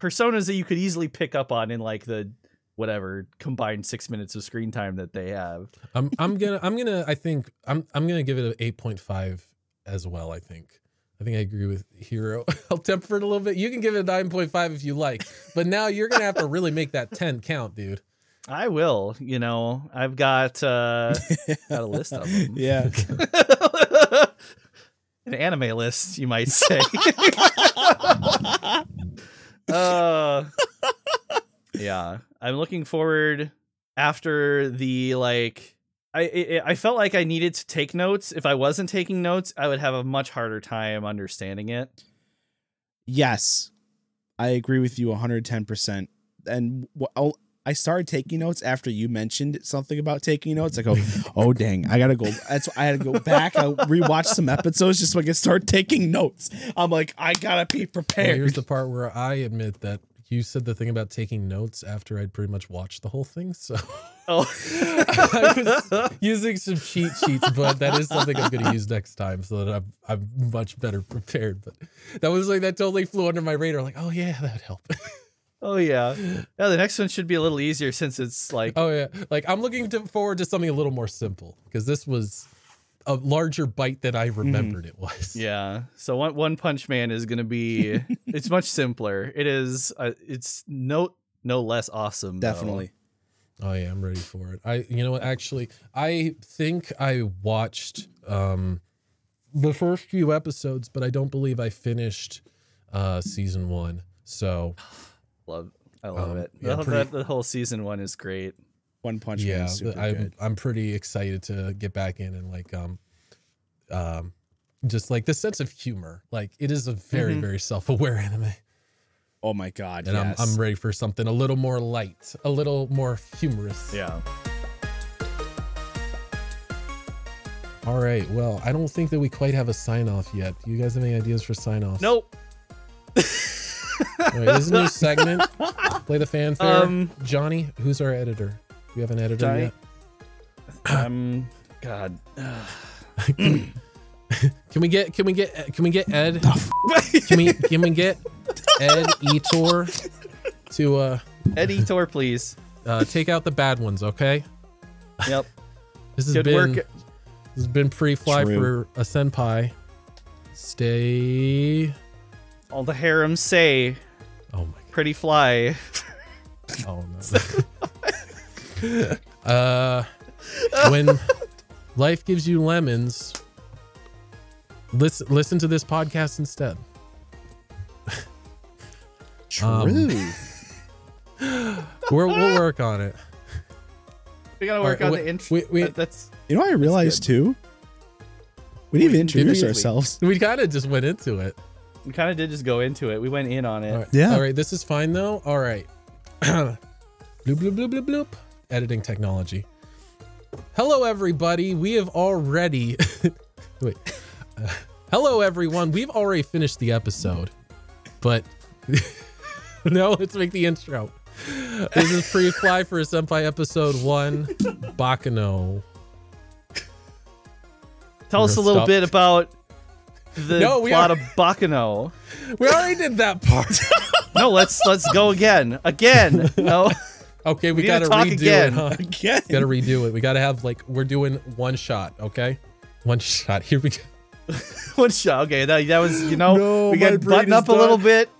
personas that you could easily pick up on in like the whatever combined six minutes of screen time that they have I'm I'm gonna I'm gonna I think I'm I'm gonna give it an eight point five as well. I think I think I agree with Hero. I'll temper it a little bit. You can give it a nine point five if you like, but now you're gonna have to really make that ten count, dude. i will you know i've got uh got a list of them Yeah. an anime list you might say uh yeah i'm looking forward after the like I, I i felt like i needed to take notes if i wasn't taking notes i would have a much harder time understanding it yes. I agree with you 110%. And wh- I'll, I started taking notes after you mentioned something about taking notes. I go, oh dang, I gotta go. That's I had to go back. I rewatch some episodes just so I can start taking notes. I'm like, I gotta be Well, prepared. here's the part where I admit that you said the thing about taking notes after I'd pretty much watched the whole thing. So Oh, I was using some cheat sheets, but that is something I'm going to use next time so that I'm I'm much better prepared. But that was like that totally flew under my radar. Like, oh yeah, that'd help. oh yeah. Yeah, the next one should be a little easier since it's like oh yeah, like I'm looking to forward to something a little more simple because this was a larger bite than I remembered it was. Yeah. So one One Punch Man is going to be it's much simpler. It is uh, it's no no less awesome. though. Definitely. Oh yeah, I'm ready for it. I you know what actually I think I watched um the first few episodes, but I don't believe I finished uh season 1. So, Love I love Um, it. yeah, the, pretty- the, the whole season 1 is great. One Punch Man yeah, I'm good. I'm pretty excited to get back in and like um um just like the sense of humor. Like it is a very Mhm. very self-aware anime. Oh my god, And yes. I'm I'm ready for something a little more light, a little more humorous. Yeah. All right. Well, I don't think that we quite have a sign off yet. Do you guys have any ideas for sign off? Nope. All right, this is a new segment. Play the fanfare. Um, Johnny, who's our editor? Do we have an editor Johnny? yet? um god. Can we get can we get can we get Ed? Can we can we get Ed Etor to uh, Ed Etor, please. uh take out the bad ones, okay? Yep. This has Good been work. this has been pretty fly True. for a senpai. Stay All the harems say Oh my God. pretty fly. Oh no. uh, when life gives you lemons, listen listen to this podcast instead. True. um, We're, we'll work on it. We gotta work right, on we- the intro. we- we- that- that's you know what I realized too? We didn't even introduce did we? ourselves. We kind of just went into it. we kind of did just go into it. We went in on it. All right. Yeah. All right. This is fine though. All right. bloop bloop bloop bloop bloop. Editing technology. Hello everybody. We have already. Wait. Uh, hello everyone. We've already finished the episode, but now let's make the intro. This is pre-fly for a Senpai episode one, Baccano. Tell We're us a little stop. bit about the No, we plot are- of Baccano. We already did that part. No, let's let's go again. Again. No. Okay, we, We gotta to redo again. it, huh? Again. gotta redo it. We gotta have like we're doing one shot, okay? One shot. Here we go. One shot. Okay, that, that was you know No, we got button up a little bit.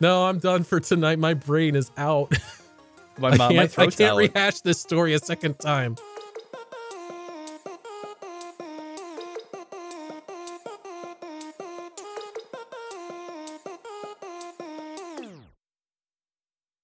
No, I'm done for tonight. My brain is out. My, I mom, can't, my I can't rehash this story a second time.